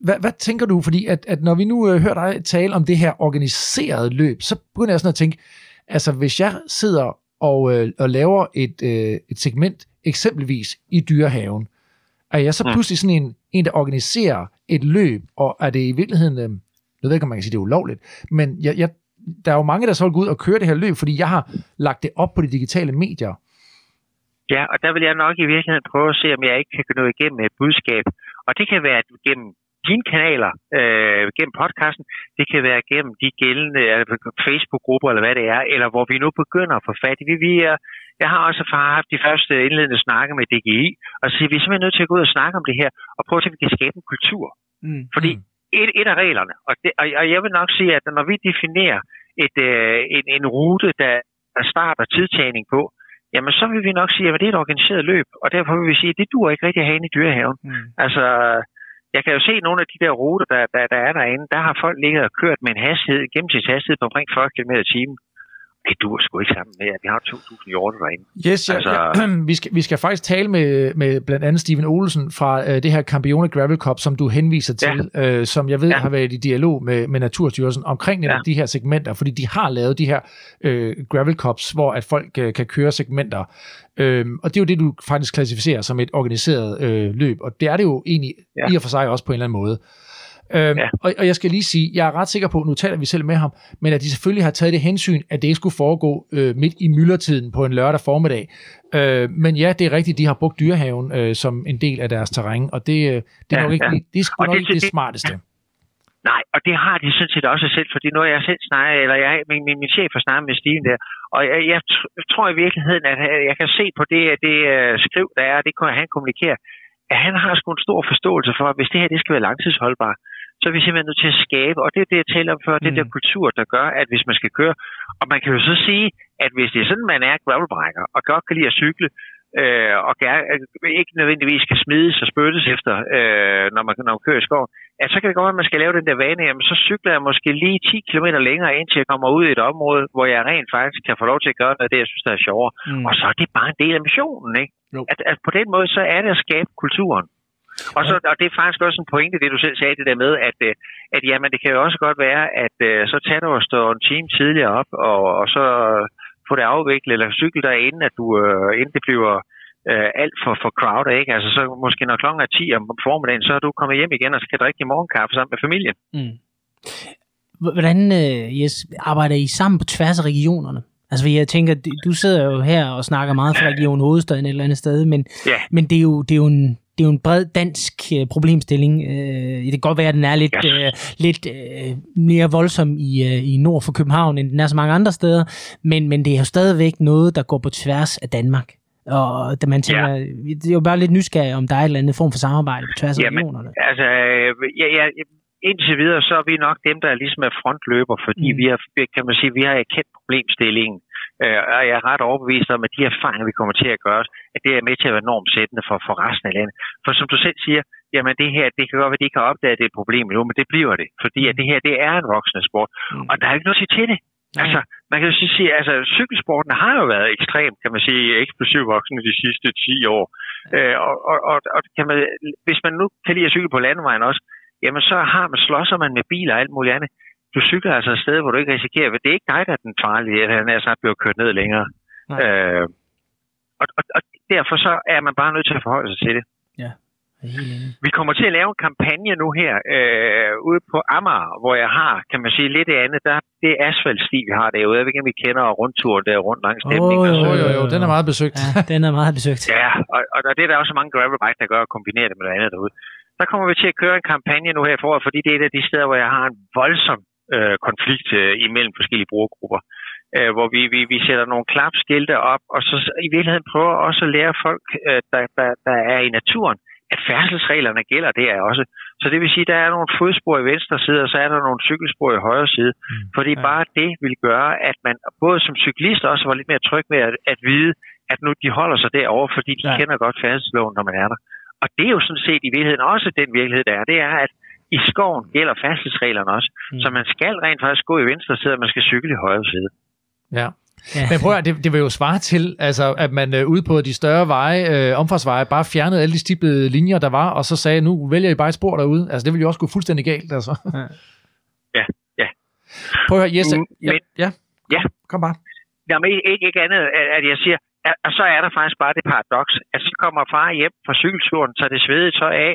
hvad, hvad tænker du? Fordi at, at når vi nu øh, hører dig tale om det her organiserede løb, så begynder jeg sådan at tænke, altså hvis jeg sidder og, øh, og laver et, øh, et segment, eksempelvis i dyrehaven, er jeg så pludselig sådan en, en, der organiserer et løb, og er det i virkeligheden, øh, jeg ved ikke, om man kan sige, det er ulovligt, men jeg, jeg, der er jo mange, der så vil gå ud og køre det her løb, fordi jeg har lagt det op på de digitale medier. Ja, og der vil jeg nok i virkeligheden prøve at se, om jeg ikke kan nå igennem et budskab. Og det kan være gennem dine kanaler, øh, gennem podcasten, det kan være gennem de gældende altså Facebook-grupper, eller hvad det er, eller hvor vi nu begynder at få fat i. Vi, vi er, jeg har også haft de første indledende snakke med DGI, og så siger, vi er simpelthen nødt til at gå ud og snakke om det her, og prøve at vi kan skabe en kultur. Mm. Fordi mm. Et, et af reglerne, og, det, og, og jeg vil nok sige, at når vi definerer et, øh, en, en rute, der, starter tidtagning på, jamen så vil vi nok sige, at det er et organiseret løb, og derfor vil vi sige, at det dur ikke rigtig at have i dyrehaven. Mm. Altså, jeg kan jo se nogle af de der ruter, der, der, der er derinde, der har folk ligget og kørt med en hastighed, gennemsnitshastighed på omkring 40 km i timen det dur sgu ikke sammen med, at vi har 2.000 hjorte derinde. Yes, ja, altså, ja. Vi, skal, vi skal faktisk tale med, med blandt andet Steven Olsen fra uh, det her Campione Gravel Cup, som du henviser til, ja. uh, som jeg ved ja. har været i dialog med, med Naturstyrelsen omkring ja. de her segmenter, fordi de har lavet de her uh, Gravel Cups, hvor at folk uh, kan køre segmenter. Uh, og det er jo det, du faktisk klassificerer som et organiseret uh, løb, og det er det jo egentlig ja. i og for sig også på en eller anden måde. Øhm, ja. og, og jeg skal lige sige, jeg er ret sikker på, nu taler vi selv med ham, men at de selvfølgelig har taget det hensyn, at det ikke skulle foregå øh, midt i myldretiden på en lørdag formiddag. Øh, men ja, det er rigtigt, de har brugt dyrehaven øh, som en del af deres terræn, og det, øh, det er ja, nok ikke, ja. det er nok det, ikke det, det smarteste. Nej, og det har de sådan set også selv, fordi nu er jeg selv snakket, eller jeg, min, min, min chef har snakket med Steven der, og jeg, jeg tror i virkeligheden, at jeg kan se på det, det uh, skriv, der er, det kan han kommunikere, at han har sgu en stor forståelse for, at hvis det her det skal være langtidsholdbart, så er vi simpelthen nødt til at skabe, og det er det, jeg taler om før, mm. det der kultur, der gør, at hvis man skal køre, og man kan jo så sige, at hvis det er sådan, man er gravelbrækker, og godt kan lide at cykle, øh, og gerne, øh, ikke nødvendigvis skal smides og spyttes efter, øh, når, man, når man kører i skov, at så kan det godt være, at man skal lave den der vane, jamen så cykler jeg måske lige 10 km længere, indtil jeg kommer ud i et område, hvor jeg rent faktisk kan få lov til at gøre noget, det jeg synes, der er sjovere. Mm. Og så er det bare en del af missionen, ikke? At, at på den måde, så er det at skabe kulturen. Og, så, og det er faktisk også en pointe, det du selv sagde, det der med, at, øh, at jamen, det kan jo også godt være, at øh, så tager du og står en time tidligere op, og, og så få det afviklet, eller cykle der inden, at du, øh, inden det bliver øh, alt for, for crowd, ikke? Altså så måske når klokken er 10 om formiddagen, så er du kommet hjem igen og skal drikke morgenkaffe sammen med familien. Mm. Hvordan, øh, yes, arbejder I sammen på tværs af regionerne? Altså, jeg tænker, du sidder jo her og snakker meget fra Region Hovedstaden et eller andet sted, men, ja. men det, er jo, det er jo en det er jo en bred dansk øh, problemstilling. Øh, det kan godt være, at den er lidt, yes. øh, lidt øh, mere voldsom i, øh, i nord for København, end den er så mange andre steder, men, men det er jo stadigvæk noget, der går på tværs af Danmark. Og da man tænker, ja. det er jo bare lidt nysgerrig, om der er et eller andet form for samarbejde på tværs af Jamen, regionerne. Altså, øh, ja, ja, indtil videre, så er vi nok dem, der ligesom er frontløber, fordi mm. vi har, kan man sige, vi har erkendt problemstillingen. Øh, og jeg er ret overbevist om, at de erfaringer, vi kommer til at gøre, at det er med til at være normsættende for, for resten af landet. For som du selv siger, jamen det her, det kan godt være, at de ikke har opdaget, at det er et problem nu, men det bliver det. Fordi at det her, det er en voksende sport. Mm. Og der er ikke noget at sige til det. Nej. Altså, man kan jo sige, altså cykelsporten har jo været ekstremt, kan man sige, eksplosiv voksende de sidste 10 år. Ja. Øh, og, og, og, og kan man, hvis man nu kan lide at cykle på landevejen også, jamen så har man, slåsser man med biler og alt muligt andet du cykler altså et sted, hvor du ikke risikerer, det er ikke dig, der er den farlige, at han er snart blevet kørt ned længere. Øh, og, og, og derfor så er man bare nødt til at forholde sig til det. Ja. Vi kommer til at lave en kampagne nu her øh, ude på Amager, hvor jeg har, kan man sige, lidt andet. Der, det er asfaltsti, vi har derude. Jeg ved ikke, om vi kender rundturen der rundt langs stemningen. Oh, jo, jo, jo, den er meget besøgt. Ja, den er meget besøgt. ja, og, og det er der også mange gravelbike, der gør at kombinere det med noget andet derude. Der kommer vi til at køre en kampagne nu her i foråret, fordi det er et af de steder, hvor jeg har en voldsom øh, konflikt øh, imellem forskellige brugergrupper, øh, hvor vi, vi, vi sætter nogle klapskilte op, og så i virkeligheden prøver også at lære folk, øh, der, der, der er i naturen, at færdselsreglerne gælder det er også. Så det vil sige, at der er nogle fodspor i venstre side, og så er der nogle cykelspor i højre side. Mm. Fordi ja. bare det vil gøre, at man både som cyklist også var lidt mere tryg ved at, at vide, at nu de holder sig derovre, fordi de ja. kender godt færdselsloven, når man er der. Og det er jo sådan set i virkeligheden også den virkelighed, der er. Det er, at i skoven gælder færdselsreglerne også. Mm. Så man skal rent faktisk gå i venstre side, og man skal cykle i højre side. Ja. Ja. Men prøv at det, det vil jo svare til, altså, at man øh, ude på de større veje, øh, omfartsveje, bare fjernede alle de stiplede linjer, der var, og så sagde, nu vælger I bare et spor derude. Altså, det ville jo også gå fuldstændig galt, altså. Ja, ja. ja. Prøv at høre, Jesse. Mm, ja, men- ja, Ja. kom bare. Jamen ikke, ikke, ikke andet, at- jeg siger, og så er der faktisk bare det paradoks, at så kommer far hjem fra cykelturen, tager det svedige tøj af,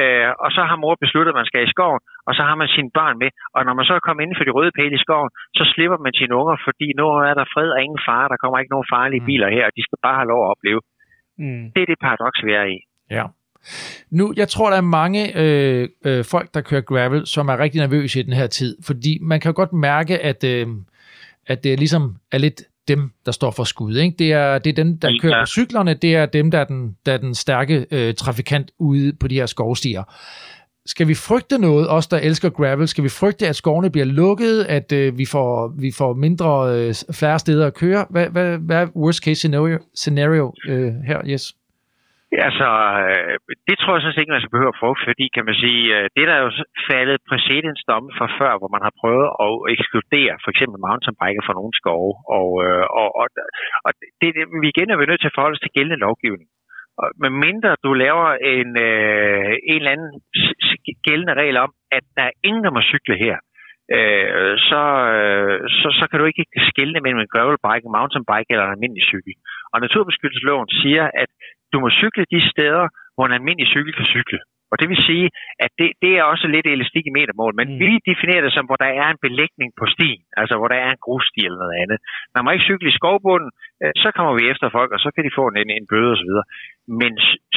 øh, og så har mor besluttet, at man skal i skoven, og så har man sine børn med, og når man så er kommet inden for de røde pæle i skoven, så slipper man sine unger, fordi nu er der fred og ingen fare, der kommer ikke nogen farlige biler her, og de skal bare have lov at opleve. Mm. Det er det paradoks, vi er i. Ja. Nu, jeg tror, der er mange øh, øh, folk, der kører gravel, som er rigtig nervøse i den her tid, fordi man kan godt mærke, at, øh, at det ligesom er lidt dem, der står for skud. Ikke? Det, er, det er dem, der Ja. kører på cyklerne, det er dem, der er den, der er den stærke øh, trafikant ude på de her skovstier. Skal vi frygte noget, os der elsker gravel? Skal vi frygte, at skovene bliver lukket, at øh, vi, får, vi får mindre, øh, færre steder at køre? Hvad, hvad, hvad er worst case scenario, scenario øh, her, Yes? Altså, øh, det tror jeg sådan set ikke, man skal behøve at frugte, fordi kan man sige, øh, det der er jo faldet præcedensdomme fra før, hvor man har prøvet at ekskludere for eksempel mountainbiker fra nogle skove, og, øh, og, og, og det, det, vi igen er vi nødt til at forholde os til gældende lovgivning. Og med mindre du laver en, øh, en eller anden gældende regel om, at der er ingen, der må cykle her, øh, så, øh, så, så kan du ikke skille mellem en gravelbike, en mountainbike eller en almindelig cykel. Og naturbeskyttelsesloven siger, at du må cykle de steder, hvor en almindelig cykel kan cykle. Og det vil sige, at det, det er også lidt elastik i metermål, men Mm. vi definerer det som, hvor der er en belægning på stien, altså hvor der er en grussti eller noget andet. Man må ikke cykle i skovbunden, øh, så kommer vi efter folk, og så kan de få en, en bøde osv. Men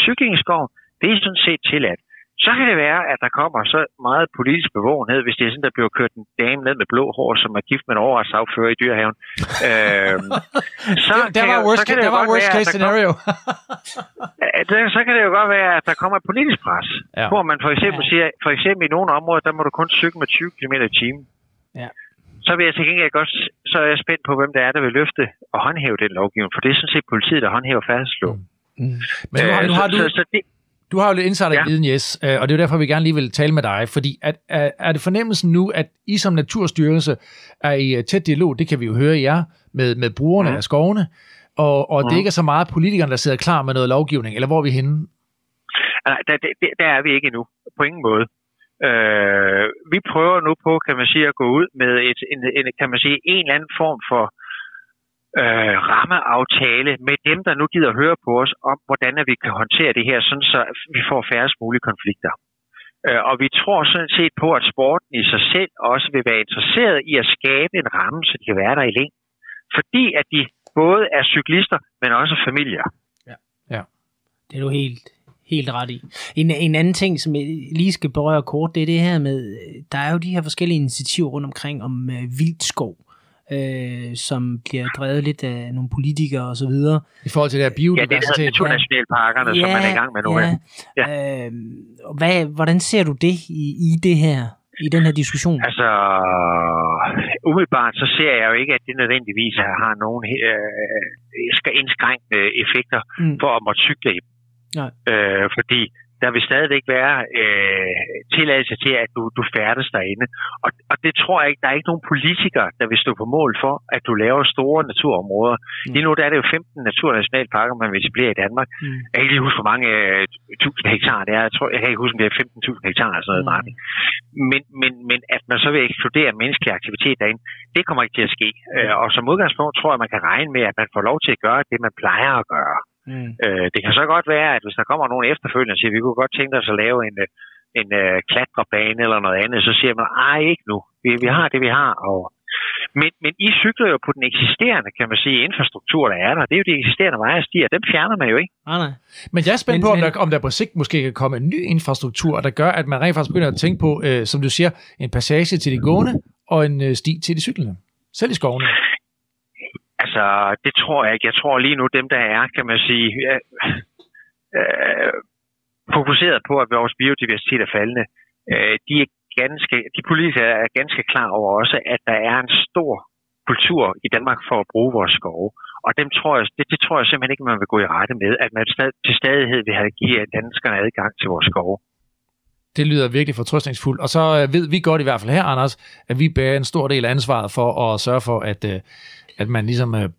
cykling i skoven, det er sådan set tilladt. Så kan det være, at der kommer så meget politisk bevågenhed, hvis det er sådan, der bliver kørt en dame ned med blå hår, som er gift med en overretsaffører i dyrehaven. øhm, så Der, der kan var worst, så kan det der jo var godt worst være, case der scenario. Det, så kan det jo godt være, at der kommer et politisk pres. Ja. Hvor man for eksempel Ja. siger, for eksempel i nogle områder, der må du kun cykle med 20 km i timen. Ja. Så vil jeg til gengæld godt, så er jeg spændt på, hvem det er, der vil løfte og håndhæve den lovgivning. For det er sådan set politiet, der håndhæver færdselsloven. Mm. Men nu har, Øh, nu har så, du, så, så det, Du har jo lidt insiderviden, ja. yes, øh, og det er derfor, vi gerne lige vil tale med dig, fordi at, er, er det fornemmelsen nu, at I som naturstyrelse er i øh, tæt dialog, det kan vi jo høre i jer, med, med brugerne Mhm. af skovene, og, og det Mhm. ikke er så meget politikerne, der sidder klar med noget lovgivning, eller hvor er vi henne? Nej, der, der, der er vi ikke endnu. På ingen måde. Øh, vi prøver nu på, kan man sige, at gå ud med et, en, en, kan man sige, en eller anden form for øh, rammeaftale med dem, der nu gider høre på os, om hvordan vi kan håndtere det her, sådan så vi får færrest mulige konflikter. Øh, og vi tror sådan set på, at sporten i sig selv også vil være interesseret i at skabe en ramme, så de kan være der i længden. Fordi at de både er cyklister, men også familier. Ja, ja. Det er du helt, helt ret i. En, en anden ting, som jeg lige skal berøre kort, det er det her med, øh, der er jo de her forskellige initiativer rundt omkring om øh, vildskov, øh, som bliver drevet lidt af nogle politikere og så videre. I forhold til det her Ja, det biodiversitet? naturnationalparkerne, ja, som man er i gang med nu. Ja. Ja. Øh, og hvad, hvordan ser du det i, i det her, i den her diskussion? Altså, umiddelbart så ser jeg jo ikke, at det nødvendigvis har nogen øh, skal indskrænkende effekter Mm. for at måtte cykle i. Nej. Øh, fordi der vil stadigvæk være øh, tilladelse til, at du, du færdes derinde. Og, og det tror jeg ikke, der er ikke nogen politikere, der vil stå på mål for, at du laver store naturområder. Mm. Lige nu der er det jo 15 naturnationalparker, man vil etablere i Danmark. Mm. Jeg kan ikke lige huske, hvor mange øh, tusind hektar det er. Jeg, tror, jeg kan ikke huske, om det er 15.000 hektar eller sådan noget. Mm. Mm. Men, men, men at man så vil ekskludere menneskelig aktivitet derinde, det kommer ikke til at ske. Øh, og som udgangspunkt tror jeg, man kan regne med, at man får lov til at gøre det, man plejer at gøre. Mm. Øh, det kan så godt være, at hvis der kommer nogen efterfølgende og siger, vi kunne godt tænke os at lave en, øh, en uh, klatrebane eller noget andet, så siger man, ej ikke nu, vi, vi har det, vi har. Og, men, men I cykler jo på den eksisterende, kan man sige, infrastruktur, der er der. Det er jo de eksisterende veje og stier, dem fjerner man jo ikke. Ah, nej. Men jeg er spændt Men- på, om men- der, om der på sigt måske kan komme en ny infrastruktur, der gør, at man rent faktisk begynder at tænke på, øh, som du siger, en passage til de gående og en øh, sti til de cyklende. Selv i skovene. Altså, det tror jeg ikke. Jeg tror lige nu, dem der er, kan man sige, øh, øh, fokuseret på, at vores biodiversitet er faldende. Øh, de, er ganske, de politikere er ganske klar over også, at der er en stor kultur i Danmark for at bruge vores skove. Og dem tror jeg, det, det tror jeg simpelthen ikke, man vil gå i rette med, at man stad, til stadighed vil have givet danskerne adgang til vores skove. Det lyder virkelig fortrøstningsfuldt. Og så øh, ved vi godt i hvert fald her, Anders, at vi bærer en stor del af ansvaret for at sørge for, at, øh, at man ligesom øh,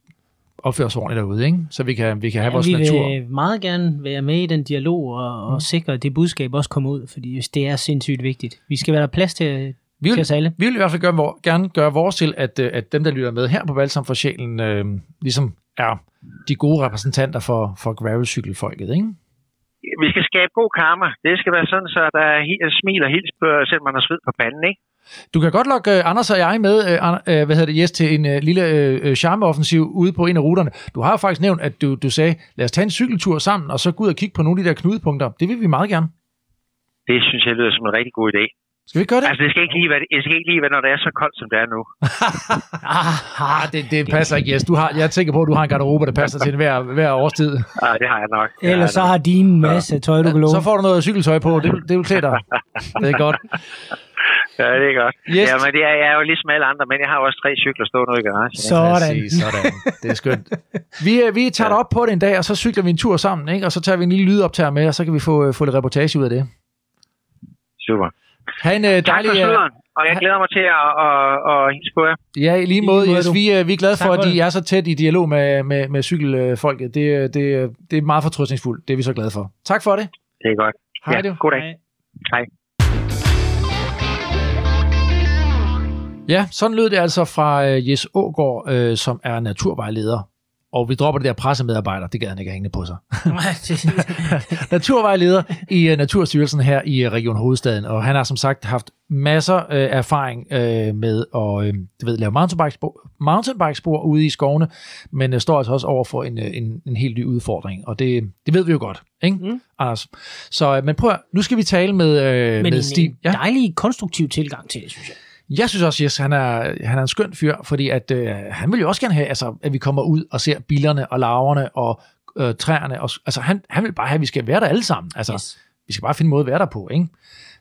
opfører sig ordentligt derude, ikke? så vi kan, vi kan have Ja, vores vi natur. vil meget gerne være med i den dialog og, og sikre, at det budskab også kommer ud, fordi det er sindssygt vigtigt. Vi skal være der plads til, Vi til vil, os alle. vi vil i hvert fald gøre, gerne gøre vores til, at, at dem, der lytter med her på Balsam for Sjælen, øh, ligesom er de gode repræsentanter for, for gravelcykelfolket. Ikke? Vi skal skabe god karma. Det skal være sådan, så der er smil og hils, på, selvom man har sved på panden, ikke? Du kan godt lokke øh, Anders og jeg med, øh, øh, hvad hedder det, Jes, til en lille charmeoffensiv ude på en af ruterne. Du har jo faktisk nævnt, at du, du sagde, lad os tage en cykeltur sammen, og så gå ud og kigge på nogle af de der knudepunkter. Det vil vi meget gerne. Det synes jeg lyder som en rigtig god idé. Skal vi gøre det? Altså, det skal ikke lige være, det skal ikke lige være når det er så koldt, som det er nu. Ah, det, det passer ikke, Jes. Du har, jeg tænker på, at du har en garderobe, der passer til hver, hver årstid. Ah, det har jeg nok. Det Ellers så har de en masse tøj, du kan låne. Så får du noget cykeltøj på. Det, vil- det vil klæde dig. Det er godt. Ja, det er godt. Yes. Ja, men det er, jeg er jo ligesom alle andre, men jeg har også tre cykler stående ude i garagen. Sådan. Præcis, sådan. Det er skønt. Vi, øh, vi tager dig op på det en dag, og så cykler vi en tur sammen, ikke? og så tager vi en lille lydoptager med, og så kan vi få, øh, få lidt reportage ud af det. Super. Ha' en uh, Tak dejlig... for øh, og jeg glæder mig til at, at, at, hilse på jer. Ja, i lige I måde, lige måde, yes, vi, øh, vi er glade Tak for, at de det. er så tæt i dialog med, med, med cykelfolket. Det, øh, det, øh, det er meget fortrøstningsfuldt. Det er vi så glade for. Tak for det. Det er godt. Hej ja, du. God dag. Nej. Hej. Ja, sådan lød det altså fra øh, Jes Ågaard, øh, som er naturvejleder. Og vi dropper det der pressemedarbejder. Det gad han ikke hængende på sig. naturvejleder i øh, Naturstyrelsen her i øh, Region Hovedstaden, og han har som sagt haft masser øh, erfaring øh, med at øh, du ved, lave mountainbikespor, mountainbikespor ude i skovene, men øh, står altså også over for en, øh, en, en helt ny udfordring, og det, det ved vi jo godt, ikke, Mm. Anders? Så, øh, men prøv at, nu skal vi tale med, øh, Men med en, Steve. en dejlig konstruktiv tilgang til det, synes jeg. Jeg synes også, Jes, han er, han er en skøn fyr, fordi at, øh, han vil jo også gerne have, altså, at vi kommer ud og ser billerne og laverne og øh, træerne. Og, altså, han, han vil bare have, at vi skal være der alle sammen. Altså, Yes. vi skal bare finde en måde at være der på, ikke?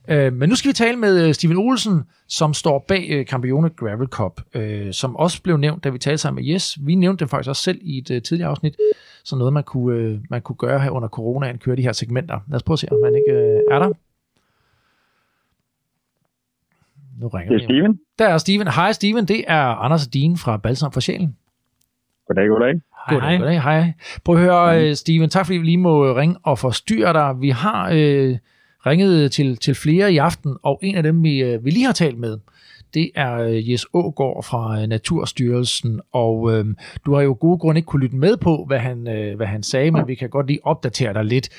Øh, men nu skal vi tale med øh, Steven Olsen, som står bag øh, Campione Gravel Cup, øh, som også blev nævnt, da vi talte sammen med Jes. Vi nævnte det faktisk også selv i et øh, tidligere afsnit, så noget, man kunne, øh, man kunne gøre her under coronaen, køre de her segmenter. Lad os prøve at se, om han ikke øh, er der. Nu ringer Det er. Steven. Der er Steven. Hej Steven, det er Anders Dien fra Balsam for Sjælen. Goddag, goddag. Goddag, goddag, hej. Prøv at høre, øh, Steven, tak fordi vi lige må ringe og forstyrre dig. Vi har øh, ringet til, til flere i aften, og en af dem, vi, øh, vi lige har talt med, det er øh, Jes Ågaard fra øh, Naturstyrelsen, og øh, du har jo gode grunde ikke kunne lytte med på, hvad han, øh, hvad han sagde, men vi kan godt lige opdatere dig lidt.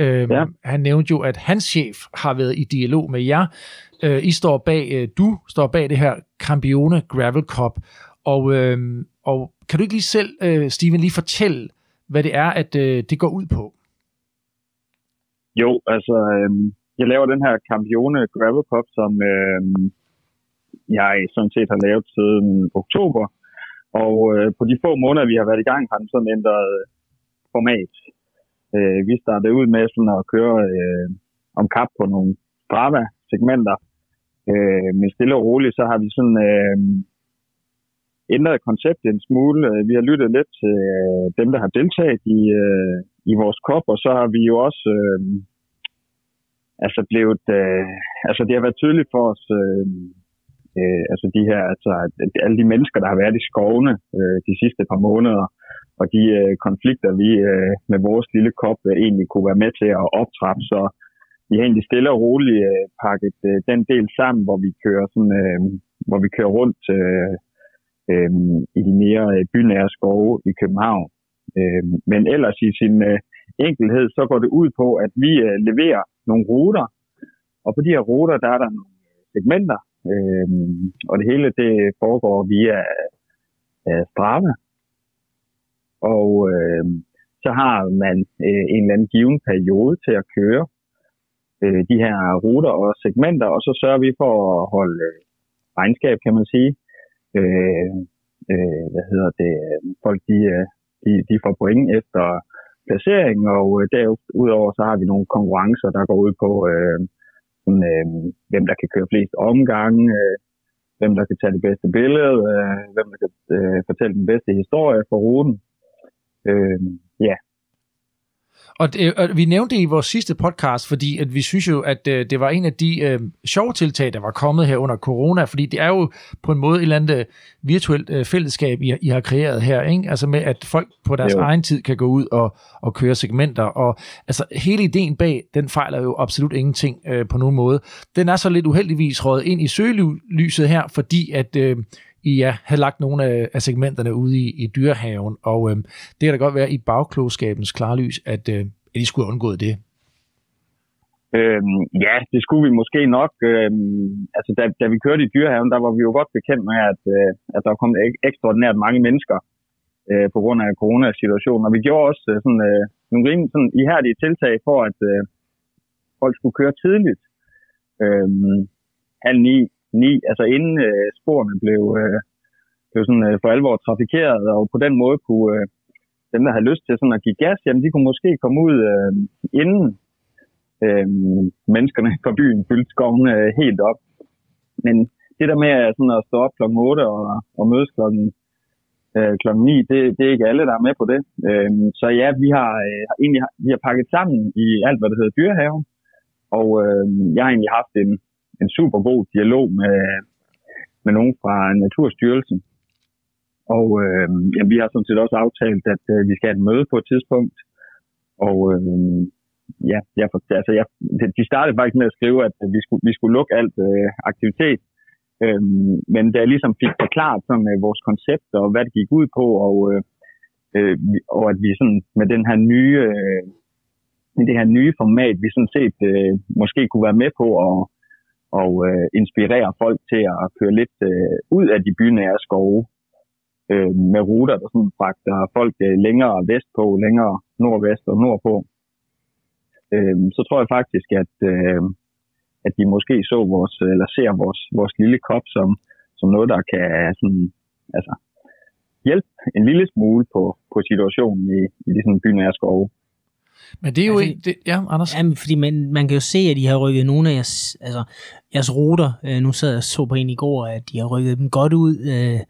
Øh, Ja. Han nævnte jo, at hans chef har været i dialog med jer. Øh, I står bag, øh, du står bag det her Campione Gravel Cup, og, øh, og kan du ikke lige selv, øh, Steven, lige fortælle, hvad det er, at øh, det går ud på? Jo, altså, øh, jeg laver den her Campione Gravel Cup, som øh, jeg sådan set har lavet siden oktober. Og øh, på de få måneder, vi har været i gang, har den sådan ændret øh, format. Øh, vi startede ud med sådan at køre øh, om kap på nogle segmenter. Øh, men stille og roligt, så har vi sådan øh, ændret konceptet en smule. Øh, vi har lyttet lidt til øh, dem, der har deltaget i, øh, i vores kop, og så har vi jo også øh, altså blevet, øh, altså det har været tydeligt for os, øh, øh, altså de her, altså alle de mennesker, der har været i skovene øh, de sidste par måneder, og de øh, konflikter, vi øh, med vores lille kop øh, egentlig kunne være med til at optrappe, så vi har egentlig stille og roligt øh, pakket øh, den del sammen, hvor vi kører sådan, øh, hvor vi kører rundt øh, øh, i de mere øh, bynære skove i København. Øh, men ellers i sin øh, enkelhed, så går det ud på, at vi øh, leverer nogle ruter, og på de her ruter, der er der nogle øh, segmenter, øh, og det hele det foregår via øh, Strava. Og øh, så har man øh, en eller anden given periode til at køre øh, de her ruter og segmenter, og så sørger vi for at holde øh, regnskab, kan man sige. Øh, øh, hvad hedder det? Folk de, øh, de, de får point efter, placering, og øh, derudover så har vi nogle konkurrencer, der går ud på, øh, sådan, øh, hvem der kan køre flest omgange, øh, hvem der kan tage det bedste billede, øh, hvem der kan øh, fortælle den bedste historie for ruten. Øh, ja, og, det, og vi nævnte det i vores sidste podcast, fordi at vi synes jo, at øh, det var en af de øh, sjove tiltag, der var kommet her under corona, fordi det er jo på en måde et eller andet øh, virtuelt øh, fællesskab, I, I har kreeret her, ikke? altså med at folk på deres jo. egen tid kan gå ud og, og køre segmenter, og altså hele ideen bag, den fejler jo absolut ingenting øh, på nogen måde. Den er så lidt uheldigvis røget ind i søgelyset her, fordi at øh, ja, havde lagt nogle af, af segmenterne ude i, i dyrehaven, og øh, det kan da godt være i bagklogskabens klarlys, at, øh, at I skulle have undgået det. Øhm, ja, det skulle vi måske nok. Øhm, altså, da, da vi kørte i dyrehaven, der var vi jo godt bekendt med, at, øh, at der kom ek- ekstraordinært mange mennesker øh, på grund af coronasituationen. Og vi gjorde også øh, sådan, øh, nogle rimelig sådan ihærdige tiltag for, at øh, folk skulle køre tidligt. Øhm, halv ni, ni, altså inden øh, sporene blev, øh, blev sådan, øh, for alvor trafikeret, og på den måde kunne øh, dem, der havde lyst til sådan at give gas, jamen de kunne måske komme ud øh, inden øh, menneskerne fra byen fyldte skoven øh, helt op. Men det der med sådan at stå op klokken 8 og, og mødes klokken, øh, klokken 9, det, det er ikke alle, der er med på det. Øh, så ja, vi har øh, egentlig vi har pakket sammen i alt, hvad der hedder dyrehaven, og øh, jeg har egentlig haft en, en super god dialog med, med nogen fra Naturstyrelsen. Og øh, ja, vi har sådan set også aftalt, at øh, vi skal have et møde på et tidspunkt. Og øh, ja, jeg, altså, jeg, de startede faktisk med at skrive, at vi skulle, vi skulle lukke alt øh, aktivitet. Øh, men da jeg ligesom fik forklaret sådan, øh, vores koncept og hvad det gik ud på, og, øh, øh og at vi sådan med den her nye, øh, det her nye format, vi sådan set øh, måske kunne være med på at og øh, inspirere folk til at køre lidt øh, ud af de bynære skove øh, med ruter, der sådan fragter folk øh, længere vestpå, længere nordvest og nordpå. Øh, så tror jeg faktisk, at, øh, at de måske så vores, eller ser vores, vores lille kop som, som noget, der kan sådan, altså, hjælpe en lille smule på, på situationen i, i de sådan bynære skove. Men det er jo altså, ikke... Det, ja, Anders? Jamen, fordi man, man kan jo se, at de har rykket nogle af jeres, altså, jeres ruter. Øh, nu sad jeg så på en i går, at de har rykket dem godt ud. Øh,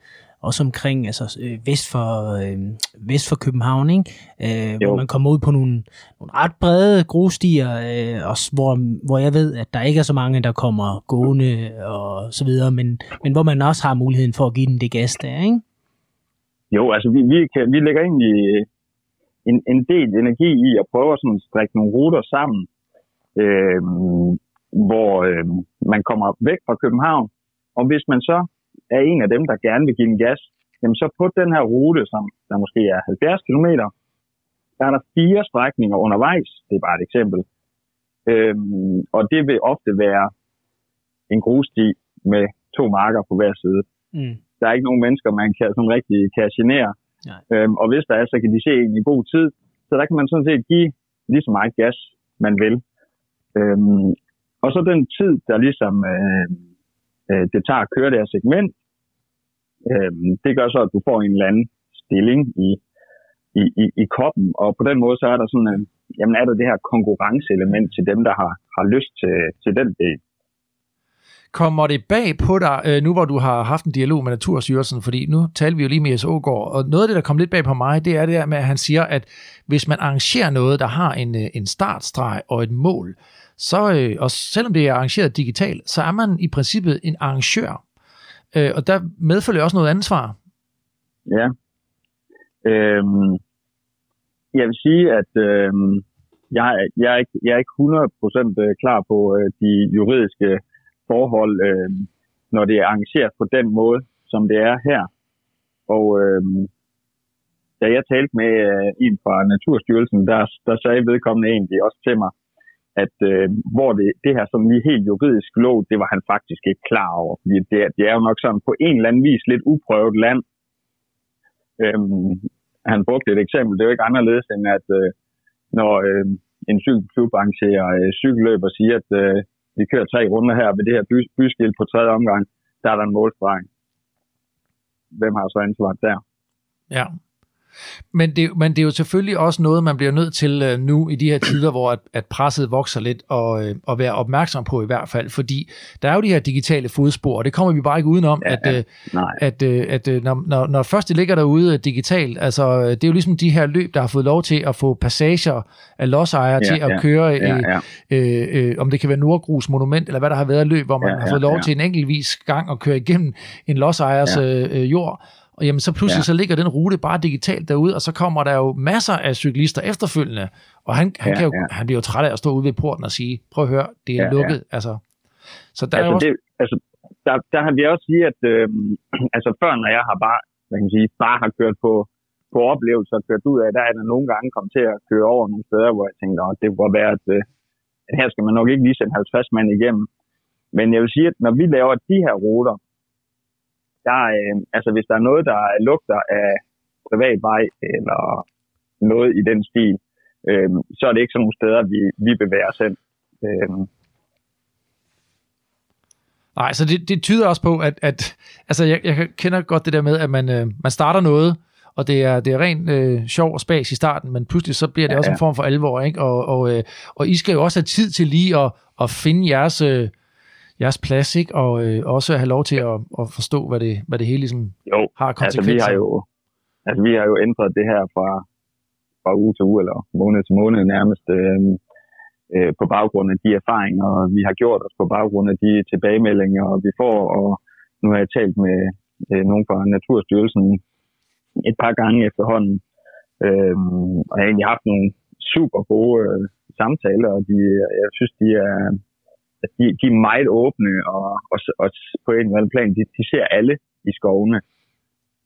også omkring altså, øh, vest, for, øh, vest for København, ikke? Øh, hvor man kommer ud på nogle, nogle ret brede grusstier, øh, også, hvor, hvor jeg ved, at der ikke er så mange, der kommer gående og så videre, men, men hvor man også har muligheden for at give den det gas der, ikke? Jo, altså vi, vi, kan, vi lægger egentlig en, en del energi i at prøve at sådan strikke nogle ruter sammen, øh, hvor øh, man kommer væk fra København, og hvis man så er en af dem, der gerne vil give en gas, jamen så på den her rute, som der måske er 70 km, der er der fire strækninger undervejs. Det er bare et eksempel. Øhm, og det vil ofte være en grussti med to marker på hver side. Mm. Der er ikke nogen mennesker, man kan sådan rigtig kan genere. Øhm, og hvis der er, så kan de se en i god tid. Så der kan man sådan set give lige så meget gas, man vil. Øhm, og så den tid, der ligesom øh, øh, det tager at køre det her segment, øh, det gør så, at du får en eller anden stilling i, i, i, i koppen. Og på den måde, så er der sådan, øh, jamen er der det her konkurrenceelement til dem, der har, har lyst til, til den del. Kommer det bag på dig, øh, nu hvor du har haft en dialog med Naturstyrelsen, fordi nu taler vi jo lige med Jes Ågaard, og noget af det, der kom lidt bag på mig, det er det der med, at han siger, at hvis man arrangerer noget, der har en, øh, en startstreg og et mål, så, øh, og selvom det er arrangeret digitalt, så er man i princippet en arrangør. Og der medfølger også noget ansvar. Ja. Øhm, jeg vil sige, at øhm, jeg, jeg, er ikke, jeg er ikke 100% klar på de juridiske forhold, øh, når det er arrangeret på den måde, som det er her. Og øh, da jeg talte med øh, en fra Naturstyrelsen, der, der sagde vedkommende egentlig også til mig, at øh, hvor det, det her som lige helt juridisk lå, det var han faktisk ikke klar over. Fordi det, det er jo nok sådan på en eller anden vis lidt uprøvet land. Øhm, han brugte et eksempel, det er jo ikke anderledes end at øh, når øh, en cykelklub arrangerer øh, cykelløb og siger, at øh, vi kører tre runder her ved det her by, byskilt på tredje omgang, der er der en målstreg. Hvem har så ansvaret der? Ja. Men det, men det er jo selvfølgelig også noget, man bliver nødt til øh, nu i de her tider, hvor at, at presset vokser lidt, og, øh, og være opmærksom på i hvert fald, fordi der er jo de her digitale fodspor, og det kommer vi bare ikke udenom, Ja, at, øh, at, øh, at øh, når, når, når først det ligger derude øh, digitalt, altså øh, det er jo ligesom de her løb, der har fået lov til at få passager af lodsejere Ja, til at ja. køre, Ja, ja. øh, øh, om det kan være Nordgrus Monument, eller hvad der har været løb, hvor man Ja, har fået lov ja. til en enkeltvis gang at køre igennem en lodsejers Ja. øh, øh, jord, og jamen så pludselig Ja. så ligger den rute bare digitalt derude, og så kommer der jo masser af cyklister efterfølgende, og han, han, Ja, kan jo, ja. han bliver jo træt af at stå ude ved porten og sige, prøv at høre, det er Ja, ja. lukket, altså. Så der er altså, også, det, altså, der, der har vi også sige, at øh, altså før, når jeg har bare, hvad kan man sige, bare har kørt på, på oplevelser og kørt ud af, der er der nogle gange kommet til at køre over nogle steder, hvor jeg tænkte, at det kunne godt være, at, øh, at her skal man nok ikke lige sende 50 mand igennem. Men jeg vil sige, at når vi laver de her ruter, der, øh, altså hvis der er noget, der lugter af privat vej, eller noget i den stil, øh, så er det ikke sådan nogle steder, vi, vi bevæger os hen. Øh, Nej, så det, det tyder også på, at, at altså jeg, jeg kender godt det der med, at man, øh, man starter noget, og det er, det er rent øh, sjov og spas i starten, men pludselig så bliver det ja, Ja, også en form for alvor, ikke? Og, og, øh, og I skal jo også have tid til lige at, at finde jeres, øh, jeres plads, ikke? Og øh, også have lov til at, at forstå, hvad det, hvad det hele ligesom jo, har Altså, vi konsekvenser. har jo, altså, vi har jo ændret det her fra, fra uge til uge, eller måned til måned nærmest, øh, øh, på baggrund af de erfaringer, vi har gjort os på baggrund af de tilbagemeldinger, vi får, og nu har jeg talt med øh, nogen fra Naturstyrelsen et par gange efterhånden, øh, og jeg har egentlig haft nogle super gode øh, samtaler, og de, jeg synes, de er, at de, de er meget åbne, og, og, og på en eller anden plan, de, de ser alle i skovene.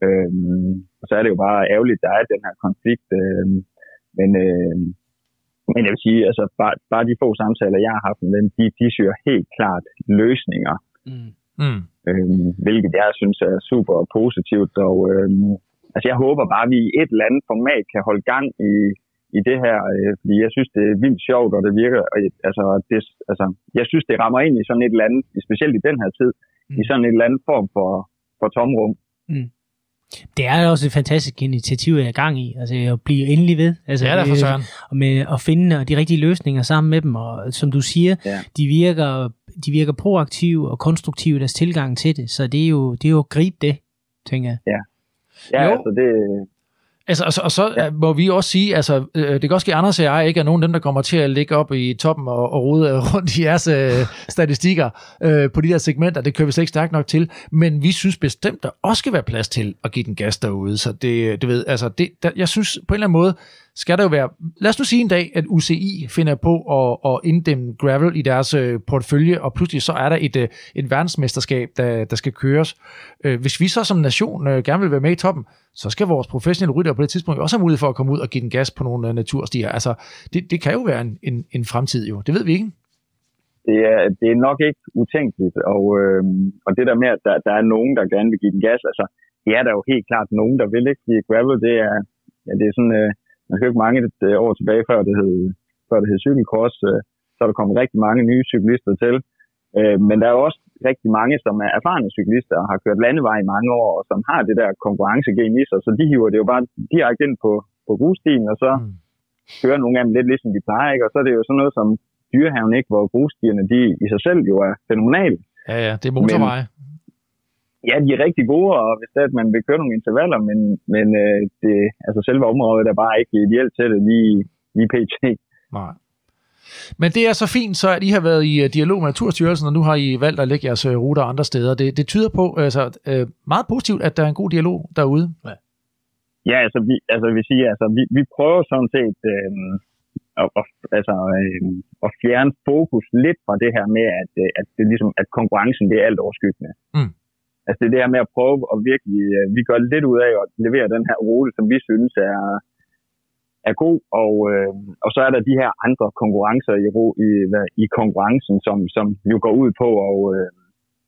Øhm, og så er det jo bare ærgerligt, at der er den her konflikt. Øhm, men, øhm, men jeg vil sige, altså bare, bare de få samtaler, jeg har haft med dem, de, de søger helt klart løsninger, Mm. Mm. øhm, hvilket jeg synes er super positivt. Og, øhm, altså jeg håber bare, at vi i et eller andet format kan holde gang i, i det her, øh, fordi jeg synes, det er vildt sjovt, og det virker, og, altså, det, altså, jeg synes, det rammer ind i sådan et eller andet, specielt i den her tid, mm. i sådan et eller andet form for, for tomrum. Det er også et fantastisk initiativ, jeg er i gang i. Altså at blive endelig ved. Altså, Ja, der for øh, søren. og med at finde de rigtige løsninger sammen med dem. Og som du siger, Ja. de, virker, de virker proaktive og konstruktive i deres tilgang til det. Så det er jo, det er jo at gribe det, tænker jeg. Ja, Jo. altså det, Altså, og så, og så ja. må vi også sige, altså, øh, det kan også ske, Anders og jeg ikke er nogen af dem, der kommer til at ligge op i toppen og, og rode rundt i jeres øh, statistikker øh, på de der segmenter. Det kører vi slet ikke stærkt nok til. Men vi synes bestemt, der også skal være plads til at give den gas derude. Så det, du ved, altså, det, der, jeg synes på en eller anden måde, skal der jo være... Lad os nu sige en dag, at UCI finder på at, at inddæmme gravel i deres øh, portefølje, og pludselig så er der et, øh, et verdensmesterskab, der, der skal køres. Øh, hvis vi så som nation øh, gerne vil være med i toppen, så skal vores professionelle rytter på det tidspunkt også have mulighed for at komme ud og give den gas på nogle øh, naturstier. Altså, det, det kan jo være en, en, en fremtid jo. Det ved vi ikke. det, er, det er nok ikke utænkeligt, og, øh, og det der med, at der, der er nogen, der gerne vil give den gas, altså, det er der jo helt klart nogen, der vil ikke give gravel, det er, ja, det er sådan, øh, man hørte mange øh, år tilbage, før det hed, før det hed cykelkross, øh, så er der kommet rigtig mange nye cyklister til, øh, men der er jo også rigtig mange, som er erfarne cyklister og har kørt landevej i mange år, og som har det der konkurrencegen i sig, så de hiver det jo bare direkte ind på, på grusstien, og så Mm. kører nogle af dem lidt ligesom de plejer, ikke? og så er det jo sådan noget som dyrehaven, ikke? hvor grusstierne de i sig selv jo er fænomenale. Ja, ja, det er motorveje. Ja, de er rigtig gode, og hvis det er, at man vil køre nogle intervaller, men, men øh, det, altså selve området er bare ikke ideelt til det lige, lige pt. Nej. Men det er så fint, så at I har været i øh, dialog med Naturstyrelsen, og nu har I valgt at lægge jeres øh, ruter andre steder. Det, det tyder på altså, øh, meget positivt, at der er en god dialog derude. Ja. Ja, altså vi, altså, vi siger, altså, vi, vi prøver sådan set øh, at, at, altså, øh, at fjerne fokus lidt fra det her med, at, at, det ligesom, at konkurrencen det er alt overskyggende. Mm. Altså det er her med at prøve at virkelig, øh, vi gør lidt ud af at levere den her rute, som vi synes er, er god, og, øh, og så er der de her andre konkurrencer i, i, i konkurrencen, som, som jo går ud på at, øh,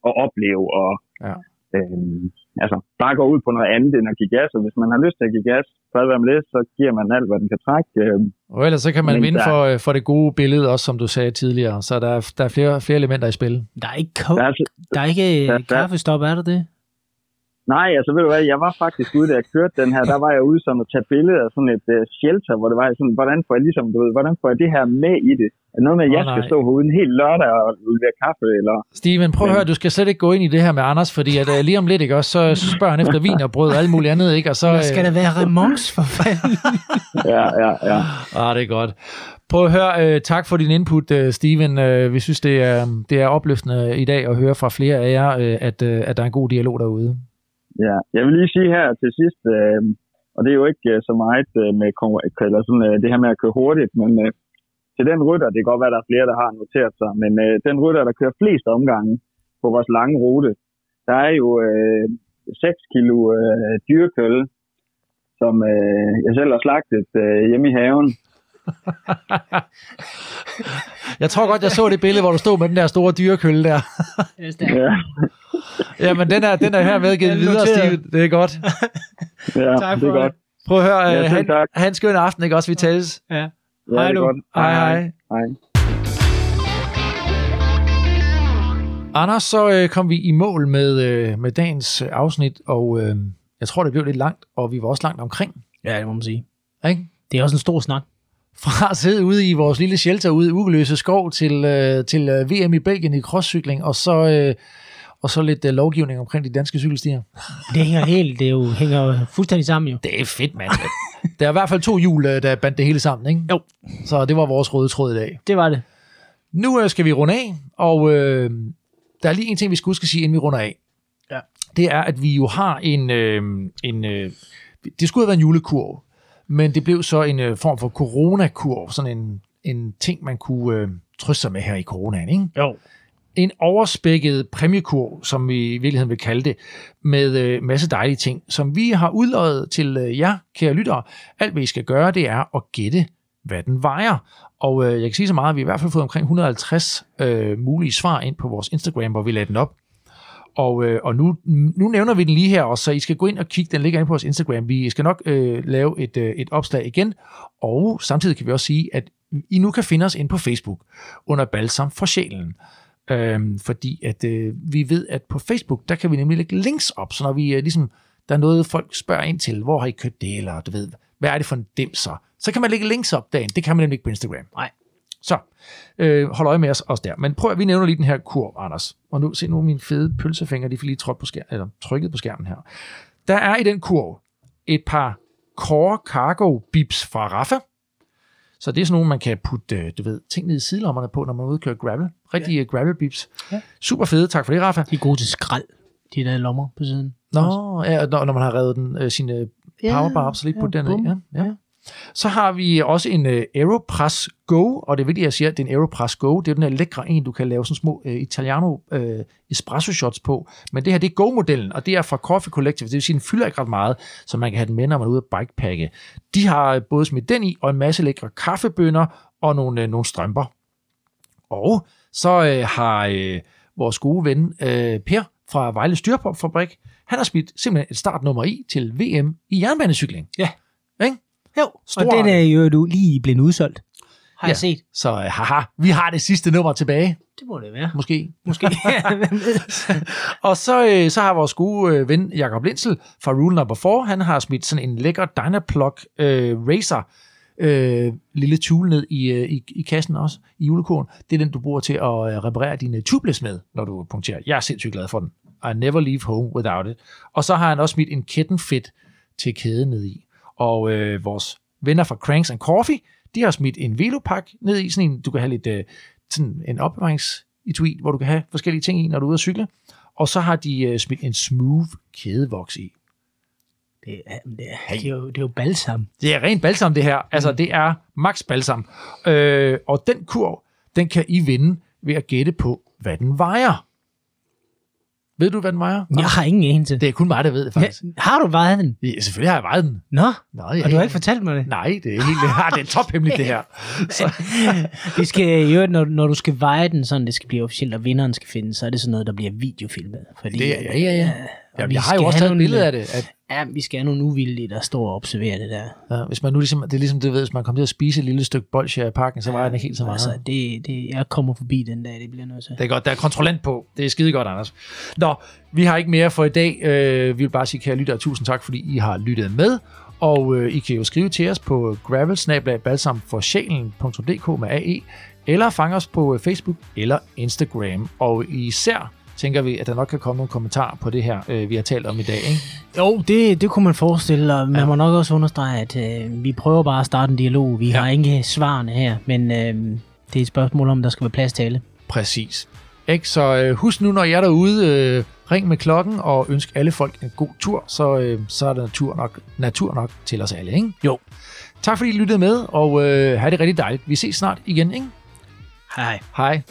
at opleve og Ja. øh, altså bare gå ud på noget andet end at give gas, og hvis man har lyst til at give gas, fred være med det, så giver man alt, hvad den kan trække. Øh, Og ellers så kan man Men vinde der- for, øh, for det gode billede, også som du sagde tidligere. Så der er, der er flere, flere elementer i spil. Der er ikke, ko- der er, altså- der er ikke der- der, der- kaffestop, er der det? Nej, altså ved du hvad, jeg var faktisk ude, da jeg kørte den her, der var jeg ude sådan at tage billeder af sådan et uh, shelter, hvor det var sådan, hvordan får jeg ligesom, du ved, hvordan får jeg det her med i det? Er det noget med, at jeg Åh, skal stå herude en hel lørdag og levere kaffe, eller? Steven, prøv at høre, du skal slet ikke gå ind i det her med Anders, fordi at, uh, lige om lidt, ikke, også, så spørger han efter vin og brød og alt muligt andet, ikke? Og så, Der skal der være remons for fanden. Ja, ja, ja. Ah, det er godt. Prøv at høre, uh, tak for din input, uh, Steven. Uh, vi synes, det er, det er opløftende i dag at høre fra flere af jer, uh, at, uh, at der er en god dialog derude. Ja, jeg vil lige sige her til sidst, øh, og det er jo ikke øh, så meget øh, med eller sådan, øh, det her med at køre hurtigt, men øh, til den rytter, det kan godt være, der er flere, der har noteret sig, men øh, den rytter, der kører flest omgange på vores lange rute, der er jo øh, 6 kilo øh, dyrekølle, som øh, jeg selv har slagtet øh, hjemme i haven. Jeg tror godt, jeg så det billede, hvor du stod med den der store dyrekølle der. Er. Ja, Jamen, den er, den er hermed givet Den er videre. Steven. Det er godt. ja Tak det er for godt. Prøv at høre, Ja, selv han, tak. han skøn aften, ikke også? Vi tales. Ja. Ja, Hej godt. Hej, hej. hej. Anders, så øh, kom vi i mål med, øh, med dagens øh, afsnit, og øh, jeg tror, det blev lidt langt, og vi var også langt omkring. ja, det må man sige. Ikke? Det er også en stor snak. Fra at sidde ude i vores lille shelter ude i Ugeløse skov til, øh, til øh, VM i Belgien i crosscykling, og så, øh, og så lidt lovgivning omkring de danske cykelstier. Det hænger helt, det jo, hænger jo fuldstændig sammen jo. Det er fedt, mand. Der er i hvert fald to hjul, der bandt det hele sammen, ikke? Jo. Så det var vores røde tråd i dag. Det var det. Nu øh, skal vi runde af, og øh, der er lige en ting, vi skal huske at sige, inden vi runder af. Ja. Det er, at vi jo har en... Øh, en øh, det skulle have været en julekurv, men det blev så en øh, form for coronakurv, sådan en, en ting, man kunne øh, trøste sig med her i coronaen, ikke? Jo. en overspækket præmiekurv, som vi i virkeligheden vil kalde det, med øh, masse dejlige ting, som vi har udløjet til øh, jer, kære lyttere. Alt, hvad I skal gøre, det er at gætte, hvad den vejer. Og øh, jeg kan sige så meget, at vi har i hvert fald fået omkring 150 øh, mulige svar ind på vores Instagram, hvor vi lagde den op. Og, øh, og nu, nu nævner vi den lige her også, så I skal gå ind og kigge, den ligger inde på vores Instagram. Vi skal nok øh, lave et, øh, et opslag igen, og samtidig kan vi også sige, at I nu kan finde os ind på Facebook under Balsam for Sjælen. Øhm, fordi at øh, vi ved, at på Facebook, der kan vi nemlig lægge links op, så når vi øh, ligesom, der er noget, folk spørger ind til, hvor har I købt det, eller du ved, hvad er det for en dimser, så kan man lægge links op dagen. Det kan man nemlig ikke på Instagram. Nej. Så øh, hold øje med os også der. Men prøv at vi nævner lige den her kurv, Anders. Og nu se nu mine fede pølsefingre, de får lige trådt på skærmen, eller trykket på skærmen her. Der er i den kurv et par Core Cargo Bips fra Rafa. Så det er sådan nogle, man kan putte, øh, du ved, ting ned i sidelommerne på, når man er køre gravel. Rigtige ja. gravel bips. Ja. Super fede, tak for det, Rafa. De er gode til skrald, de der lommer på siden. Nå, ja, når, når man har revet den, øh, sine powerbar op, så lige putte ja, den ned. bum. Ja, ja. Så har vi også en uh, Aeropress Go, og det er vigtigt, at jeg siger, at det er en Aeropress Go. Det er den her lækre en, du kan lave sådan små uh, Italiano uh, espresso shots på. Men det her, det er Go-modellen, og det er fra Coffee Collective. Det vil sige, den fylder ikke ret meget, så man kan have den med, når man er ude at bikepacke. De har øh, både smidt den i, og en masse lækre kaffebønner og nogle, uh, nogle strømper. Og så uh, har uh, vores gode ven uh, Per fra Vejle Styrpopfabrik, han har smidt simpelthen et startnummer i til VM i jernbanecykling. Ja. Ikke? Jo, Stor- og den er jo du lige blevet udsolgt. Har Ja. jeg set. Så uh, haha, vi har det sidste nummer tilbage, Det må det være. måske. Måske. Og så, øh, så har vores gode øh, ven Jakob Lindsel fra Rule Number 4, han har smidt sådan en lækker Dynaplug øh, Racer øh, lille tool ned i, øh, i, i kassen også, i julekurven. Det er den, du bruger til at øh, reparere dine tubeless med, når du punkterer. Jeg er sindssygt glad for den. I never leave home without it. Og så har han også smidt en kitten fit til kæden ned i. Og øh, vores venner fra Cranks and Coffee, de har smidt en velopak ned i, sådan en, du kan have lidt øh, sådan en opbevarings hvor du kan have forskellige ting i, når du er ude at cykle. Og så har de øh, smidt en smooth kædevoks i. Det er, det er, det er, jo, det er jo balsam. Det er rent balsam, det her. Altså, det er max balsam. Øh, og den kurv, den kan I vinde ved at gætte på, hvad den vejer. Ved du, hvad den vejer? Jeg har ingen anelse. Det er kun mig, der ved det, faktisk. Ja, har du vejet den? Ja, selvfølgelig har jeg vejet den. Nå, Nå, ja, og du har ikke fortalt mig det? Nej, det er helt ja, det er tophemmeligt, det her. Så, Det skal jo, når, når du skal veje den, sådan det skal blive officielt, og vinderen skal findes, så er det sådan noget, der bliver videofilmet. Fordi, Det er- ja, ja, ja. Ja, vi jeg har jo også taget et billede af det. At, Ja, vi skal have nogle uvildige, der står og observerer det der. ja, hvis man nu ligesom, det er ligesom, det ved, hvis man kommer til at spise et lille stykke bolsje i parken, så var den ikke helt så meget. Altså, det, det, jeg kommer forbi den dag, det bliver nødt til. Det er godt, der er kontrollant på. Det er skide godt, Anders. Nå, vi har ikke mere for i dag. Øh, vi vil bare sige, kære lyttere, tusind tak, fordi I har lyttet med. Og øh, I kan jo skrive til os på gravelsnabelagbalsamforsjælen.dk med AE, eller fange os på øh, Facebook eller Instagram. Og især tænker vi, at der nok kan komme nogle kommentarer på det her, øh, vi har talt om i dag. Ikke? Jo, det, det kunne man forestille, og man ja. må nok også understrege, at øh, vi prøver bare at starte en dialog. Vi Ja. har ikke svarene her, men øh, det er et spørgsmål om, der skal være plads til alle. Præcis. Ikke? Så øh, husk nu, når jeg er derude, øh, ring med klokken og ønsk alle folk en god tur, så, øh, så er der natur nok, natur nok til os alle. Ikke? Jo. Tak fordi I lyttede med, og øh, have det rigtig dejligt. Vi ses snart igen. Ikke? Hej. Hej.